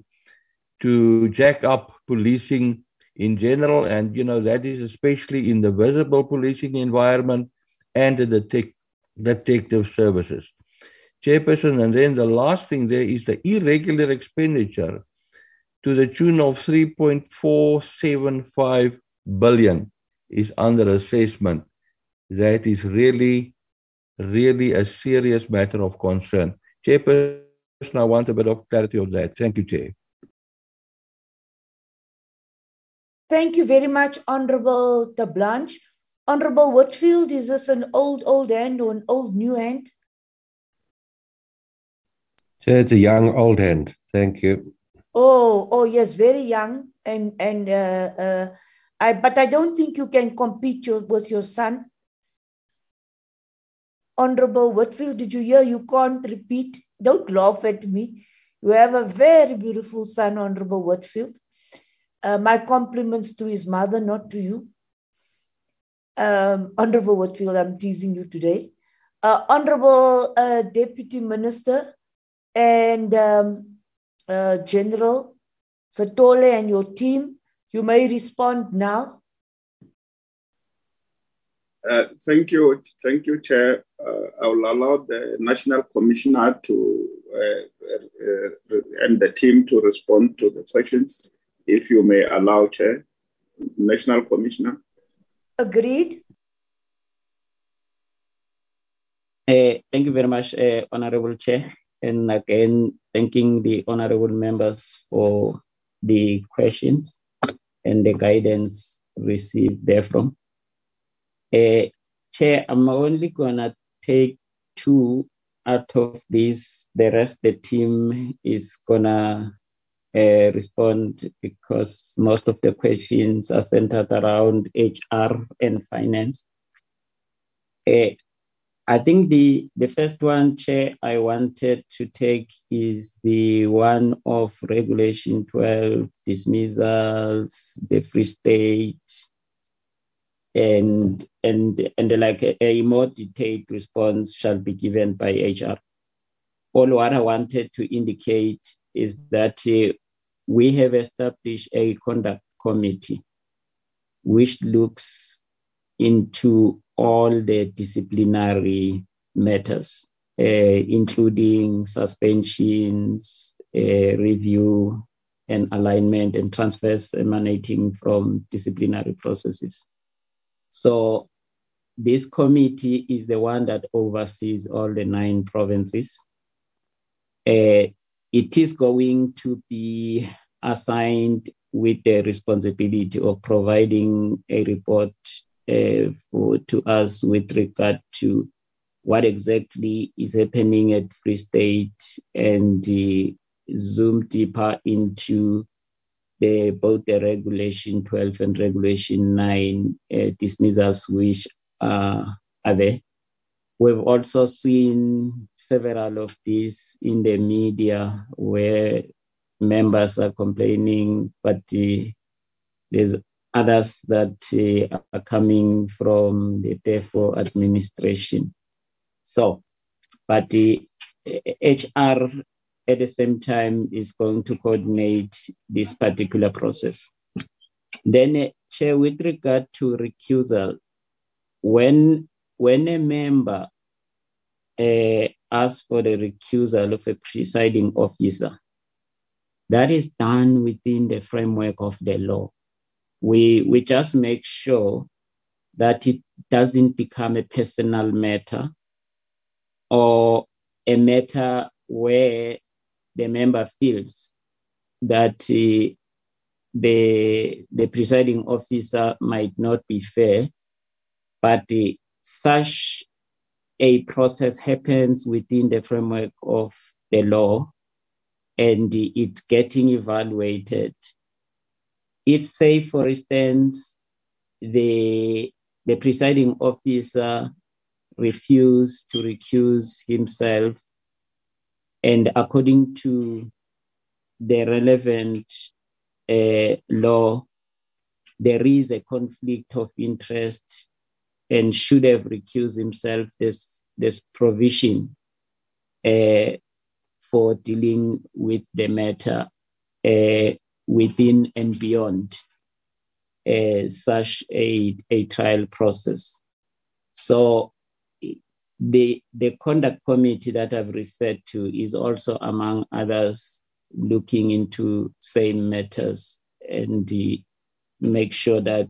to jack up policing in general, and you know that is especially in the visible policing environment and the detect, detective services. Chairperson, and then the last thing there is the irregular expenditure to the tune of 3.475 billion is under assessment. That is really, really a serious matter of concern. Chairperson, I want a bit of clarity on that. Thank you, Chair. Thank you very much, Honorable Terblanche. Honorable Whitfield, is this an old, old hand or an old, new hand? Chair, it's a young, old hand. Thank you. Oh, oh yes, very young, and and uh, uh, I, but I don't think you can compete your, with your son. Honorable Whitfield, did you hear? You can't repeat. Don't laugh at me. You have a very beautiful son, Honorable Whitfield. Uh, my compliments to his mother, not to you. Um, Honorable Whitfield, I'm teasing you today. Uh, Honorable uh, Deputy Minister and um, uh, General Sithole and your team, you may respond now. Uh, thank you, thank you, Chair. Uh, I will allow the National Commissioner to and the team to respond to the questions, if you may allow, Chair. National Commissioner. Agreed. Uh, thank you very much, uh, Honorable Chair. And again, thanking the honorable members for the questions and the guidance received therefrom. Uh, Chair, I'm only gonna take two out of these. The rest, the team is gonna uh, respond because most of the questions are centered around HR and finance. Uh, I think the, the first one, Chair, I wanted to take is the one of Regulation 12 dismissals, the Free State, and and and like a, a, more detailed response shall be given by HR. All what I wanted to indicate is that uh, we have established a conduct committee which looks into all the disciplinary matters, uh, including suspensions, uh, review, and alignment and transfers emanating from disciplinary processes. So this committee is the one that oversees all the nine provinces. Uh, it is going to be assigned with the responsibility of providing a report uh, for, to us with regard to what exactly is happening at Free State and uh, zoom deeper into the, both the Regulation 12 and Regulation 9 uh, dismissals which are there. We've also seen several of these in the media where members are complaining, but uh, there's others that uh, are coming from the DEFO administration. So, but the HR at the same time is going to coordinate this particular process. Then, uh, Chair, with regard to recusal, when when a member uh, asks for the recusal of a presiding officer, that is done within the framework of the law. We we just make sure that it doesn't become a personal matter or a matter where the member feels that uh, the the presiding officer might not be fair, but uh, such a process happens within the framework of the law and it's getting evaluated. If, say, for instance, the the presiding officer refused to recuse himself, and according to the relevant uh, law, there is a conflict of interest and should have recused himself. There's, there's provision uh, for dealing with the matter uh, within and beyond uh, such a, a trial process. So the, the conduct committee that I've referred to is also among others looking into same matters and make sure that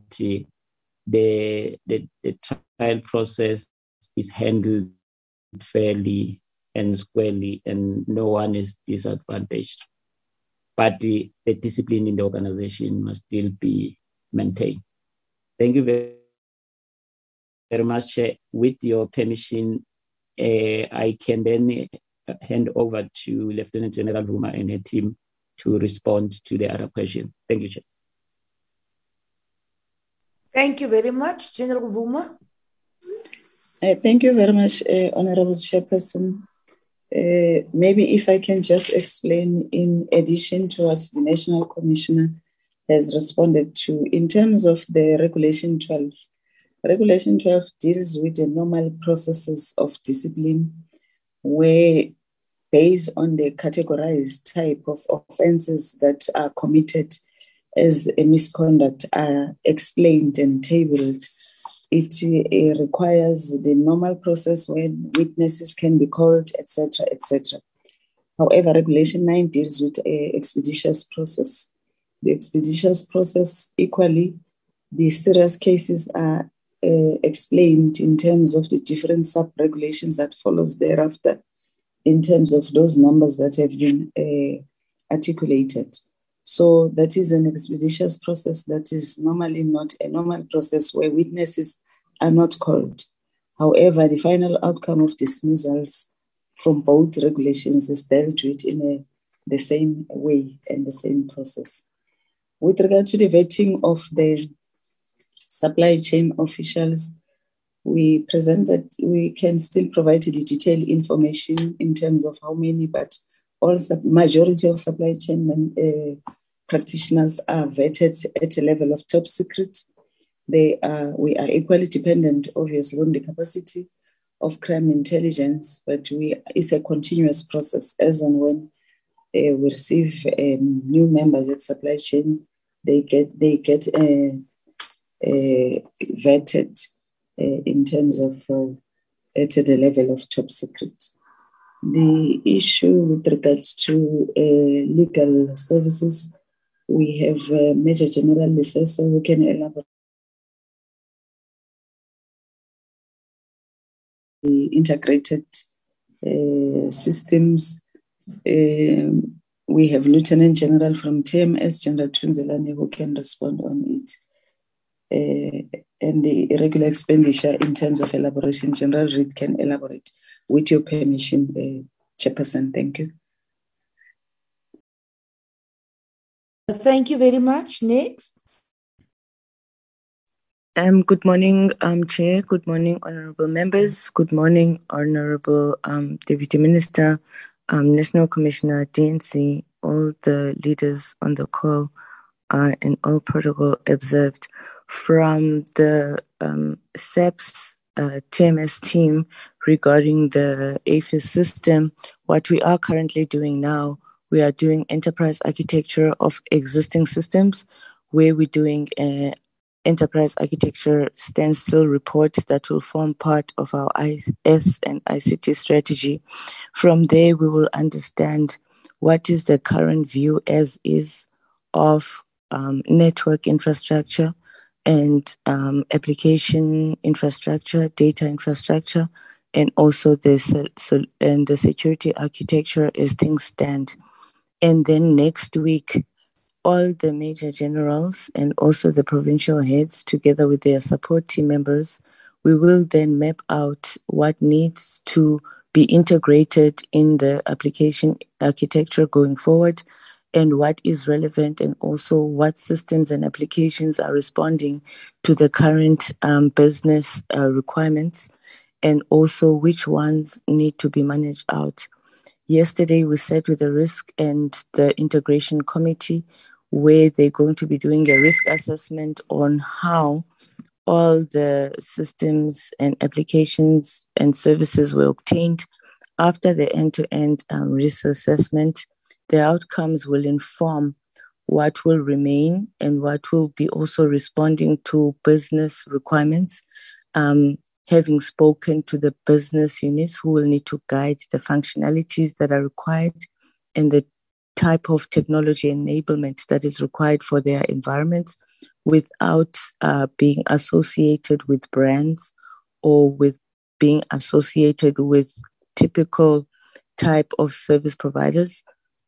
the, the, the trial process is handled fairly and squarely and no one is disadvantaged. But the, the discipline in the organization must still be maintained. Thank you very, very much. With your permission, uh, I can then hand over to Lieutenant General Vuma and her team to respond to the other question. Thank you, Chair. Thank you very much, General Vuma. Uh, thank you very much, uh, Honorable Chairperson. Uh, maybe if I can just explain, in addition to what the National Commissioner has responded to, in terms of the Regulation 12, Regulation 12 deals with the normal processes of discipline where based on the categorized type of offenses that are committed as a misconduct are explained and tabled. It, it requires the normal process when witnesses can be called, etc., etc. However, Regulation 9 deals with an expeditious process. The expeditious process, equally, the serious cases are uh, explained in terms of the different sub-regulations that follows thereafter in terms of those numbers that have been uh, articulated. So that is an expeditious process that is normally not a normal process where witnesses are not called. However, the final outcome of dismissals from both regulations is dealt with in a, the same way and the same process. With regard to the vetting of the supply chain officials, we presented, we can still provide the detailed information in terms of how many, but all majority of supply chain uh, practitioners are vetted at a level of top secret. They are, we are equally dependent, obviously, on the capacity of crime intelligence, but we it's a continuous process as and when uh, we receive um, new members at supply chain, they get they get uh, uh, vetted uh, in terms of uh, at the level of top secret. The issue with regards to legal services, we have Major General Leseso who can elaborate. The integrated uh, systems. Um, we have Lieutenant General from TMS, General Tunzelane, who can respond on it uh, and the irregular expenditure in terms of elaboration. General Reid can elaborate with your permission, uh, Chairperson. Thank you. Thank you very much. Next. Um, good morning, um, Chair. Good morning, honorable members. Good morning, honorable um, Deputy Minister, um, National Commissioner, DNC, all the leaders on the call, uh, and all protocol observed from the um, SAPS uh, TMS team regarding the AFIS system. What we are currently doing now, we are doing enterprise architecture of existing systems where we're doing a enterprise architecture standstill report that will form part of our IS and ICT strategy. From there, we will understand what is the current view as is of um, network infrastructure and um, application infrastructure, data infrastructure, and also the so, and the security architecture as things stand. And then next week, all the major generals and also the provincial heads, together with their support team members, we will then map out what needs to be integrated in the application architecture going forward and what is relevant and also what systems and applications are responding to the current um, business uh, requirements and also which ones need to be managed out. Yesterday, we sat with the risk and the integration committee where they're going to be doing a risk assessment on how all the systems and applications and services were obtained after the end to end risk assessment the outcomes will inform what will remain and what will be also responding to business requirements. Um, having spoken to the business units who will need to guide the functionalities that are required and the type of technology enablement that is required for their environments without uh, being associated with brands or with being associated with typical type of service providers.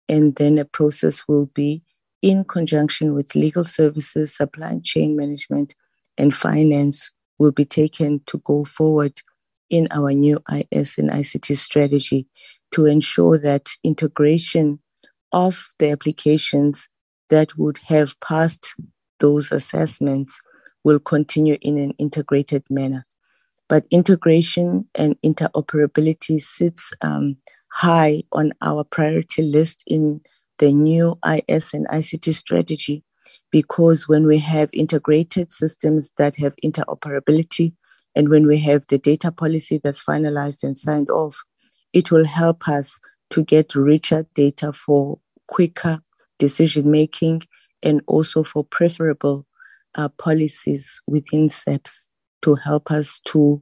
And then a process will be in conjunction with legal services, supply chain management, and finance will be taken to go forward in our new IS and ICT strategy to ensure that integration of the applications that would have passed those assessments will continue in an integrated manner. But integration and interoperability sits um, high on our priority list in the new IS and ICT strategy because when we have integrated systems that have interoperability and when we have the data policy that's finalized and signed off, it will help us to get richer data for quicker decision making and also for preferable uh, policies within SAPS to help us to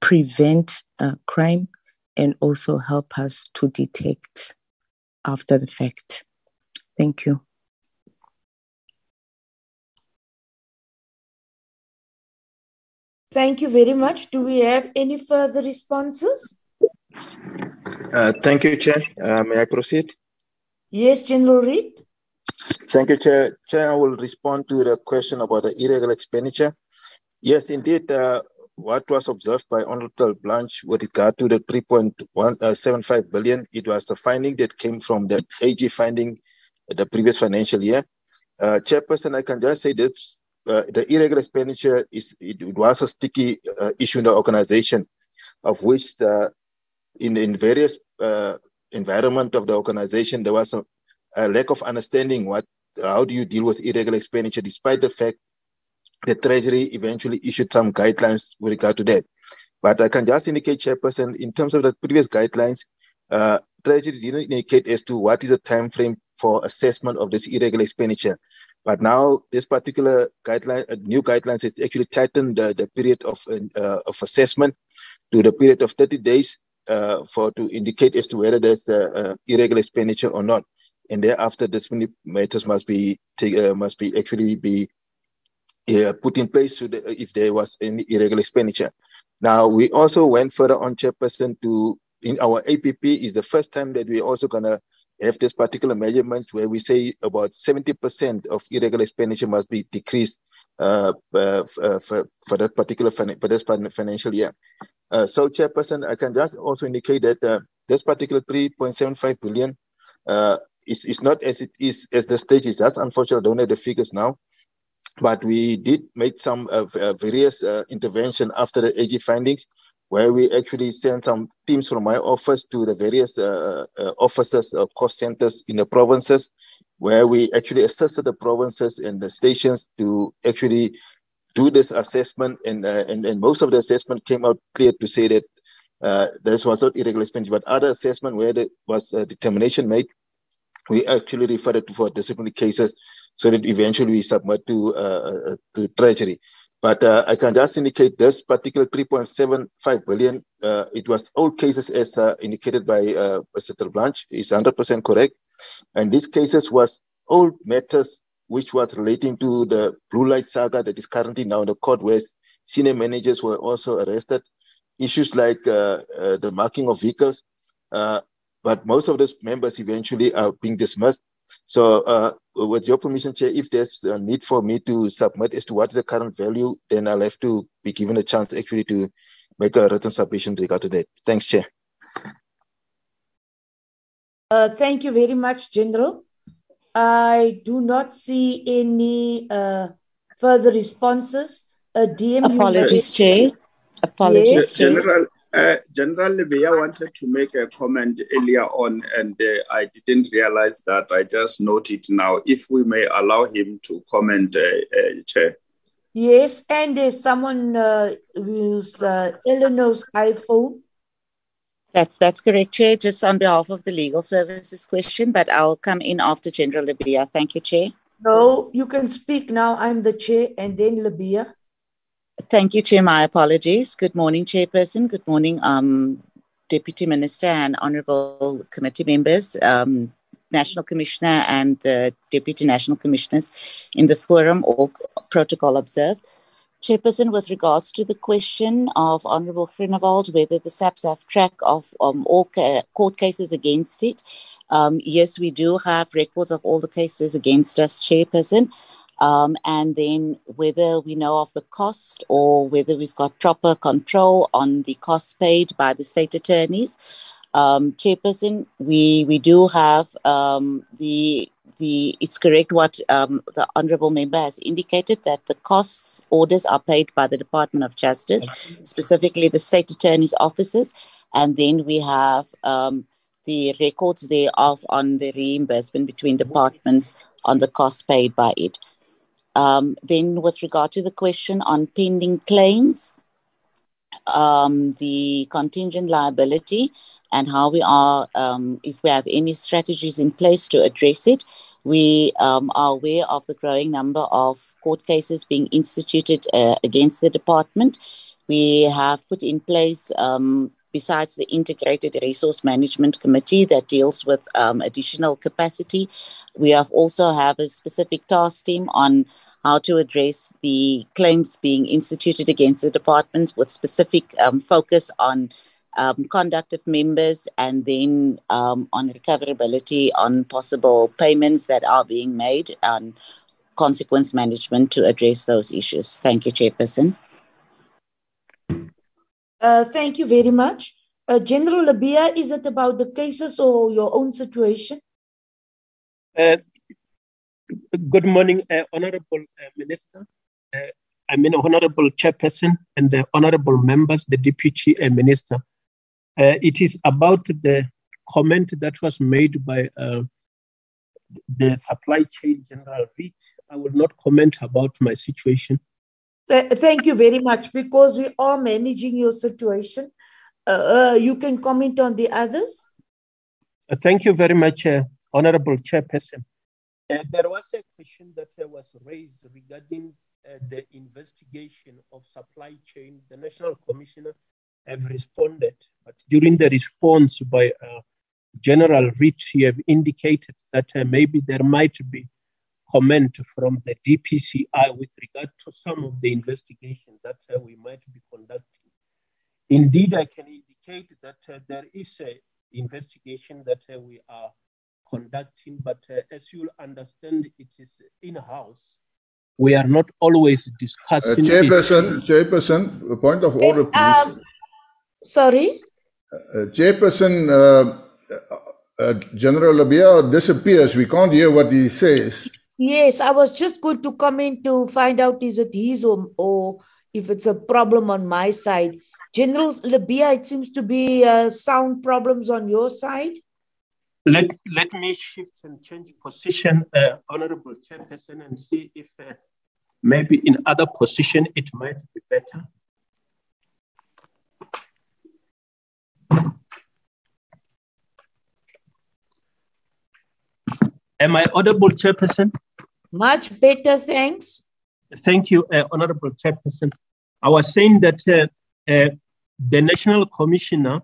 prevent uh, crime and also help us to detect after the fact. Thank you. Thank you very much. Do we have any further responses? Uh, thank you, Chair. Uh, may I proceed? Yes, General Reid. Thank you, Chair. Chair, I will respond to the question about the irregular expenditure. Yes, indeed, uh, what was observed by Honorable Blanche with regard to the 3.175 uh, it was a finding that came from the AG finding the previous financial year. Uh, Chairperson, I can just say this, uh, the irregular expenditure is, it, it was a sticky uh, issue in the organization of which the, in, in various uh, environment of the organization, there was a, a lack of understanding what, how do you deal with irregular expenditure, despite the fact the Treasury eventually issued some guidelines with regard to that. But I can just indicate, Chairperson, in terms of the previous guidelines, uh, Treasury didn't indicate as to what is the time frame for assessment of this irregular expenditure. But now this particular guideline, uh, new guidelines, has actually tightened the, the period of uh, of assessment to the period of 30 days uh, for to indicate as to whether there's uh, irregular expenditure or not. And thereafter, this matters must be uh, must be actually be uh, put in place the, if there was any irregular expenditure. Now, we also went further on, Chairperson, to in our APP is the first time that we're also to have this particular measurement where we say about 70% of irregular expenditure must be decreased uh, uh, uh, for, for that particular for this financial year. Uh, so, Chairperson, I can just also indicate that uh, this particular 3.75 billion uh, is, is not as it is as the stage is. That's unfortunate. I don't have the figures now but we did make some uh, various intervention after the AG findings, where we actually sent some teams from my office to the various uh, uh, offices or cost centers in the provinces, where we actually assisted the provinces and the stations to actually do this assessment. And uh, and, and most of the assessment came out clear to say that this was not irregular expenditure, but other assessment where there was a determination made, we actually referred it for disciplinary cases so that eventually we submit to uh, to Treasury. But uh, I can just indicate this particular 3.75 billion. Uh, it was all cases as uh, indicated by uh, Mr. Blanche. is 100% correct. And these cases was all matters which was relating to the blue light saga that is currently now in the court where senior managers were also arrested. Issues like uh, uh, the marking of vehicles. but most of those members eventually are being dismissed. So, uh, with your permission, Chair, if there's a need for me to submit as to what is the current value, then I'll have to be given a chance actually to make a written submission regard to that. Thanks, Chair. Uh, thank you very much, General. I do not see any uh, further responses. Uh, DM, Apologies, Chair. Apologies, Yes. Chair. General, uh, General Lebeya wanted to make a comment earlier on, and uh, I didn't realize that. I just note it now. If we may allow him to comment, uh, uh, Chair. Yes, and there's someone uh, who's uh, Eleanor's iPhone. That's that's correct, Chair. Just on behalf of the legal services question, but I'll come in after General Lebeya. Thank you, Chair. No, you can speak now. I'm the chair, and then Lebeya. Thank you, Chair. My apologies. Good morning, Chairperson. Good morning, um, Deputy Minister and Honourable Committee members, um, National Commissioner and the Deputy National Commissioners in the forum, all protocol observed. Chairperson, with regards to the question of Honourable Groenewald, whether the SAPS have track of um, all ca- court cases against it, um, yes, we do have records of all the cases against us, Chairperson. Um, and then whether we know of the cost or whether we've got proper control on the costs paid by the state attorneys. Um, Chairperson, we we do have um, the the. It's correct what um, the honourable member has indicated that the costs orders are paid by the Department of Justice, specifically the state attorney's offices, and then we have um, the records thereof on the reimbursement between departments on the costs paid by it. Um, then, with regard to the question on pending claims, um, the contingent liability, and how we are, um, if we have any strategies in place to address it, we um, are aware of the growing number of court cases being instituted uh, against the department. We have put in place um, besides the integrated resource management committee that deals with um, additional capacity we have also have a specific task team on how to address the claims being instituted against the departments with specific um, focus on um, conduct of members and then um, on recoverability on possible payments that are being made and consequence management to address those issues. Thank you, Chairperson. Uh, thank you very much. Uh, General Lebeya, is it about the cases or your own situation? Uh, good morning, uh, Honorable uh, Minister. I mean, Honorable Chairperson and the Honorable members, the Deputy Minister. It is about the comment that was made by the supply chain general Reach. I will not comment about my situation. Th- thank you very much because we are managing your situation. Uh, uh, you can comment on the others. Uh, thank you very much, uh, Honorable Chairperson. Uh, there was a question that uh, was raised regarding uh, the investigation of supply chain. The National Commissioner have responded, but during the response by uh, General Rich, he have indicated that uh, maybe there might be comment from the DPCI with regard to some of the investigation that uh, we might be conducting. Indeed, I can indicate that uh, there is an investigation that uh, we are conducting, but uh, as you'll understand, it is in-house. We are not always Uh, discussing. it. Chairperson, Chairperson, a point of order, please. Um, sorry? Uh, Chairperson, uh, uh, General Lebeya disappears. We can't hear what he says. Yes, I was just going to come in to find out is it his or, or if it's a problem on my side. General Lebeya, it seems to be uh, sound problems on your side. Let, let me shift and change position, uh, Honorable Chairperson, and see if uh, maybe in other position it might be better. Am I audible, Chairperson? Much better, thanks. Thank you, uh, Honorable Chairperson. I was saying that uh, uh, the National Commissioner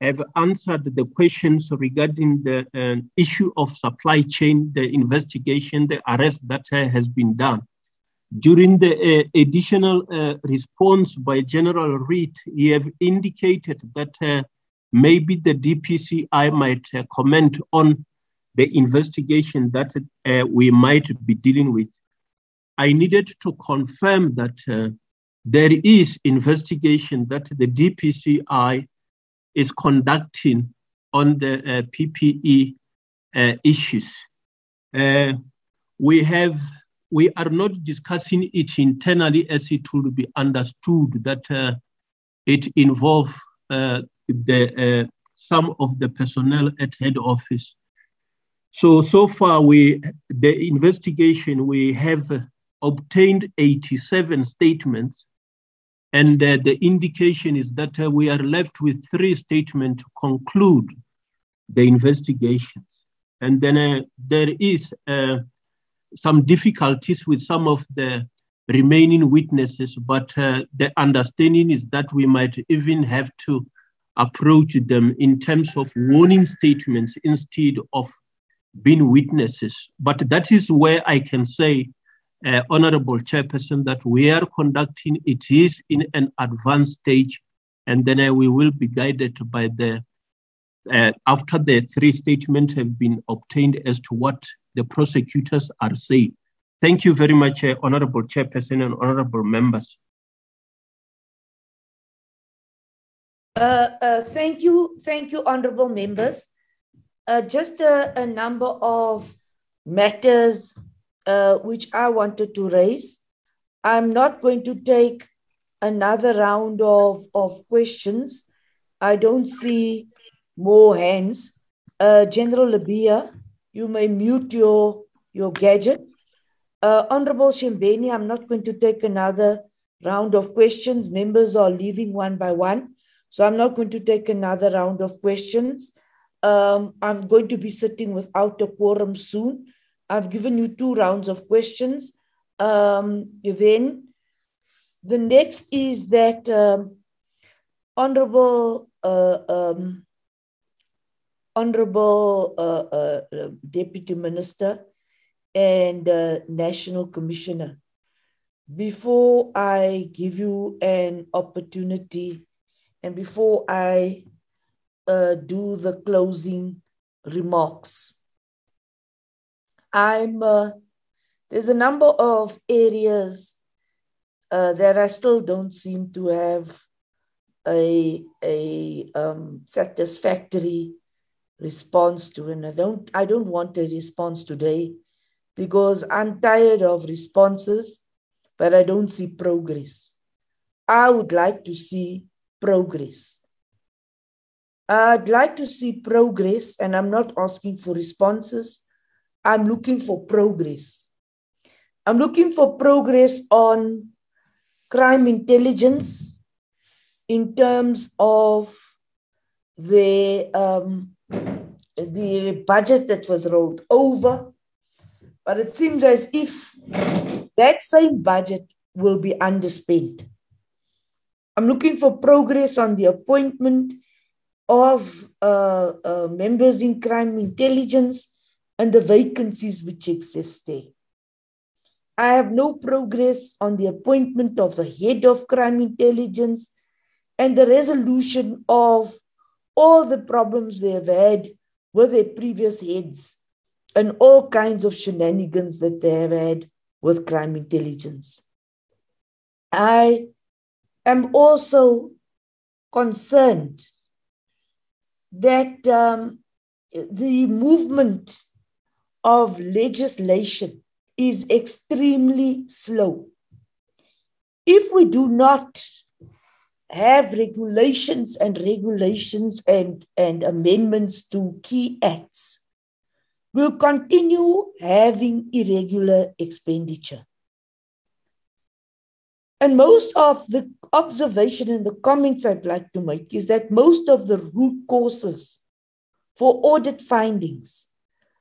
have answered the questions regarding the uh, issue of supply chain, the investigation, the arrest that uh, has been done. During the uh, additional uh, response by General Reid, he have indicated that uh, maybe the DPCI might uh, comment on the investigation that we might be dealing with. I needed to confirm that there is investigation that the DPCI is conducting on the uh, PPE uh, issues. Uh, we have we are not discussing it internally as it would be understood that uh, it involves uh, the uh, some of the personnel at head office. So so far we the investigation we have obtained 87 statements and uh, the indication is that uh, we are left with three statements to conclude the investigations. And then uh, there is uh, some difficulties with some of the remaining witnesses, but uh, the understanding is that we might even have to approach them in terms of warning statements instead of being witnesses. But that is where I can say uh, Honorable Chairperson, that we are conducting it is in an advanced stage, and then uh, we will be guided by the uh, after the three statements have been obtained as to what the prosecutors are saying. Thank you very much, uh, Honorable Chairperson and Honorable members. Uh, uh, thank you, thank you, honorable members. Just a, a number of matters uh, which I wanted to raise. I'm not going to take another round of, of questions. I don't see more hands. Uh, General Lebeya, you may mute your, your gadget. Uh, Honorable Shembeni, I'm not going to take another round of questions. Members are leaving one by one. So I'm not going to take another round of questions. Um, I'm going to be sitting without a quorum soon. I've given you two rounds of questions. Um, then the next is that um, Honorable uh, um, Honorable uh, uh, Deputy Minister and uh, National Commissioner, before I give you an opportunity and before I uh, do the closing remarks, I'm uh, there's a number of areas uh, that I still don't seem to have a a um, satisfactory response to, and I don't I don't want a response today because I'm tired of responses, but I don't see progress. I would like to see progress. I'd like to see progress, and I'm not asking for responses. I'm looking for progress. I'm looking for progress on crime intelligence in terms of the um, the budget that was rolled over, but it seems as if that same budget will be underspent. I'm looking for progress on the appointment of uh, uh, members in crime intelligence and the vacancies which exist there. I have no progress on the appointment of a head of crime intelligence and the resolution of all the problems they have had with their previous heads and all kinds of shenanigans that they have had with crime intelligence. I am also concerned that um, the movement of legislation is extremely slow. If we do not have regulations and regulations and, and amendments to key acts, we'll continue having irregular expenditure. And most of the observation and the comments I'd like to make is that most of the root causes for audit findings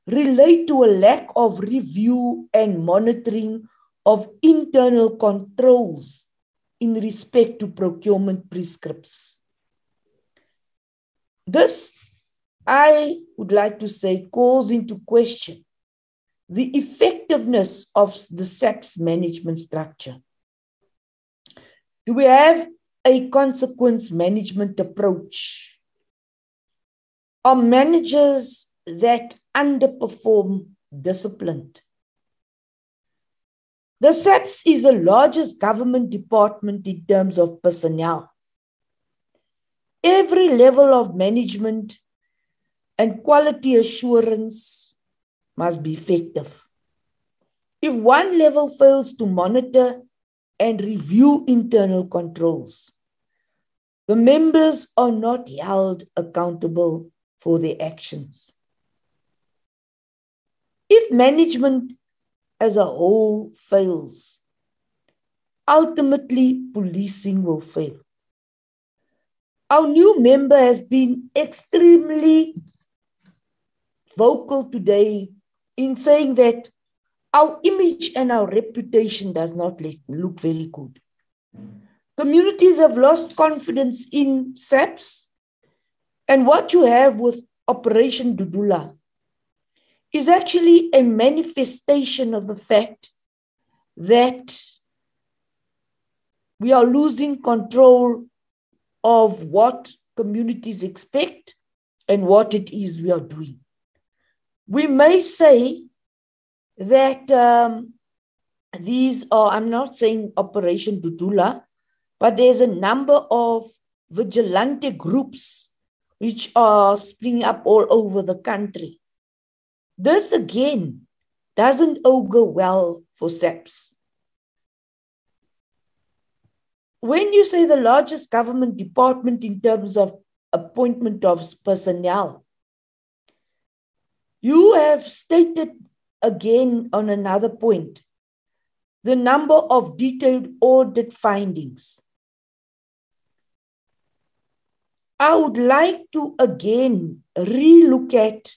relate to a lack of review and monitoring of internal controls in respect to procurement prescripts. This, I would like to say, calls into question the effectiveness of the SAPS management structure. Do we have a consequence management approach? Are managers that underperform disciplined? The SAPS is the largest government department in terms of personnel. Every level of management and quality assurance must be effective. If one level fails to monitor and review internal controls, the members are not held accountable for their actions. If management as a whole fails, ultimately policing will fail. Our new member has been extremely vocal today in saying that our image and our reputation does not look very good. Communities have lost confidence in SAPS. And what you have with Operation Dudula is actually a manifestation of the fact that we are losing control of what communities expect and what it is we are doing. We may say that um, these are, I'm not saying Operation Dudula, but there's a number of vigilante groups which are springing up all over the country. This again doesn't augur well for SAPS. When you say the largest government department in terms of appointment of personnel, you have stated again on another point the number of detailed audit findings. I would like to again relook at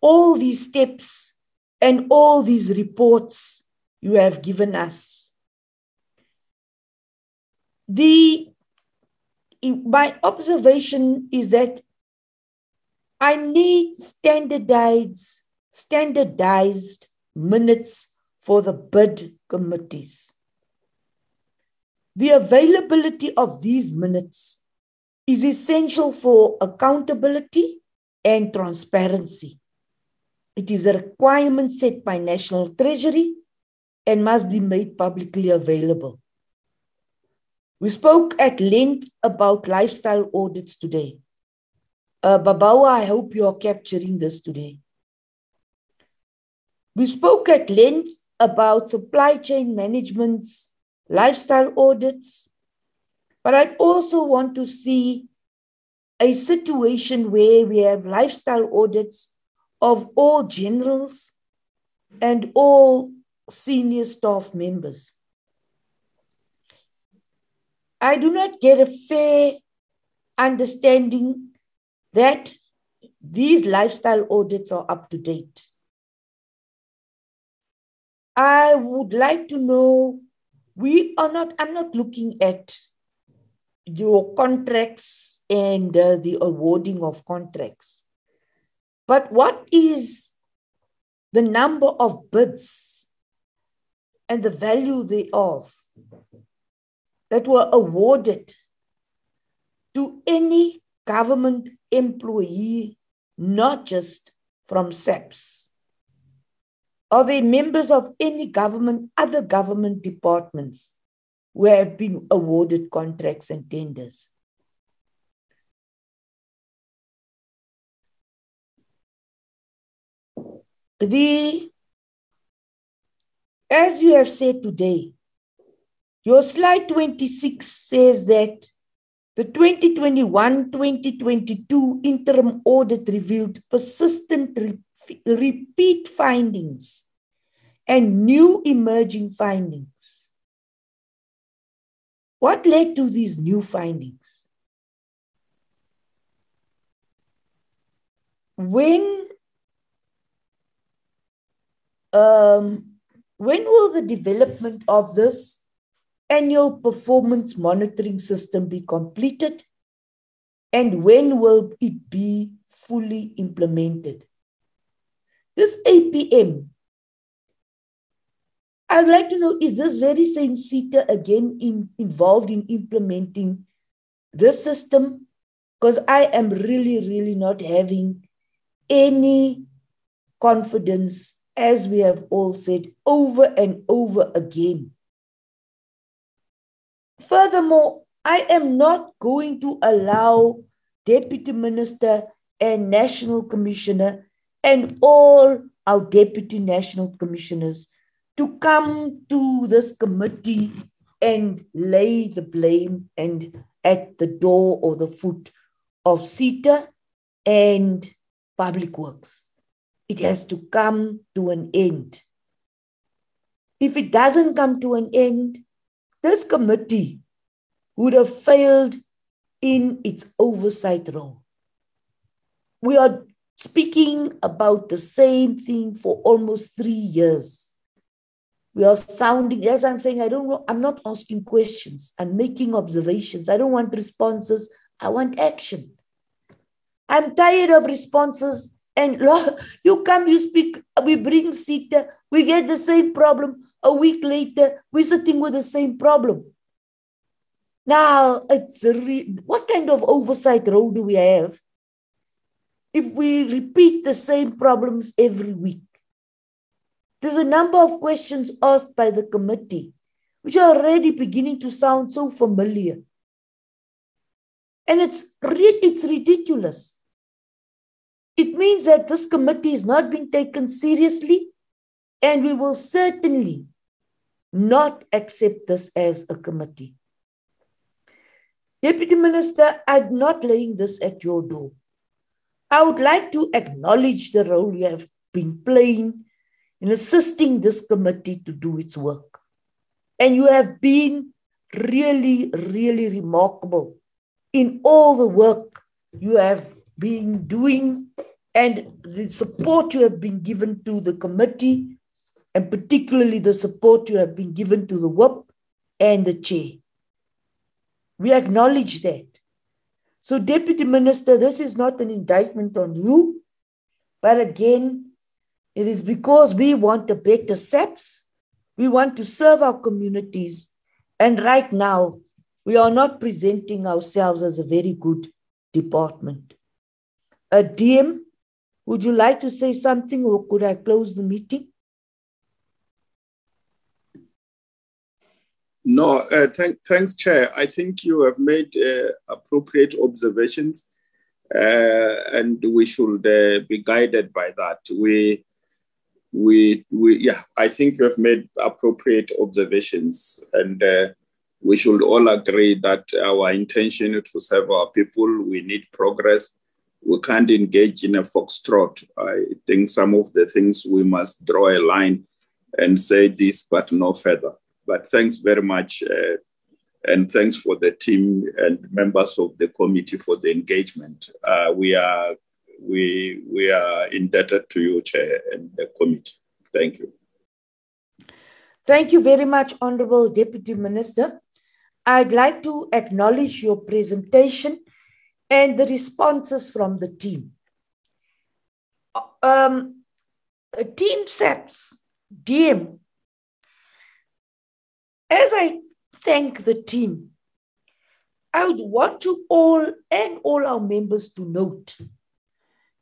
all these steps and all these reports you have given us. The my observation is that I need standardized standardized minutes for the bid committees. The availability of these minutes is essential for accountability and transparency. It is a requirement set by National Treasury and must be made publicly available. We spoke at length about lifestyle audits today. Uh, Babawa, I hope you are capturing this today. We spoke at length about supply chain management's lifestyle audits, but I also want to see a situation where we have lifestyle audits of all generals and all senior staff members. I do not get a fair understanding that these lifestyle audits are up to date. I would like to know we are not, I'm not looking at your contracts and uh, the awarding of contracts. But what is the number of bids and the value thereof that were awarded to any government employee, not just from SAPS? Are they members of any government, other government departments who have been awarded contracts and tenders? The, as you have said today, your slide 26 says that the 2021 2022 interim audit revealed persistent repeat findings and new emerging findings. What led to these new findings? When um, when will the development of this annual performance monitoring system be completed? And when will it be fully implemented? This APM, I'd like to know is this very same SITA again in, involved in implementing this system? Because I am really, really not having any confidence, as we have all said over and over again. Furthermore, I am not going to allow Deputy Minister and National Commissioner and all our Deputy National Commissioners to come to this committee and lay the blame and at the door or the foot of SITA and Public Works. It has to come to an end. If it doesn't come to an end, this committee would have failed in its oversight role. We are speaking about the same thing for almost three years. We are sounding, as I'm saying, I don't know, I'm not asking questions, I'm making observations. I don't want responses, I want action. I'm tired of responses. And you come, you speak, we bring SITA, we get the same problem. A week later, we're sitting with the same problem. Now, it's re- what kind of oversight role do we have if we repeat the same problems every week? There's a number of questions asked by the committee, which are already beginning to sound so familiar. And it's, it's ridiculous. It means that this committee is not being taken seriously, and we will certainly not accept this as a committee. Deputy Minister, I'm not laying this at your door. I would like to acknowledge the role you have been playing in assisting this committee to do its work. And you have been really, really remarkable in all the work you have been doing and the support you have been given to the committee, and particularly the support you have been given to the whip and the chair. We acknowledge that. So, Deputy Minister, this is not an indictment on you, but again, it is because we want a better SAPS. We want to serve our communities. And right now, we are not presenting ourselves as a very good department. Uh, a DM, would you like to say something or could I close the meeting? No, uh, th- thanks, Chair. I think you have made uh, appropriate observations, uh, and we should uh, be guided by that. We, we, we, yeah, I think you have made appropriate observations, and uh, we should all agree that our intention to serve our people. We need progress. We can't engage in a foxtrot. I think some of the things we must draw a line and say this, but no further. But thanks very much. Uh, and thanks for the team and members of the committee for the engagement. Uh, we are we we are indebted to you, Chair, and the committee. Thank you. Thank you very much, Honorable Deputy Minister. I'd like to acknowledge your presentation and the responses from the team. Um, team SAPS, DM, as I thank the team, I would want to all and all our members to note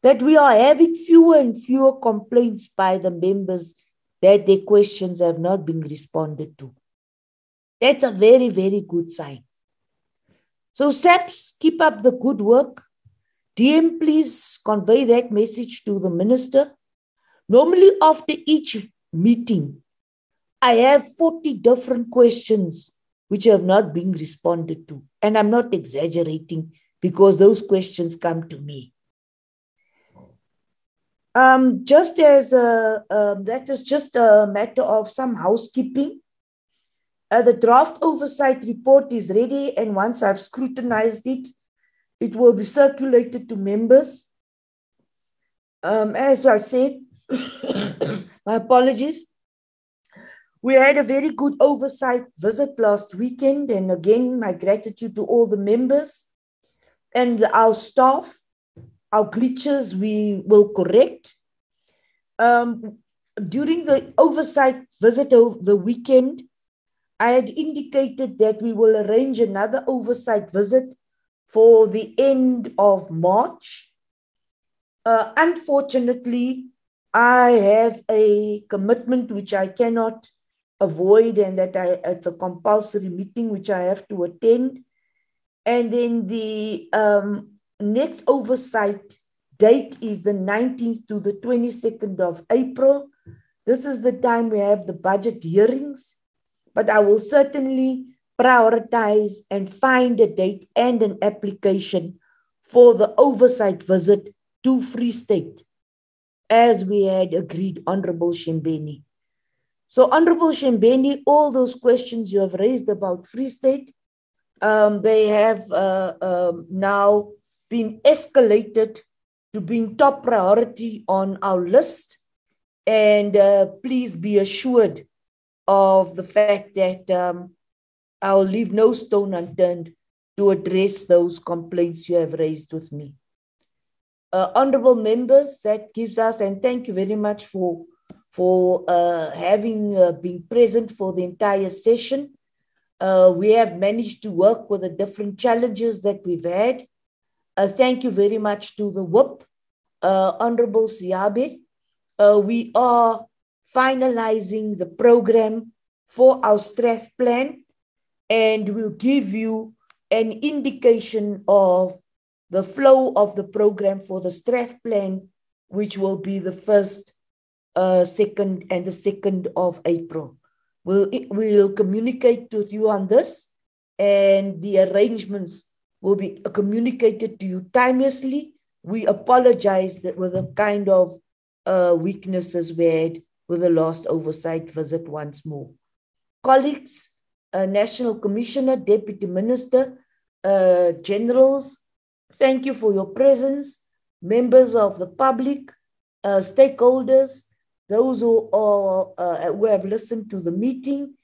that we are having fewer and fewer complaints by the members that their questions have not been responded to. That's a very, very good sign. So, SAPS, keep up the good work. DM, please convey that message to the minister. Normally, after each meeting, I have 40 different questions which have not been responded to. And I'm not exaggerating because those questions come to me. Um, just as a, um, that is just a matter of some housekeeping. Uh, the draft oversight report is ready, and once I've scrutinized it, it will be circulated to members. Um, as I said, My apologies. We had a very good oversight visit last weekend, and again, my gratitude to all the members and our staff. Our glitches we will correct. Um, during the oversight visit over the weekend, I had indicated that we will arrange another oversight visit for the end of March. Uh, unfortunately, I have a commitment which I cannot avoid, and that I, it's a compulsory meeting which I have to attend. And then the um, next oversight date is the 19th to the 22nd of April. This is the time we have the budget hearings, but I will certainly prioritize and find a date and an application for the oversight visit to Free State, as we had agreed, Honorable Shembeni. So, Honorable Shembeni, all those questions you have raised about Free State, um, they have uh, um, now been escalated to being top priority on our list. And uh, please be assured of the fact that um, I'll leave no stone unturned to address those complaints you have raised with me. Uh, honorable members, that gives us, and thank you very much for, for uh, having uh, been present for the entire session. Uh, we have managed to work with the different challenges that we've had. Uh, thank you very much to the Whip, uh, Honorable Siabi. we are finalizing the program for our Strat plan and we'll give you an indication of the flow of the program for the Strat plan, which will be the first, uh, second, and the second of April. We'll, we'll communicate with you on this, and the arrangements will be communicated to you timelessly. We apologize that with the kind of uh, weaknesses we had with the last oversight visit once more. Colleagues, uh, National Commissioner, Deputy Minister, uh, generals, thank you for your presence, members of the public, uh, stakeholders, those who, are, uh, who have listened to the meeting.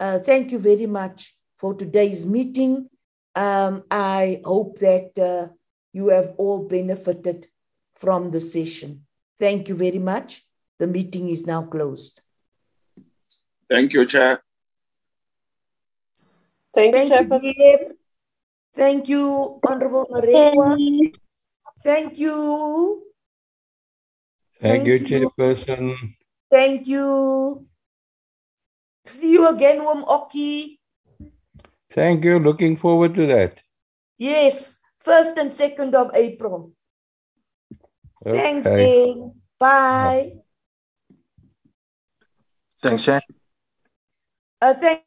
Uh, thank you very much for today's meeting. Um, I hope that uh, you have all benefited from the session. Thank you very much. The meeting is now closed. Thank you, Chair. Thank, Thank you, Chairperson. Thank you, Honorable Marekwa. Thank you. Thank, Thank you, Chairperson. Thank you. See you again, Wom Oki. Thank you. Looking forward to that. Yes, first and second of April. Okay. Thanks, Dane. Bye. Thanks, Shay. Uh, thank